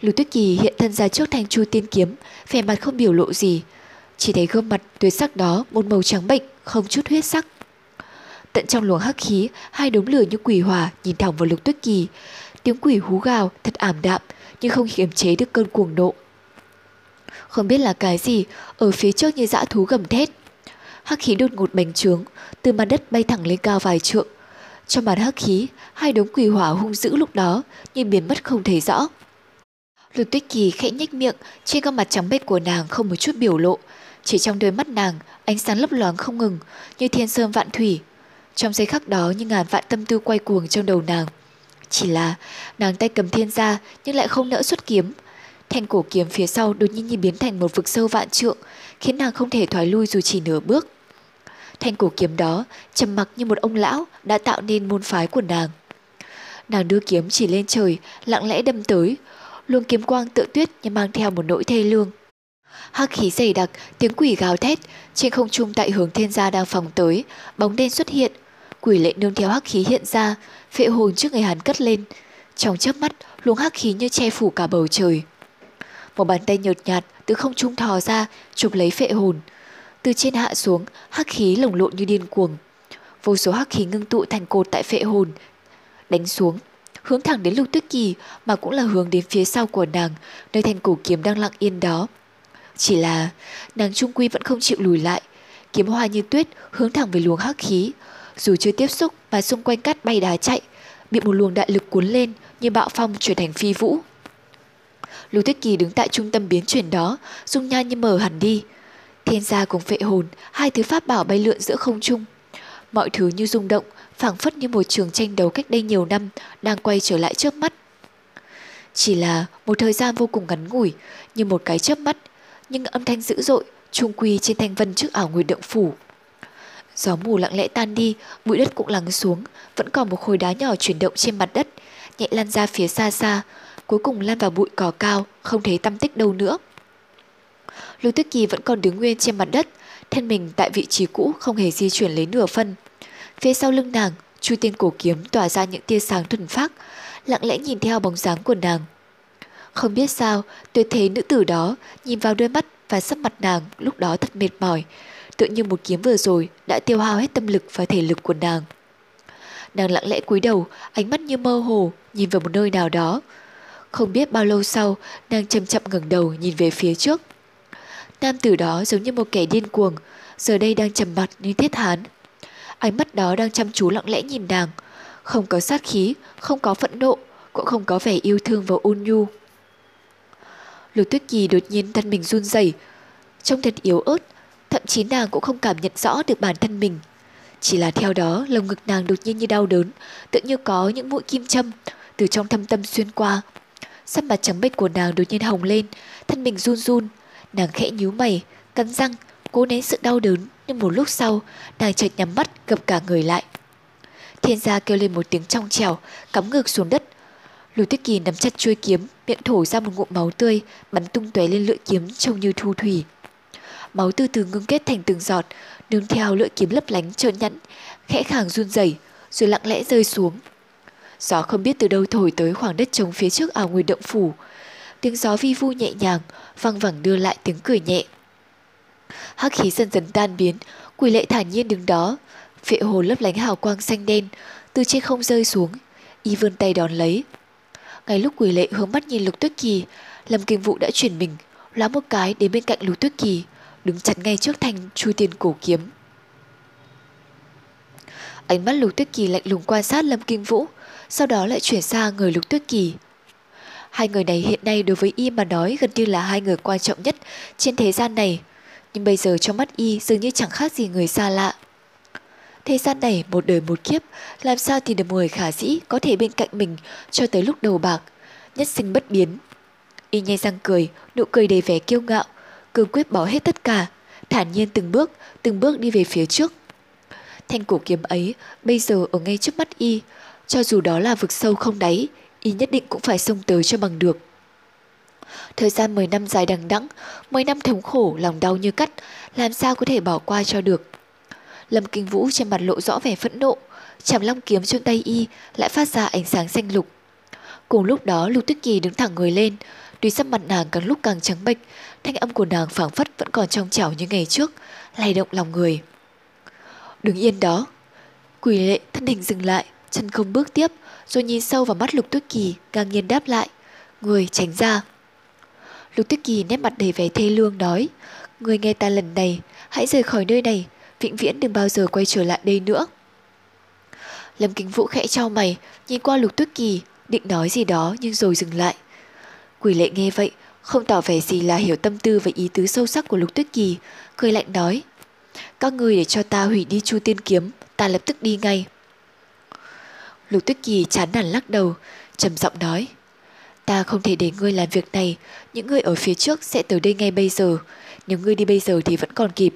S1: Lưu Tuyết Kỳ hiện thân ra trước thanh chu tiên kiếm, vẻ mặt không biểu lộ gì. Chỉ thấy gương mặt tuyệt sắc đó một màu trắng bệnh, không chút huyết sắc. Tận trong luồng hắc khí, hai đống lửa như quỷ hỏa nhìn thẳng vào Lục Tuyết Kỳ. Tiếng quỷ hú gào thật ảm đạm, nhưng không kiềm chế được cơn cuồng nộ. Không biết là cái gì, ở phía trước như dã thú gầm thét. Hắc khí đột ngột bành trướng, từ mặt đất bay thẳng lên cao vài trượng. Trong màn hắc khí, hai đống quỷ hỏa hung dữ lúc đó nhưng biến mất không thấy rõ. Lục Tuyết Kỳ khẽ nhếch miệng, trên gương mặt trắng bệch của nàng không một chút biểu lộ, chỉ trong đôi mắt nàng, ánh sáng lấp loáng không ngừng, như thiên sơn vạn thủy. Trong giây khắc đó như ngàn vạn tâm tư quay cuồng trong đầu nàng. Chỉ là nàng tay cầm thiên ra nhưng lại không nỡ xuất kiếm. Thanh cổ kiếm phía sau đột nhiên như biến thành một vực sâu vạn trượng, khiến nàng không thể thoái lui dù chỉ nửa bước. Thanh cổ kiếm đó trầm mặc như một ông lão đã tạo nên môn phái của nàng. Nàng đưa kiếm chỉ lên trời, lặng lẽ đâm tới, luồng kiếm quang tự tuyết như mang theo một nỗi thê lương. Hắc khí dày đặc, tiếng quỷ gào thét, trên không trung tại hướng thiên gia đang phòng tới, bóng đen xuất hiện. Quỷ lệ nương theo hắc khí hiện ra, phệ hồn trước người hắn cất lên. Trong chớp mắt, luồng hắc khí như che phủ cả bầu trời. Một bàn tay nhợt nhạt từ không trung thò ra, chụp lấy phệ hồn. Từ trên hạ xuống, hắc khí lồng lộn như điên cuồng. Vô số hắc khí ngưng tụ thành cột tại phệ hồn, đánh xuống, hướng thẳng đến lục tuyết kỳ mà cũng là hướng đến phía sau của nàng, nơi thanh cổ kiếm đang lặng yên đó. Chỉ là nàng trung quy vẫn không chịu lùi lại, kiếm hoa như tuyết hướng thẳng về luồng hắc khí. Dù chưa tiếp xúc mà xung quanh cát bay đá chạy, bị một luồng đại lực cuốn lên như bạo phong chuyển thành phi vũ. Lưu Tuyết Kỳ đứng tại trung tâm biến chuyển đó, dung nhan như mờ hẳn đi. Thiên gia cùng phệ hồn, hai thứ pháp bảo bay lượn giữa không trung. Mọi thứ như rung động, phảng phất như một trường tranh đấu cách đây nhiều năm đang quay trở lại trước mắt. Chỉ là một thời gian vô cùng ngắn ngủi, như một cái chớp mắt, nhưng âm thanh dữ dội trung quy trên thanh vân trước ảo nguyệt động phủ. Gió mù lặng lẽ tan đi, bụi đất cũng lắng xuống, vẫn còn một khối đá nhỏ chuyển động trên mặt đất, nhẹ lan ra phía xa xa, cuối cùng lan vào bụi cỏ cao, không thấy tâm tích đâu nữa. Lưu Tuyết Kỳ vẫn còn đứng nguyên trên mặt đất, thân mình tại vị trí cũ không hề di chuyển lấy nửa phân. Phía sau lưng nàng, Chu Tiên cổ kiếm tỏa ra những tia sáng thuần phác, lặng lẽ nhìn theo bóng dáng của nàng. Không biết sao, tôi thấy nữ tử đó nhìn vào đôi mắt và sắc mặt nàng lúc đó thật mệt mỏi, tự như một kiếm vừa rồi đã tiêu hao hết tâm lực và thể lực của nàng. Nàng lặng lẽ cúi đầu, ánh mắt như mơ hồ, nhìn vào một nơi nào đó. Không biết bao lâu sau, nàng chậm chậm ngẩng đầu nhìn về phía trước. Nam tử đó giống như một kẻ điên cuồng, giờ đây đang trầm mặt như thiết hán. Ánh mắt đó đang chăm chú lặng lẽ nhìn nàng, không có sát khí, không có phẫn nộ, cũng không có vẻ yêu thương và ôn nhu. Lục tuyết kỳ đột nhiên thân mình run rẩy, trông thật yếu ớt, thậm chí nàng cũng không cảm nhận rõ được bản thân mình. Chỉ là theo đó lồng ngực nàng đột nhiên như đau đớn, tự như có những mũi kim châm từ trong thâm tâm xuyên qua. Sắc mặt trắng bệch của nàng đột nhiên hồng lên, thân mình run run, nàng khẽ nhíu mày, cắn răng, cố nén sự đau đớn, nhưng một lúc sau, nàng chợt nhắm mắt gập cả người lại. Thiên gia kêu lên một tiếng trong trèo, cắm ngược xuống đất, Lục Tuyết Kỳ nắm chặt chuôi kiếm, miệng thổ ra một ngụm máu tươi, bắn tung tóe lên lưỡi kiếm trông như thu thủy. Máu từ từ ngưng kết thành từng giọt, nương theo lưỡi kiếm lấp lánh trơn nhẵn, khẽ khàng run rẩy, rồi lặng lẽ rơi xuống. Gió không biết từ đâu thổi tới khoảng đất trống phía trước ảo nguyên động phủ. Tiếng gió vi vu nhẹ nhàng, văng vẳng đưa lại tiếng cười nhẹ. Hắc khí dần dần tan biến, quỷ lệ thản nhiên đứng đó, phệ hồ lấp lánh hào quang xanh đen, từ trên không rơi xuống, y vươn tay đón lấy, ngay lúc quỷ lệ hướng mắt nhìn Lục Tuyết Kỳ, Lâm Kinh Vũ đã chuyển mình, lóa một cái đến bên cạnh Lục Tuyết Kỳ, đứng chặt ngay trước thanh chui tiền cổ kiếm. Ánh mắt Lục Tuyết Kỳ lạnh lùng quan sát Lâm Kinh Vũ, sau đó lại chuyển sang người Lục Tuyết Kỳ. Hai người này hiện nay đối với y mà nói gần như là hai người quan trọng nhất trên thế gian này, nhưng bây giờ trong mắt y dường như chẳng khác gì người xa lạ. Thế gian này một đời một kiếp, làm sao thì được người khả dĩ có thể bên cạnh mình cho tới lúc đầu bạc, nhất sinh bất biến. Y nhai răng cười, nụ cười đầy vẻ kiêu ngạo, cương quyết bỏ hết tất cả, thản nhiên từng bước, từng bước đi về phía trước. Thanh cổ kiếm ấy bây giờ ở ngay trước mắt Y, cho dù đó là vực sâu không đáy, Y nhất định cũng phải xông tới cho bằng được. Thời gian 10 năm dài đằng đẵng, 10 năm thống khổ, lòng đau như cắt, làm sao có thể bỏ qua cho được. Lâm Kinh Vũ trên mặt lộ rõ vẻ phẫn nộ, chảm long kiếm trên tay y lại phát ra ánh sáng xanh lục. Cùng lúc đó Lục Tuyết Kỳ đứng thẳng người lên, tuy sắc mặt nàng càng lúc càng trắng bệch, thanh âm của nàng phảng phất vẫn còn trong trẻo như ngày trước, lay động lòng người. Đứng yên đó. Quỷ lệ thân hình dừng lại, chân không bước tiếp, rồi nhìn sâu vào mắt Lục Tuyết Kỳ, ngang nhiên đáp lại. Người tránh ra. Lục Tuyết Kỳ nét mặt đầy vẻ thê lương nói, người nghe ta lần này, hãy rời khỏi nơi này, vĩnh viễn đừng bao giờ quay trở lại đây nữa. Lâm Kính Vũ khẽ trao mày, nhìn qua Lục Tuyết Kỳ, định nói gì đó nhưng rồi dừng lại. Quỷ lệ nghe vậy, không tỏ vẻ gì là hiểu tâm tư và ý tứ sâu sắc của Lục Tuyết Kỳ, cười lạnh nói. Các người để cho ta hủy đi Chu Tiên Kiếm, ta lập tức đi ngay. Lục Tuyết Kỳ chán nản lắc đầu, trầm giọng nói. Ta không thể để ngươi làm việc này, những người ở phía trước sẽ tới đây ngay bây giờ. Nếu ngươi đi bây giờ thì vẫn còn kịp.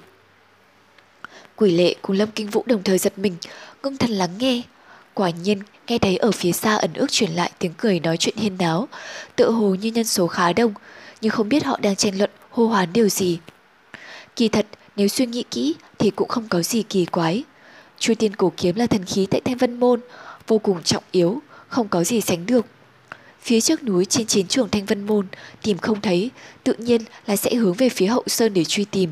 S1: Quỷ lệ cùng Lâm Kinh Vũ đồng thời giật mình, ngưng thần lắng nghe. Quả nhiên, nghe thấy ở phía xa ẩn ước truyền lại tiếng cười nói chuyện hiên đáo, tự hồ như nhân số khá đông, nhưng không biết họ đang tranh luận hô hoán điều gì. Kỳ thật, nếu suy nghĩ kỹ thì cũng không có gì kỳ quái. Chu tiên cổ kiếm là thần khí tại Thanh Vân Môn, vô cùng trọng yếu, không có gì sánh được. Phía trước núi trên chiến trường Thanh Vân Môn tìm không thấy, tự nhiên là sẽ hướng về phía hậu sơn để truy tìm.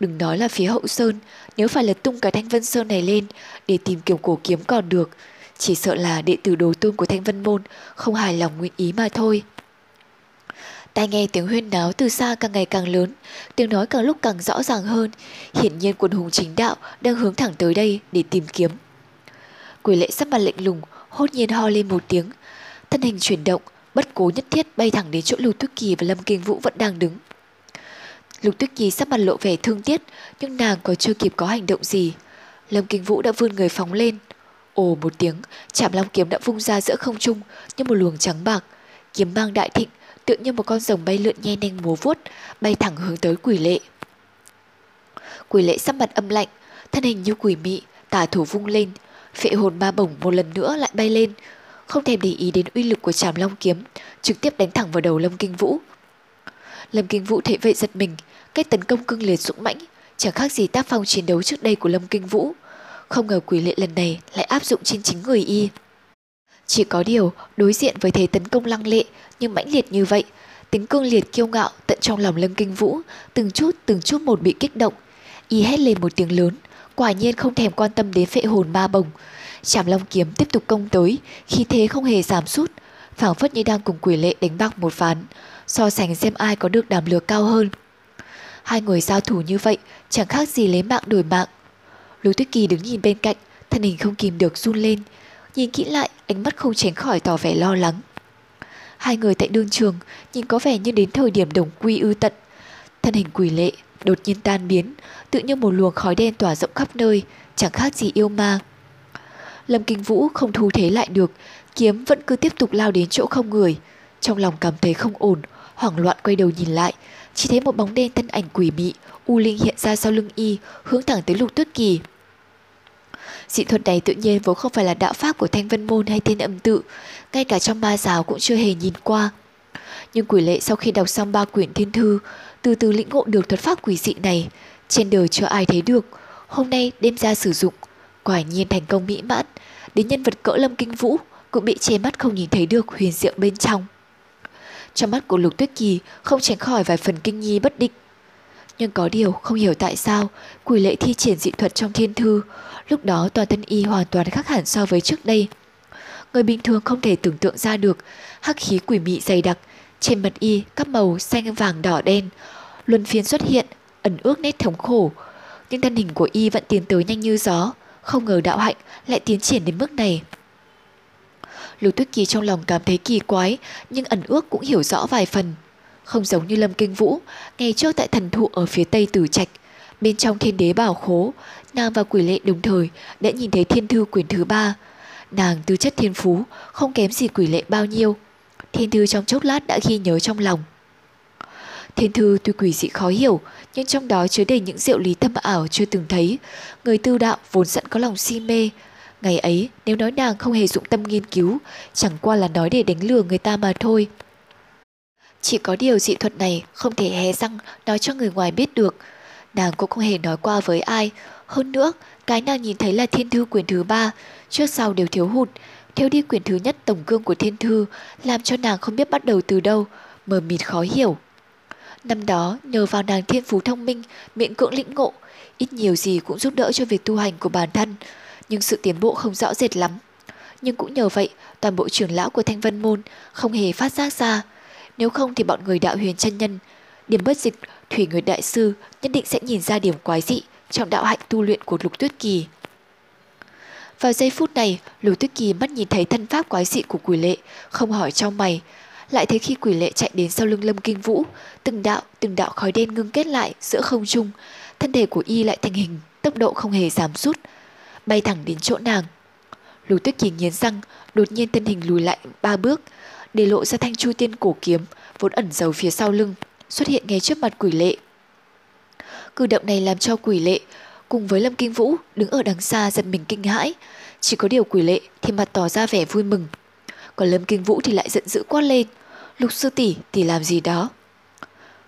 S1: Đừng nói là phía hậu sơn, nếu phải lật tung cả Thanh Vân Sơn này lên để tìm kiểu cổ kiếm còn được, chỉ sợ là đệ tử đồ tôn của Thanh Vân Môn không hài lòng nguyện ý mà thôi. Tai nghe tiếng huyên náo từ xa càng ngày càng lớn, tiếng nói càng lúc càng rõ ràng hơn. Hiển nhiên quần hùng chính đạo đang hướng thẳng tới đây để tìm kiếm. Quỷ lệ sắp mặt lệnh lùng, hốt nhiên ho lên một tiếng. Thân hình chuyển động, bất cố nhất thiết bay thẳng đến chỗ lưu Tuyết Kỳ và Lâm Kinh Vũ vẫn đang đứng. Lục Tuyết Nhi sắp mặt lộ vẻ thương tiếc, nhưng nàng còn chưa kịp có hành động gì. Lâm Kinh Vũ đã vươn người phóng lên. Ồ một tiếng, chạm long kiếm đã vung ra giữa không trung như một luồng trắng bạc. Kiếm mang đại thịnh, tựa như một con rồng bay lượn nhe nhanh múa vuốt, bay thẳng hướng tới quỷ lệ. Quỷ lệ sắp mặt âm lạnh, thân hình như quỷ mị, tả thủ vung lên, phệ hồn ma bổng một lần nữa lại bay lên, không thèm để ý đến uy lực của chàm long kiếm, trực tiếp đánh thẳng vào đầu Lâm Kinh Vũ. Lâm Kinh Vũ thấy vậy giật mình, cách tấn công cương liệt dũng mãnh, chẳng khác gì tác phong chiến đấu trước đây của Lâm Kinh Vũ. Không ngờ quỷ lệ lần này lại áp dụng trên chính người y. Chỉ có điều, đối diện với thế tấn công lăng lệ nhưng mãnh liệt như vậy, tính cương liệt kiêu ngạo tận trong lòng Lâm Kinh Vũ, từng chút từng chút một bị kích động. Y hét lên một tiếng lớn, quả nhiên không thèm quan tâm đến phệ hồn ma bồng. Trảm Long kiếm tiếp tục công tới, khi thế không hề giảm sút, phảng phất như đang cùng quỷ lệ đánh bạc một ván, so sánh xem ai có được đảm lược cao hơn. Hai người giao thủ như vậy chẳng khác gì lấy mạng đổi mạng. Lôi Tuyết Kỳ đứng nhìn bên cạnh, thân hình không kìm được run lên. Nhìn kỹ lại, ánh mắt không tránh khỏi tỏ vẻ lo lắng. Hai người tại đương trường nhìn có vẻ như đến thời điểm đồng quy ư tận. Thân hình quỷ lệ đột nhiên tan biến, tự như một luồng khói đen tỏa rộng khắp nơi, chẳng khác gì yêu ma. Lâm Kinh Vũ không thu thế lại được, kiếm vẫn cứ tiếp tục lao đến chỗ không người. Trong lòng cảm thấy không ổn, hoảng loạn quay đầu nhìn lại, chỉ thấy một bóng đen thân ảnh quỷ mị, u linh hiện ra sau lưng y, hướng thẳng tới Lục Tuyết Kỳ. Dị thuật này tự nhiên vốn không phải là đạo pháp của Thanh Vân Môn hay thiên âm tự, ngay cả trong ma giáo cũng chưa hề nhìn qua. Nhưng quỷ lệ sau khi đọc xong ba quyển thiên thư, từ từ lĩnh ngộ được thuật pháp quỷ dị này, trên đời chưa ai thấy được, hôm nay đem ra sử dụng, quả nhiên thành công mỹ mãn, đến nhân vật cỡ lâm kinh vũ cũng bị che mắt không nhìn thấy được huyền diệu bên trong. Trong mắt của Lục Tuyết Kỳ không tránh khỏi vài phần kinh nghi bất định. Nhưng có điều không hiểu tại sao quỷ lệ thi triển dị thuật trong thiên thư, lúc đó toàn thân y hoàn toàn khác hẳn so với trước đây. Người bình thường không thể tưởng tượng ra được hắc khí quỷ mị dày đặc, trên mặt y các màu xanh vàng đỏ đen, luân phiên xuất hiện, ẩn ước nét thống khổ. Nhưng thân hình của y vẫn tiến tới nhanh như gió, không ngờ đạo hạnh lại tiến triển đến mức này. Lưu Tuyết Kỳ trong lòng cảm thấy kỳ quái, nhưng ẩn ước cũng hiểu rõ vài phần. Không giống như Lâm Kinh Vũ, ngày trước tại thần thụ ở phía tây tử trạch, Bên trong thiên đế bảo khố, nàng và quỷ lệ đồng thời đã nhìn thấy thiên thư quyển thứ ba. Nàng tư chất thiên phú, không kém gì quỷ lệ bao nhiêu. Thiên thư trong chốc lát đã ghi nhớ trong lòng. Thiên thư tuy quỷ dị khó hiểu, nhưng trong đó chứa đầy những diệu lý thâm ảo chưa từng thấy. Người tư đạo vốn sẵn có lòng si mê. Ngày ấy, nếu nói nàng không hề dụng tâm nghiên cứu, chẳng qua là nói để đánh lừa người ta mà thôi. Chỉ có điều dị thuật này không thể hé răng nói cho người ngoài biết được. Nàng cũng không hề nói qua với ai. Hơn nữa, cái nàng nhìn thấy là thiên thư quyển thứ ba, trước sau đều thiếu hụt. Thiếu đi quyển thứ nhất tổng cương của thiên thư, làm cho nàng không biết bắt đầu từ đâu, mờ mịt khó hiểu. Năm đó, nhờ vào nàng thiên phú thông minh, miệng cưỡng lĩnh ngộ, ít nhiều gì cũng giúp đỡ cho việc tu hành của bản thân, nhưng sự tiến bộ không rõ rệt lắm. Nhưng cũng nhờ vậy, toàn bộ trưởng lão của Thanh Vân Môn không hề phát giác ra. Nếu không thì bọn người đạo huyền chân nhân, điểm bất dịch, thủy người đại sư nhất định sẽ nhìn ra điểm quái dị trong đạo hạnh tu luyện của Lục Tuyết Kỳ. Vào giây phút này, Lục Tuyết Kỳ mắt nhìn thấy thân pháp quái dị của quỷ lệ, không hỏi trong mày, lại thấy khi quỷ lệ chạy đến sau lưng Lâm Kinh Vũ, từng đạo, từng đạo khói đen ngưng kết lại giữa không trung, thân thể của y lại thành hình, tốc độ không hề giảm sút, bay thẳng đến chỗ nàng. Lục Tuyết Kỳ nghiến răng, đột nhiên thân hình lùi lại ba bước, để lộ ra thanh chu tiên cổ kiếm vốn ẩn giấu phía sau lưng, xuất hiện ngay trước mặt quỷ lệ. Cử động này làm cho quỷ lệ cùng với Lâm Kinh Vũ đứng ở đằng xa giật mình kinh hãi, chỉ có điều quỷ lệ thì mặt tỏ ra vẻ vui mừng. Còn Lâm Kinh Vũ thì lại giận dữ quát lên. Lục sư tỷ thì làm gì đó?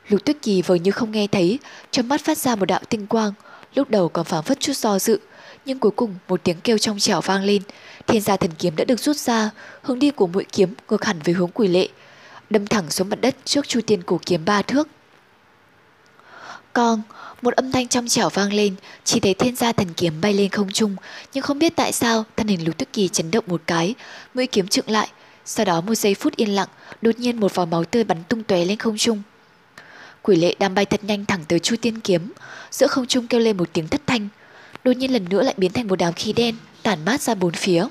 S1: Lục Tuyết Kỳ vờ như không nghe thấy, trong mắt phát ra một đạo tinh quang, lúc đầu còn phảng phất chút do dự, nhưng cuối cùng một tiếng kêu trong trẻo vang lên, thiên gia thần kiếm đã được rút ra, hướng đi của mũi kiếm ngược hẳn về hướng quỷ lệ, đâm thẳng xuống mặt đất trước chu tiên cổ kiếm ba thước. Con, một âm thanh trong trẻo vang lên, chỉ thấy thiên gia thần kiếm bay lên không trung, nhưng không biết tại sao thân hình Lục tức Kỳ chấn động một cái, mũi kiếm trựng lại, sau đó một giây phút yên lặng, đột nhiên một vòi máu tươi bắn tung tóe lên không trung. Quỷ lệ đang bay thật nhanh thẳng tới Chu Tiên kiếm, giữa không trung kêu lên một tiếng thất thanh, đột nhiên lần nữa lại biến thành một đám khí đen tản mát ra bốn phía.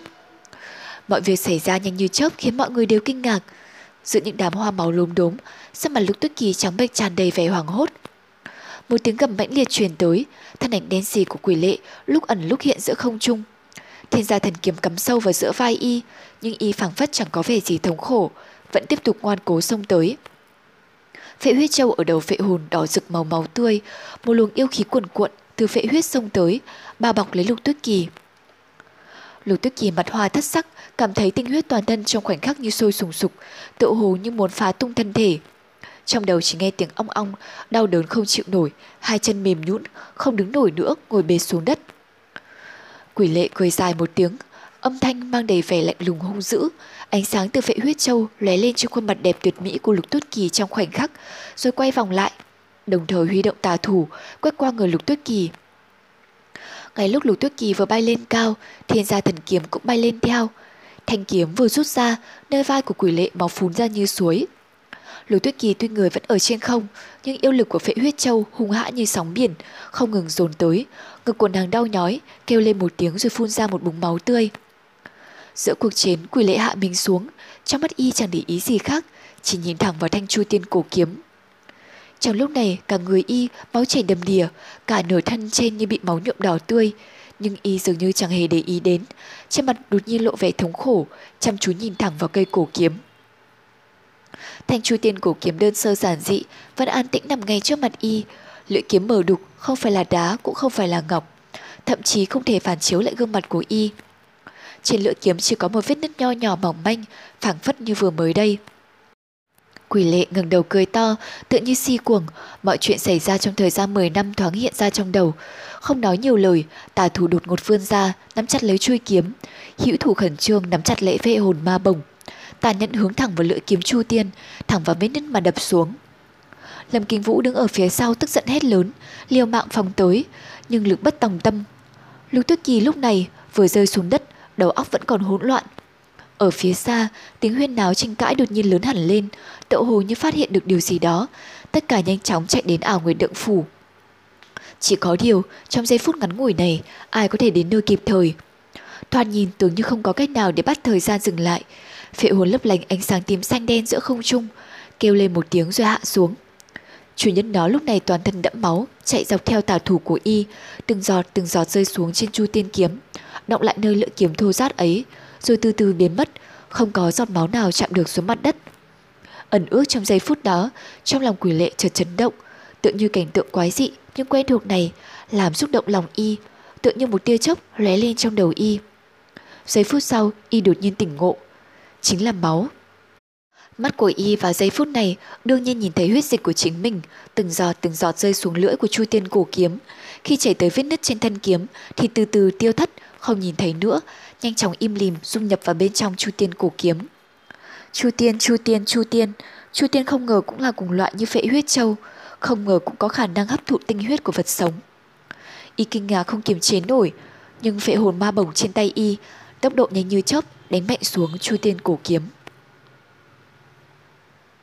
S1: Mọi việc xảy ra nhanh như chớp khiến mọi người đều kinh ngạc. Giữa những đám hoa máu lốm đốm, sắc mặt Lục Tuyết Kỳ trắng bệch tràn đầy vẻ hoảng hốt. Một tiếng gầm mãnh liệt truyền tới, thân ảnh đen xì của quỷ lệ lúc ẩn lúc hiện giữa không trung. Thiên gia thần kiếm cắm sâu vào giữa vai y, nhưng y phảng phất chẳng có vẻ gì thống khổ, vẫn tiếp tục ngoan cố xông tới. Phệ huyết châu ở đầu phệ hồn đỏ rực màu máu tươi, một luồng yêu khí cuồn cuộn từ phệ huyết xông tới, bao bọc lấy lục tuyết kỳ. Lục tuyết kỳ mặt hoa thất sắc, cảm thấy tinh huyết toàn thân trong khoảnh khắc như sôi sùng sục, tự hồ như muốn phá tung thân thể. Trong đầu chỉ nghe tiếng ong ong, đau đớn không chịu nổi, hai chân mềm nhũn, không đứng nổi nữa, ngồi bệt xuống đất. Quỷ lệ cười dài một tiếng, âm thanh mang đầy vẻ lạnh lùng hung dữ, ánh sáng từ phệ huyết châu lóe lên trên khuôn mặt đẹp tuyệt mỹ của Lục Tuyết Kỳ trong khoảnh khắc, rồi quay vòng lại, đồng thời huy động tà thủ quét qua người Lục Tuyết Kỳ. Ngay lúc Lục Tuyết Kỳ vừa bay lên cao, thiên gia thần kiếm cũng bay lên theo. Thanh kiếm vừa rút ra, nơi vai của quỷ lệ máu phun ra như suối. Lục Tuyết Kỳ tuy người vẫn ở trên không, nhưng yêu lực của phệ huyết châu hung hã như sóng biển, không ngừng dồn tới, ngực của nàng đau nhói, kêu lên một tiếng rồi phun ra một búng máu tươi. Giữa cuộc chiến, quỷ lệ hạ mình xuống, trong mắt y chẳng để ý gì khác, chỉ nhìn thẳng vào thanh chu tiên cổ kiếm. Trong lúc này, cả người y máu chảy đầm đìa, cả nửa thân trên như bị máu nhuộm đỏ tươi, nhưng y dường như chẳng hề để ý đến, trên mặt đột nhiên lộ vẻ thống khổ, chăm chú nhìn thẳng vào cây cổ kiếm. Thanh chu tiên cổ kiếm đơn sơ giản dị, vẫn an tĩnh nằm ngay trước mặt y, lưỡi kiếm mờ đục, không phải là đá cũng không phải là ngọc, thậm chí không thể phản chiếu lại gương mặt của y. Trên lưỡi kiếm chỉ có một vết nứt nho nhỏ mỏng manh, phảng phất như vừa mới đây. Quỷ lệ ngẩng đầu cười to, tự như si cuồng, mọi chuyện xảy ra trong thời gian 10 năm thoáng hiện ra trong đầu. Không nói nhiều lời, tà thủ đột ngột vươn ra, nắm chặt lấy chuôi kiếm. Hữu thủ khẩn trương nắm chặt lễ vệ hồn ma bồng. Tà nhận hướng thẳng vào lưỡi kiếm chu tiên, thẳng vào vết nứt mà đập xuống. Lâm Kinh Vũ đứng ở phía sau tức giận hét lớn, liều mạng phòng tới, nhưng lực bất tòng tâm. Lục Tuyết Kỳ lúc này vừa rơi xuống đất, đầu óc vẫn còn hỗn loạn. Ở phía xa, tiếng huyên náo tranh cãi đột nhiên lớn hẳn lên, tậu hồ như phát hiện được điều gì đó. Tất cả nhanh chóng chạy đến ảo nguyệt đượng phủ. Chỉ có điều, trong giây phút ngắn ngủi này, ai có thể đến nơi kịp thời. Thoạt nhìn tưởng như không có cách nào để bắt thời gian dừng lại. Phệ hồn lấp lánh ánh sáng tím xanh đen giữa không trung, kêu lên một tiếng rồi hạ xuống. Chủ nhân nó lúc này toàn thân đẫm máu, chạy dọc theo tà thủ của y, từng giọt từng giọt rơi xuống trên chu tiên kiếm, động lại nơi lưỡi kiếm thô rát ấy, rồi từ từ biến mất, không có giọt máu nào chạm được xuống mặt đất. Ẩn ước trong giây phút đó, trong lòng quỷ lệ chợt chấn động, tựa như cảnh tượng quái dị nhưng quen thuộc này làm xúc động lòng y, tựa như một tia chớp lóe lên trong đầu y. Giây phút sau, y đột nhiên tỉnh ngộ, chính là máu. Mắt của y vào giây phút này đương nhiên nhìn thấy huyết dịch của chính mình, từng giọt từng giọt rơi xuống lưỡi của chu tiên cổ kiếm. Khi chảy tới vết nứt trên thân kiếm thì từ từ tiêu thất, không nhìn thấy nữa, nhanh chóng im lìm dung nhập vào bên trong chu tiên cổ kiếm. Chu tiên, chu tiên, chu tiên, chu tiên không ngờ cũng là cùng loại như phệ huyết châu, không ngờ cũng có khả năng hấp thụ tinh huyết của vật sống. Y kinh ngạc không kiềm chế nổi, nhưng phệ hồn ma bổng trên tay y, tốc độ nhanh như chớp đánh mạnh xuống chu tiên cổ kiếm.